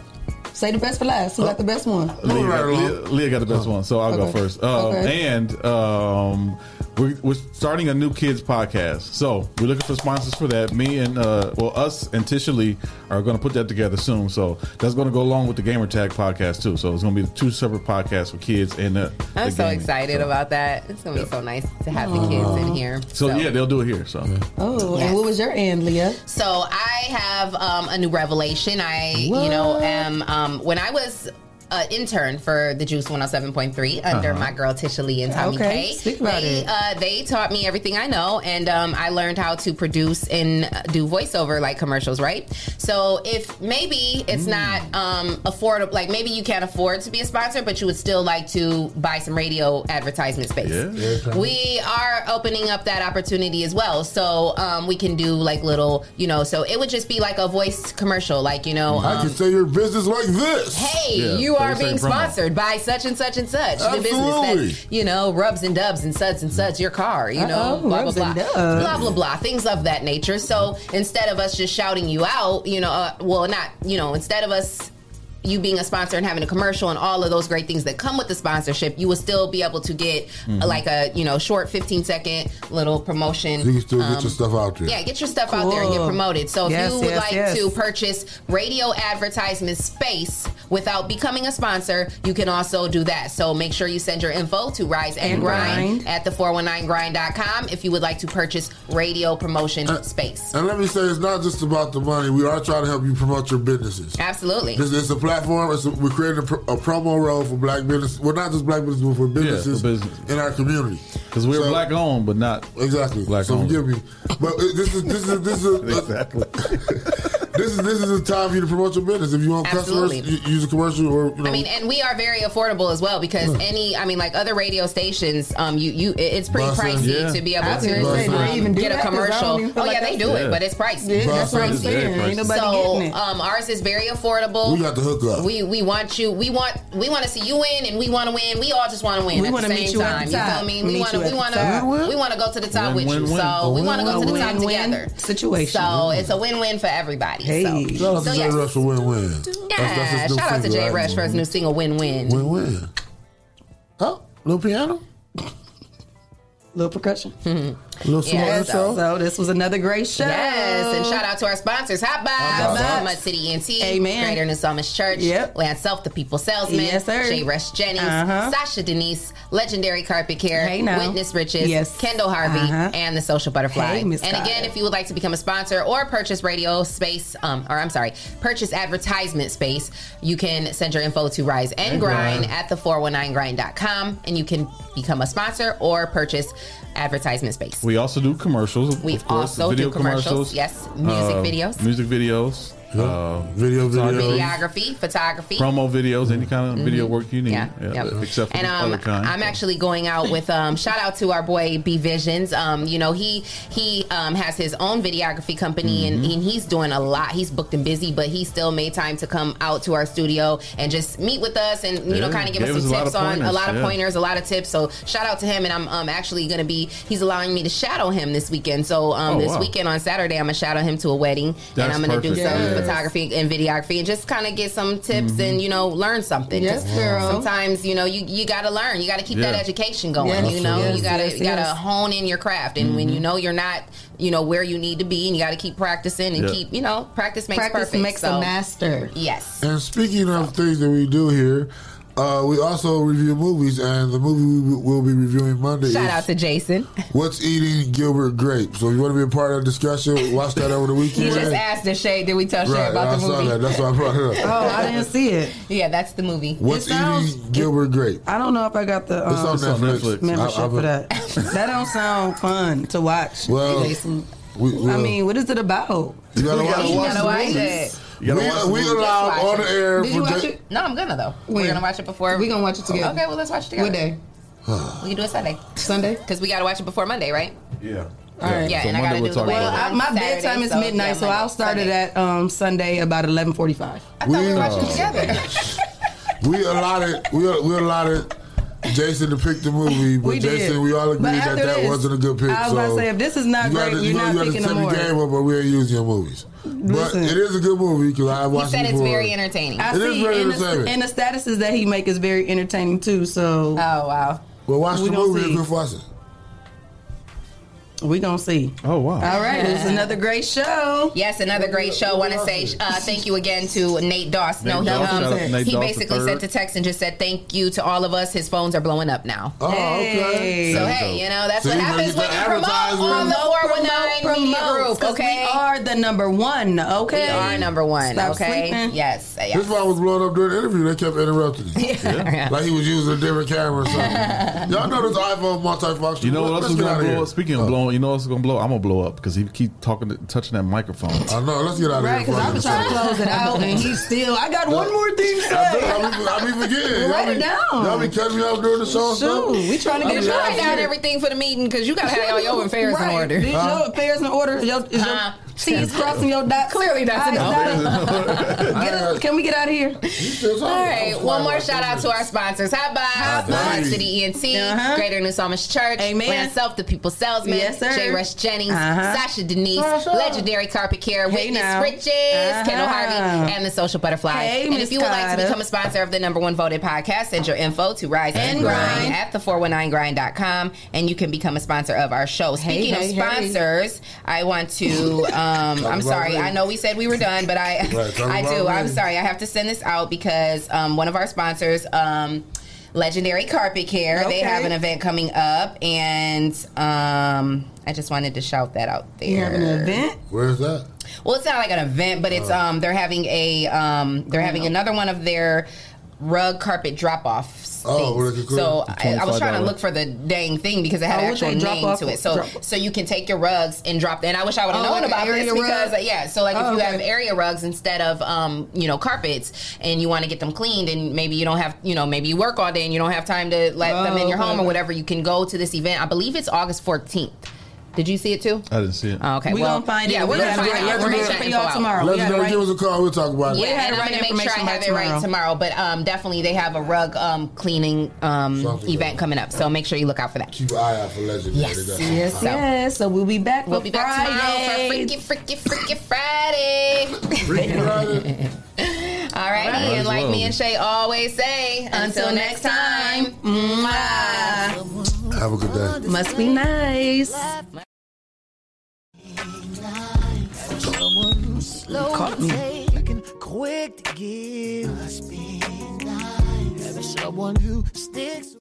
Say the best for last. Who got the best one? Leah, got- Leah- Leah got the best one, so I'll go first. Um, Okay. And um, we're, we're starting a new kids podcast, so we're looking for sponsors for that. Me and uh, well, us and Tisha Lee are going to put that together soon. So that's going to go along with the Gamer Tag podcast too. So it's going to be two separate podcasts for kids and the. I'm the so gaming. excited So- about that. It's gonna be so nice to have the kids in here. So, yeah, they'll do it here. So Oh, Yes. and what was your end, Leah? So I have um, a new revelation. I, you know, am um, when I was an intern for the Juice 107.3 under Uh-huh. my girl Tisha Lee and Tommy Okay, K. speak about they, it. Uh, they taught me everything I know, and um, I learned how to produce and do voiceover like commercials. Right. So if maybe it's Mm. not um, affordable, like maybe you can't afford to be a sponsor, but you would still like to buy some radio advertisement space. Yeah. We are opening up that opportunity as well. So um, we can do like little, you know, so it would just be like a voice commercial, like, you know, I um, can say your business like this. hey, Yeah, you are being promo. sponsored by such and such and such. The business that, you know, rubs and dubs and suds and suds your car, you know, Uh-oh, blah, blah, rubs blah. and dubs. Blah, blah, blah. Things of that nature. So instead of us just shouting you out, you know, uh, well, not, you know, instead of us you being a sponsor and having a commercial and all of those great things that come with the sponsorship, you will still be able to get Mhm. uh, like a you know short 15 second little promotion. You can still get um, your stuff out there. Yeah, get your stuff out there and get promoted. So if you would yes, like yes. to purchase radio advertisement space without becoming a sponsor, you can also do that. So make sure you send your info to Rise and, And Grind, Grind. at the 419grind.com if you would like to purchase radio promotion space. And let me say, it's not just about the money. We are trying to help you promote your businesses. Absolutely. This is a platform. It's a, we're creating a, pro- a promo role for black business. Well, not just black business, but for businesses in our community. Because we're black owned, but not exactly black So owned. forgive me, but uh, this is this is this is exactly. this is this is a time for you to promote your business. If you want Absolutely. customers, you, use a commercial or you know. I mean, and we are very affordable as well because any, I mean, like other radio stations, um, you you, it's pretty Bussin'. pricey Yeah. to be able I to say, um, even get a that? 'Cause I don't commercial. Oh like yeah, they do Yeah. it, but it's pricey. Yeah, that's what I'm saying. Ain't nobody so getting it. um, ours is very affordable. we got the hookup. We we want you. We want we want to see you win, and we want to win. We all just want to win We at wanna the meet same you at time. the You top. feel me? Meet We want to we want to we want to go to the top Win, with you. win, win. So we want to go to the top Win-win together. situation. So it's a win-win for everybody. Hey. So, Shout out so to Jay. Rush for win win. Yeah, shout out to Jay Rush for his new single "Win Win." Win win. Oh, little piano, Little percussion. little Yeah, so- So this was another great show. Yes, and shout out to our sponsors, Hot Hot Box, Box. Mud City ENT, Amen. Greater New Psalmist Church, Yep. Lance Self, the People Salesman, Yes, sir. Jay Rush Jennings, Uh-huh. Sasha Denise, Legendary Carpet Care, Hey, now. Witness Riches, Yes. Kendall Harvey, Uh-huh. and the Social Butterfly. Hey, and again, if you would like to become a sponsor or purchase radio space, um, or I'm sorry, purchase advertisement space, you can send your info to Rise and And Grind Grind. at the 419grind.com and you can become a sponsor or purchase advertisement space. We also do commercials. We of course, also video do commercials, commercials. yes, music uh, videos. music videos, uh, Video, photography, video. videography, photography. promo videos, any kind of video work you need. Yeah, yep. except for and um, other kind. I'm actually going out with um, shout out to our boy B Visions. Um, you know he he um, has his own videography company and, Mm-hmm. and he's doing a lot. He's booked and busy, but he still made time to come out to our studio and just meet with us and you know kind of give us gave some us a lot tips of on a pointers, lot of yeah. pointers, a lot of tips. So shout out to him, and I'm um, actually going to be he's allowing me to shadow him this weekend. So um, Oh, this wow. weekend on Saturday, I'm gonna shadow him to a wedding, and I'm gonna do perfect. some Yes. Photography and videography and just kind of get some tips Mm-hmm. and you know learn something. Yes, 'Cause girl. Sometimes you know you you got to learn. You got to keep that education going. Yes, you know yes, you got to yes, you got to yes. hone in your craft. And when you know you're not you know where you need to be, and you got to keep practicing and Yeah. keep you know practice makes Practice perfect. makes so, a master. Yes. And speaking of things that we do here, uh, we also review movies, and the movie we will be reviewing Monday Shout is out to Jason. What's Eating Gilbert Grape. So if you want to be a part of the discussion, watch that over the weekend. You just asked the Shay, did we tell Shay Right, about I the saw movie? that. That's why I brought it up. Oh, I didn't see it. yeah, that's the movie. What's sounds- Eating Gilbert Grape? I don't know if I got the It's um, on It's on Netflix. Netflix. membership I- I- for that. that don't sound fun to watch. Well, Jason. We, I mean, what is it about? you gotta You watch, gotta You watch gotta watch movie. it. You gotta we, watch the we movie. allowed Let's on watch the air Did you watch it? No, I'm gonna though. When? We're gonna watch it before. We're gonna watch it together. Okay, well let's watch it together. What day? We can do it Sunday Sunday. because we gotta watch it before Monday, right? Yeah. All right. Yeah, So and I gotta we'll do the talk Well, I, my Saturday, bedtime is so, midnight, yeah, so I'll start it at um, Sunday about eleven forty-five. I thought we were We- watching Oh. together. we allotted we, we allotted Jason to pick the movie, but We did. Jason, we all But agreed that that this, wasn't a good pick. I was so about to say, if this is not you great, gotta, you're you not you gotta picking the more. game up, but we ain't using your movies. Listen. But it is a good movie because I watched it. He said it it's very entertaining. I It is see, very and the, entertaining. and the statuses that he make is very entertaining too. So Oh wow. Well, watch We the movie see. if you're fussing. We gonna see. Oh wow. All right, it was another great show. Yes, another great show. Want to say uh, thank you again to Nate Doss. No, Nate he, Doss, um, shout out to Nate he Doss basically sent a text and just said thank you to all of us. His phones are blowing up now. Oh, okay. Hey. So hey, you know that's See, what happens when you promote the on the advertisement. 419 Media Promote, Okay, we are the number one. Okay, We are number one. Stop okay, sleeping. yes, yes. This one was blowing up during the interview. They kept interrupting him. Like he was using a different camera or something. Y'all know this iPhone multifunction. You know what Let's else is get gonna out of blow here. up? Speaking of Oh. blowing, you know what's gonna blow? I'm gonna blow up because he keep talking, to, touching that microphone. I know. Let's get out of Right, here. because I've been trying to close it out, and he's still. I got one more thing to I, say. be, I be forgetting. Write it be, down. Y'all be cutting me off during the show. Shoot, stuff. we trying to get be your Write down asking. everything for the meeting because you gotta have all your affairs right. in order. These Huh? your affairs in order. Your, is your, Huh? T's crossing your dots. Clearly that's a I's Get us- Can we get out of here? All right, one more shout out to our sponsors. Hot Box, Hot Lime Box. City ENT, Uh-huh. Greater New Psalmist Church, Amen. Land Self, The People Salesman, Yes, sir. J. Rush Jennings, Uh-huh. Sasha Denise, Sasha. Legendary Carpet Care, Hey, Witness now. Riches, Uh-huh. Kendall Harvey, and The Social Butterfly. Hey, and Miss if you would like to become a sponsor of the number one voted podcast, send your info to Rise and, And Grind, Grind. at the419grind.com and you can become a sponsor of our show. Speaking hey, of hey. sponsors, I want to, um, Talk I'm sorry, me. I know we said we were done, but I, Right, I do. me. I'm sorry. I have to send this out because um, one of our sponsors, um, Legendary Carpet Care, they have an event coming up, and um, I just wanted to shout that out there. You having an event? Where's that? Well, it's not like an event, but it's Oh. um they're having a um they're having another one of their rug carpet drop offs. Oh, what is it? So I, I was trying to look for the dang thing because it had Oh, an actual name off- to it. So drop- so you can take your rugs and drop. And I wish I would have Oh, known like about this area because rug? uh, yeah. So like if Oh, you okay. have area rugs instead of um you know carpets and you want to get them cleaned and maybe you don't have you know maybe you work all day and you don't have time to let Oh, them in your okay. home or whatever. You can go to this event. I believe it's August 14th. Did you see it too? I didn't see it. Oh, okay, We well, gonna find it. Yeah, we're We gonna gotta find it. out. We're Let's gonna do it check for y'all out. tomorrow. We Legendary, gotta give us a call. We'll talk about it. Yeah, have and the I'm gonna make sure I have by it right tomorrow. tomorrow. But um, definitely they have a rug um, cleaning um, event coming up, so make sure you look out for that. Keep an eye out for legendary. Yes. Yes, So- yes. So we'll be back We'll be back tomorrow for Friday. Freaky, Freaky, Freaky Friday. Freaky Friday. All righty, and as like well. me and Shay always say, until next time. Mwah. Have a good day. Must be nice. Slow Caught me. take quick to give. Must be nice. Having someone who sticks.